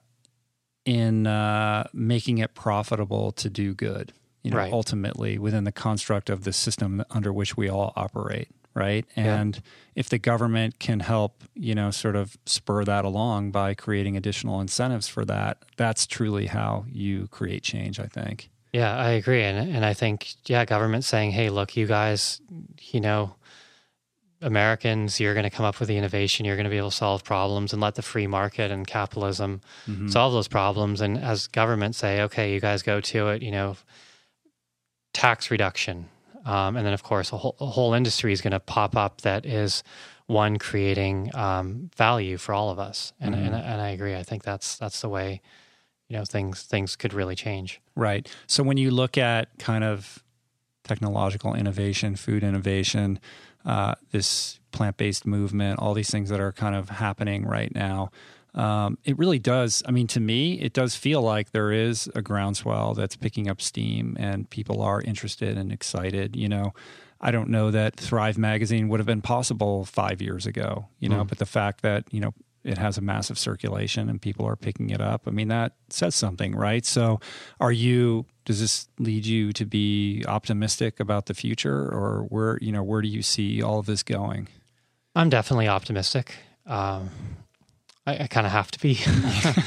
in uh, making it profitable to do good. You know, Right. ultimately within the construct of the system under which we all operate, right? Yeah. And if the government can help, you know, sort of spur that along by creating additional incentives for that, that's truly how you create change. I think. Yeah, I agree, and and I think yeah, government saying, hey, look, you guys, you know, Americans, you're going to come up with the innovation, you're going to be able to solve problems, and let the free market and capitalism mm-hmm. solve those problems. And as government say, okay, you guys go to it, you know, tax reduction, um, and then of course a whole, a whole industry is going to pop up that is one creating um, value for all of us. And, and and I agree. I think that's that's the way, you know, things things could really change. Right. So when you look at kind of technological innovation, food innovation, uh, this plant based movement, all these things that are kind of happening right now, um, it really does. I mean, to me, it does feel like there is a groundswell that's picking up steam and people are interested and excited. You know, I don't know that Thrive Magazine would have been possible five years ago, you know, Mm. but the fact that, you know, it has a massive circulation and people are picking it up. I mean, that says something, right? So, are you, does this lead you to be optimistic about the future or where, you know, where do you see all of this going? I'm definitely optimistic. Um, I, I kind of have to be.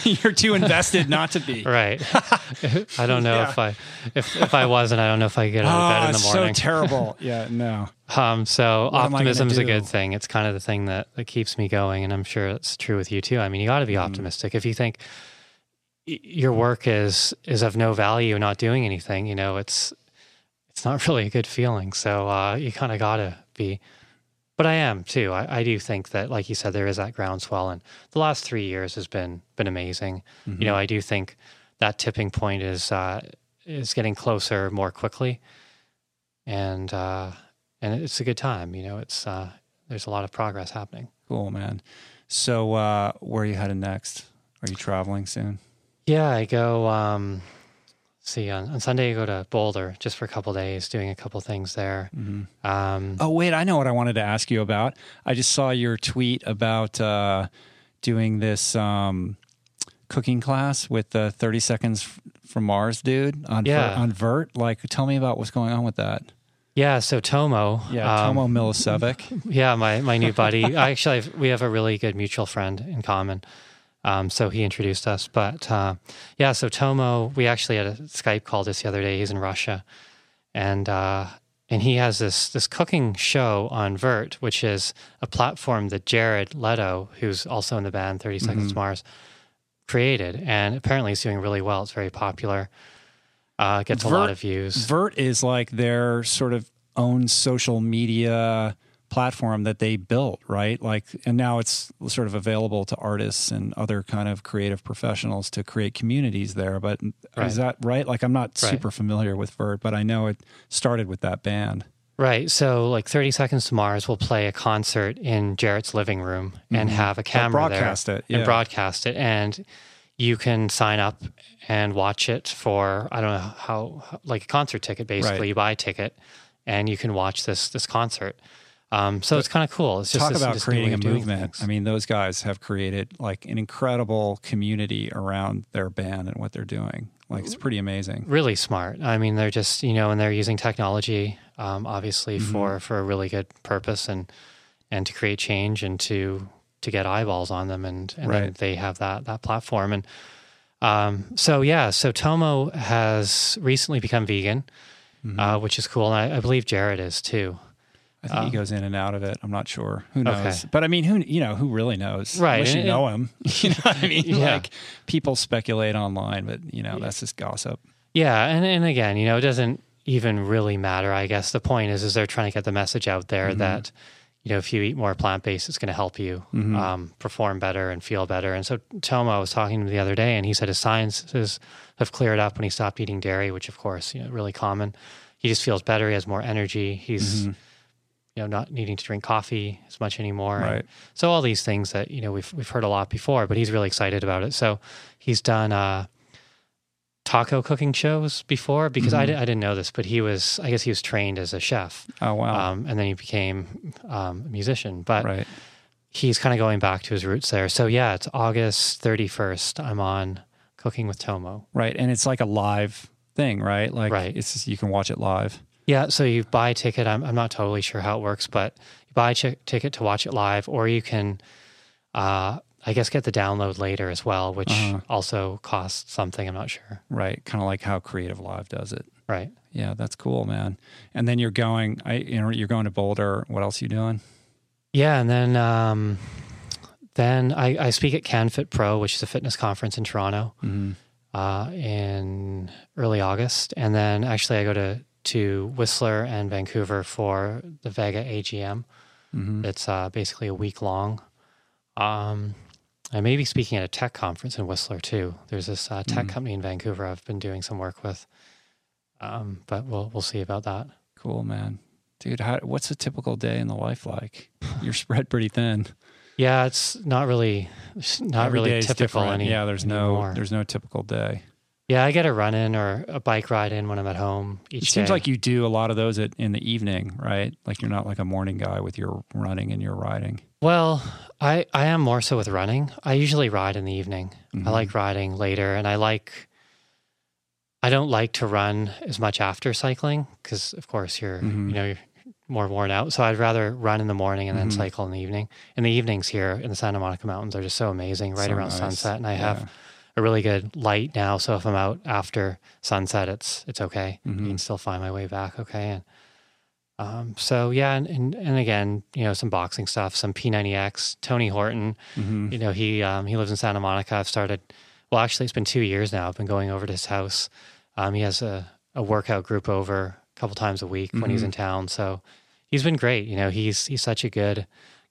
You're too invested not to be. right. I don't know Yeah. if I if if I wasn't, I don't know if I get out of bed in the it's morning. so terrible. Yeah, no. Um, so What am I gonna optimism is a good thing. It's kind of the thing that, that keeps me going, and I'm sure it's true with you too. I mean, you got to be Mm-hmm. optimistic. If you think your work is is of no value, not doing anything, you know, it's it's not really a good feeling. So uh, you kind of got to be. But I am too. I, I do think that, like you said, there is that groundswell, and the last three years has been been amazing. Mm-hmm. You know, I do think that tipping point is uh, is getting closer more quickly, and uh, and it's a good time. You know, it's uh, there's a lot of progress happening. Cool, man. So, uh, where are you headed next? Are you traveling soon? Yeah, I go. Um, see, on, on Sunday I go to Boulder just for a couple days, doing a couple things there. Um, Oh, wait, I know what I wanted to ask you about. I just saw your tweet about uh, doing this um, cooking class with the 30 Seconds from Mars dude on, Yeah. on VyRT. Like, tell me about what's going on with that. yeah, so Tomo. Yeah, um, Tomo Milicevic. Yeah, my my new buddy. I actually have, we have a really good mutual friend in common. Um, so he introduced us. But uh, yeah, so Tomo, we actually had a Skype call this the other day. He's in Russia, and uh, and he has this this cooking show on VyRT, which is a platform that Jared Leto, who's also in the band Thirty Seconds to Mars, created, and apparently it's doing really well. It's very popular. Uh, gets a lot of views. VyRT is like their sort of own social media platform that they built, right? Like, and now it's sort of available to artists and other kind of creative professionals to create communities there. But Right. is that right? Like, I'm not Right. super familiar with VyRT, but I know it started with that band. Right. So, like 30 Seconds to Mars will play a concert in Jared's living room and mm-hmm. have a camera broadcast there it, yeah. and broadcast it. And you can sign up and watch it for, I don't know how, how- like a concert ticket, basically. Right. You buy a ticket and you can watch this, this concert. Um, so it's kind of cool. It's just Talk this, about creating a movement. I mean, those guys have created like an incredible community around their band and what they're doing. Like, it's pretty amazing. really smart. I mean, they're just you know, and they're using technology, um, obviously Mm-hmm. for for a really good purpose and and to create change and to to get eyeballs on them, and and Right. they have that that platform and. Um, so yeah, so Tomo has recently become vegan, Mm-hmm. uh, which is cool, and I, I believe Jared is too. I think he goes in and out of it. I'm not sure. Who knows? Uh, Okay. But I mean, who you know, who really knows? Right, Unless you know him. You know what I mean? Yeah. Like people speculate online, but you know, that's just gossip. Yeah, and and again, you know, it doesn't even really matter. I guess the point is, is they're trying to get the message out there Mm-hmm. that you know if you eat more plant based, it's going to help you Mm-hmm. um, perform better and feel better. And so Tomo I was talking to him the other day, and he said his sciences have cleared up when he stopped eating dairy, which of course, you know, really common. He just feels better. He has more energy. He's Mm-hmm. You know not needing to drink coffee as much anymore. And Right. so all these things that you know we've we've heard a lot before, but he's really excited about it. So he's done uh, taco cooking shows before because I, di- I didn't know this, but he was I guess he was trained as a chef, Oh wow. um, and then he became um, a musician. But right. he's kind of going back to his roots there. So yeah, it's August thirty first. I'm on Cooking with Tomo. Right. And it's like a live thing, right? Like Right. it's just, you can watch it live. Yeah, so you buy a ticket. I'm, I'm not totally sure how it works, but you buy a ch- ticket to watch it live, or you can, uh, I guess, get the download later as well, which Uh-huh. also costs something. I'm not sure. Right. Kind of like how CreativeLive does it. Right. Yeah, that's cool, man. And then you're going I you know, you're going to Boulder. What else are you doing? Yeah, and then um, then I, I speak at CanFit Pro, which is a fitness conference in Toronto, Mhm. uh, in early August, and then actually I go to to Whistler and Vancouver for the Vega AGM. Mhm. It's uh, basically a week long. Um, I may be speaking at a tech conference in Whistler too. There's this uh, tech company in Vancouver I've been doing some work with, um, but we'll we'll see about that. Cool, man. Dude, how, what's a typical day in the life like? You're spread pretty thin. Yeah, it's not really it's not Every really typical any, yeah, there's anymore. no there's no typical day. Yeah, I get a run in or a bike ride in when I'm at home each It seems day. like you do a lot of those at, in the evening, right? Like you're not like a morning guy with your running and your riding. Well, I, I am more so with running. I usually ride in the evening. Mhm. I like riding later, and I like. I don't like to run as much after cycling because, of course, you're Mhm. you know you're more worn out. So I'd rather run in the morning and then Mhm. cycle in the evening. And the evenings here in the Santa Monica Mountains are just so amazing, right So around nice. sunset. And I Yeah. have a really good light now, so if I'm out after sunset, it's it's okay. Mhm. You can still find my way back okay. And um, so yeah, and, and and again, you know, some boxing stuff, some P90X, Tony Horton. Mhm. You know, he um, he lives in Santa Monica. I've started. Well, actually, it's been two years now. I've been going over to his house. Um, he has a, a workout group over a couple times a week when he's Mhm. in town. So he's been great. You know, he's he's such a good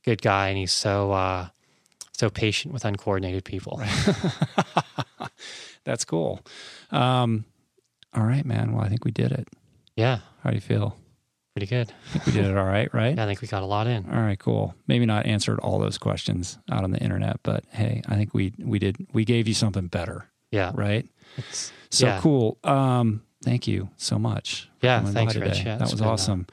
good guy, and he's so uh, so patient with uncoordinated people. That's cool. Um, all right, man. Well, I think we did it. Yeah, How do you feel? pretty good. I think we did it all right, right? Yeah, I think we got a lot in. All right, cool. Maybe not answered all those questions out on the internet, but hey, I think we we did we gave you something better, Yeah, right? it's, So yeah. cool. Um, thank you so much. Yeah, thanks, Rich. Yeah, that was uh, awesome.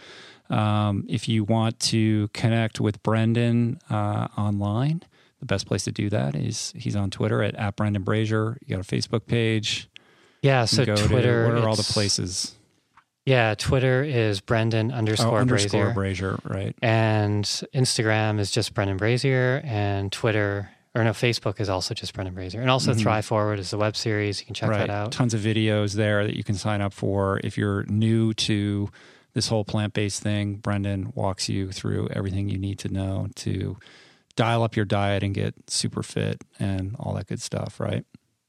Um, if you want to connect with Brendan uh, online, the best place to do that is he's on Twitter at, at Brendan Brazier. You got a Facebook page. Yeah, so go Twitter. To, what are all the places? Yeah, Twitter is Brendan Oh, underscore underscore Brazier. Brazier, right? And Instagram is just Brendan Brazier, and Twitter or no, Facebook is also just Brendan Brazier, and also Mhm. Thrive Forward is the web series. You can check right. that out. Tons of videos there that you can sign up for. If you're new to this whole plant based thing, Brendan walks you through everything you need to know to dial up your diet and get super fit and all that good stuff, right?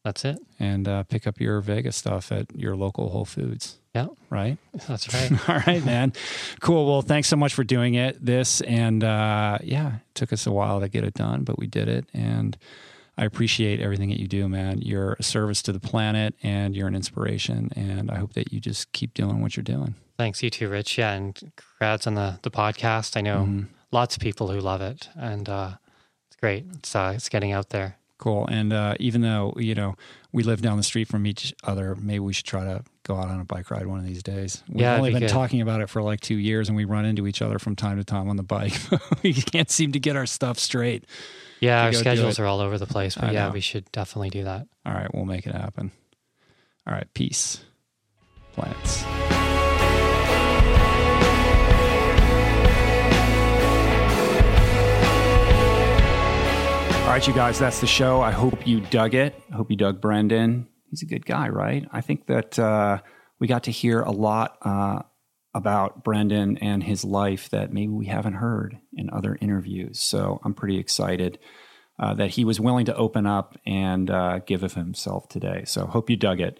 That's it. And uh, pick up your Vega's stuff at your local Whole Foods. Yeah, Right. that's right. All right, man. Cool. Well, thanks so much for doing it. This and uh, yeah, it took us a while to get it done, but we did it. And I appreciate everything that you do, man. You're a service to the planet, and you're an inspiration. And I hope that you just keep doing what you're doing. Thanks, you too, Rich. Yeah, and congrats on the the podcast. I know Mhm. Lots of people who love it, and uh, it's great. It's uh, it's getting out there. Cool. And uh, even though you know we live down the street from each other, maybe we should try to go out on a bike ride one of these days. We've Yeah, only be been good. talking about it for like two years, and we run into each other from time to time on the bike. we can't seem to get our stuff straight. Yeah, our schedules are all over the place, but I yeah, know. we should definitely do that. All right, we'll make it happen. All right, peace. Plants. All right, you guys, that's the show. I hope you dug it. I hope you dug Brendan. He's a good guy, right? I think that uh, we got to hear a lot uh, about Brendan and his life that maybe we haven't heard in other interviews. So I'm pretty excited uh, that he was willing to open up and uh, give of himself today. So hope you dug it.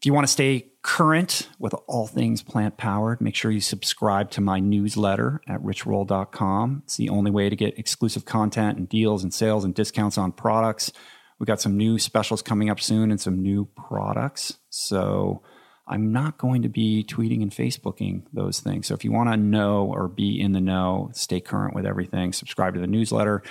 If you want to stay current with all things plant powered, make sure you subscribe to my newsletter at richroll.com. It's the only way to get exclusive content and deals and sales and discounts on products. We got some new specials coming up soon and some new products. So I'm not going to be tweeting and Facebooking those things. So if you want to know or be in the know, stay current with everything, subscribe to the newsletter.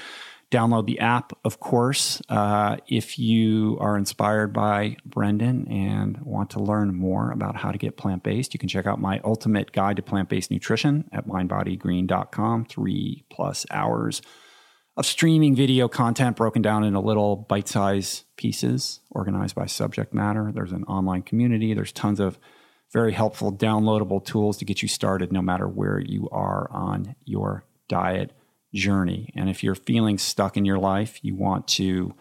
Download the app, of course. Uh, if you are inspired by Brendan and want to learn more about how to get plant based, you can check out my ultimate guide to plant based nutrition at mindbodygreen.com. Three plus hours of streaming video content broken down into little bite sized pieces organized by subject matter. There's an online community, there's tons of very helpful downloadable tools to get you started no matter where you are on your diet journey. And if you're feeling stuck in your life, you want to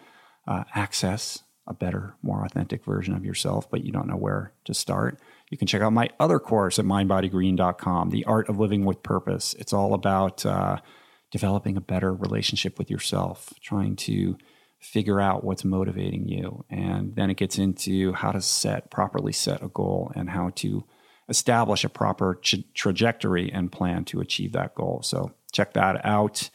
uh, access a better, more authentic version of yourself, but you don't know where to start, you can check out my other course at mindbodygreen.com, The Art of Living with Purpose. It's all about uh, developing a better relationship with yourself, trying to figure out what's motivating you. And then it gets into how to set, properly set a goal and how to establish a proper tra- trajectory and plan to achieve that goal. So check that out.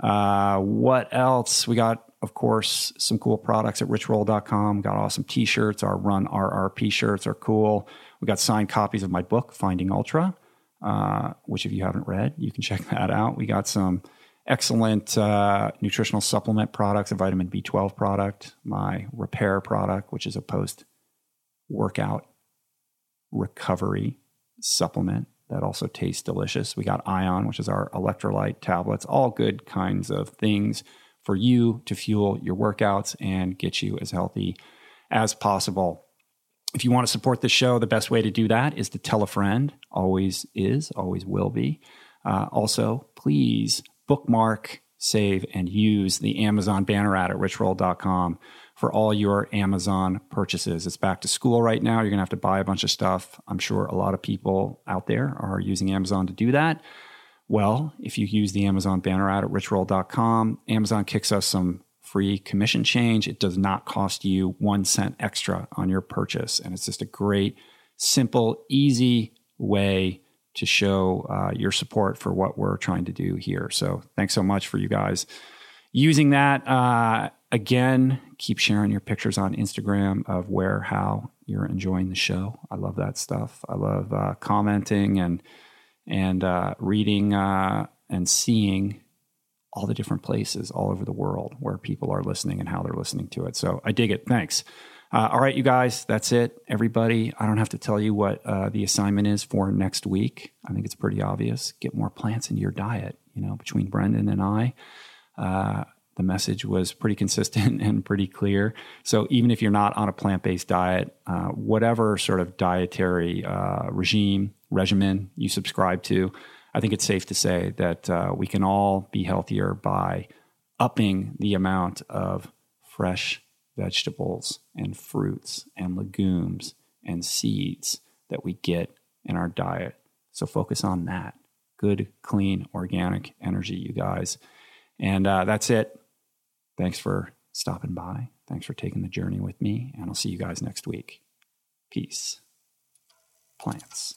Uh, what else? We got, of course, some cool products at richroll.com. Got awesome t shirts. Our Run RRP shirts are cool. We got signed copies of my book, Finding Ultra, uh, which if you haven't read, you can check that out. We got some excellent uh, nutritional supplement products, a vitamin B12 product, my repair product, which is a post workout recovery supplement that also tastes delicious. We got Ion, which is our electrolyte tablets, all good kinds of things for you to fuel your workouts and get you as healthy as possible. If you want to support the show, the best way to do that is to tell a friend. Always is, always will be. Uh, also, please bookmark, save, and use the Amazon banner ad at richroll.com for all your Amazon purchases. It's back to school right now. You're going to have to buy a bunch of stuff. I'm sure a lot of people out there are using Amazon to do that. Well, if you use the Amazon banner ad at richroll.com, Amazon kicks us some free commission change. It does not cost you one cent extra on your purchase. And it's just a great, simple, easy way to show uh, your support for what we're trying to do here. So thanks so much for you guys using that. Uh, again, keep sharing your pictures on Instagram of where, how you're enjoying the show. I love that stuff. I love uh, commenting and and uh, reading uh, and seeing all the different places all over the world where people are listening and how they're listening to it. So I dig it. Thanks. Uh, all right, you guys, that's it. Everybody, I don't have to tell you what uh, the assignment is for next week. I think it's pretty obvious. Get more plants into your diet. You know, between Brendan and I, uh, the message was pretty consistent and pretty clear. So even if you're not on a plant based diet, uh, whatever sort of dietary uh, regime, regimen you subscribe to, I think it's safe to say that uh, we can all be healthier by upping the amount of fresh vegetables and fruits and legumes and seeds that we get in our diet. So focus on that. Good, clean, organic energy, you guys. And uh, that's it. Thanks for stopping by. Thanks for taking the journey with me. And I'll see you guys next week. Peace. Plants.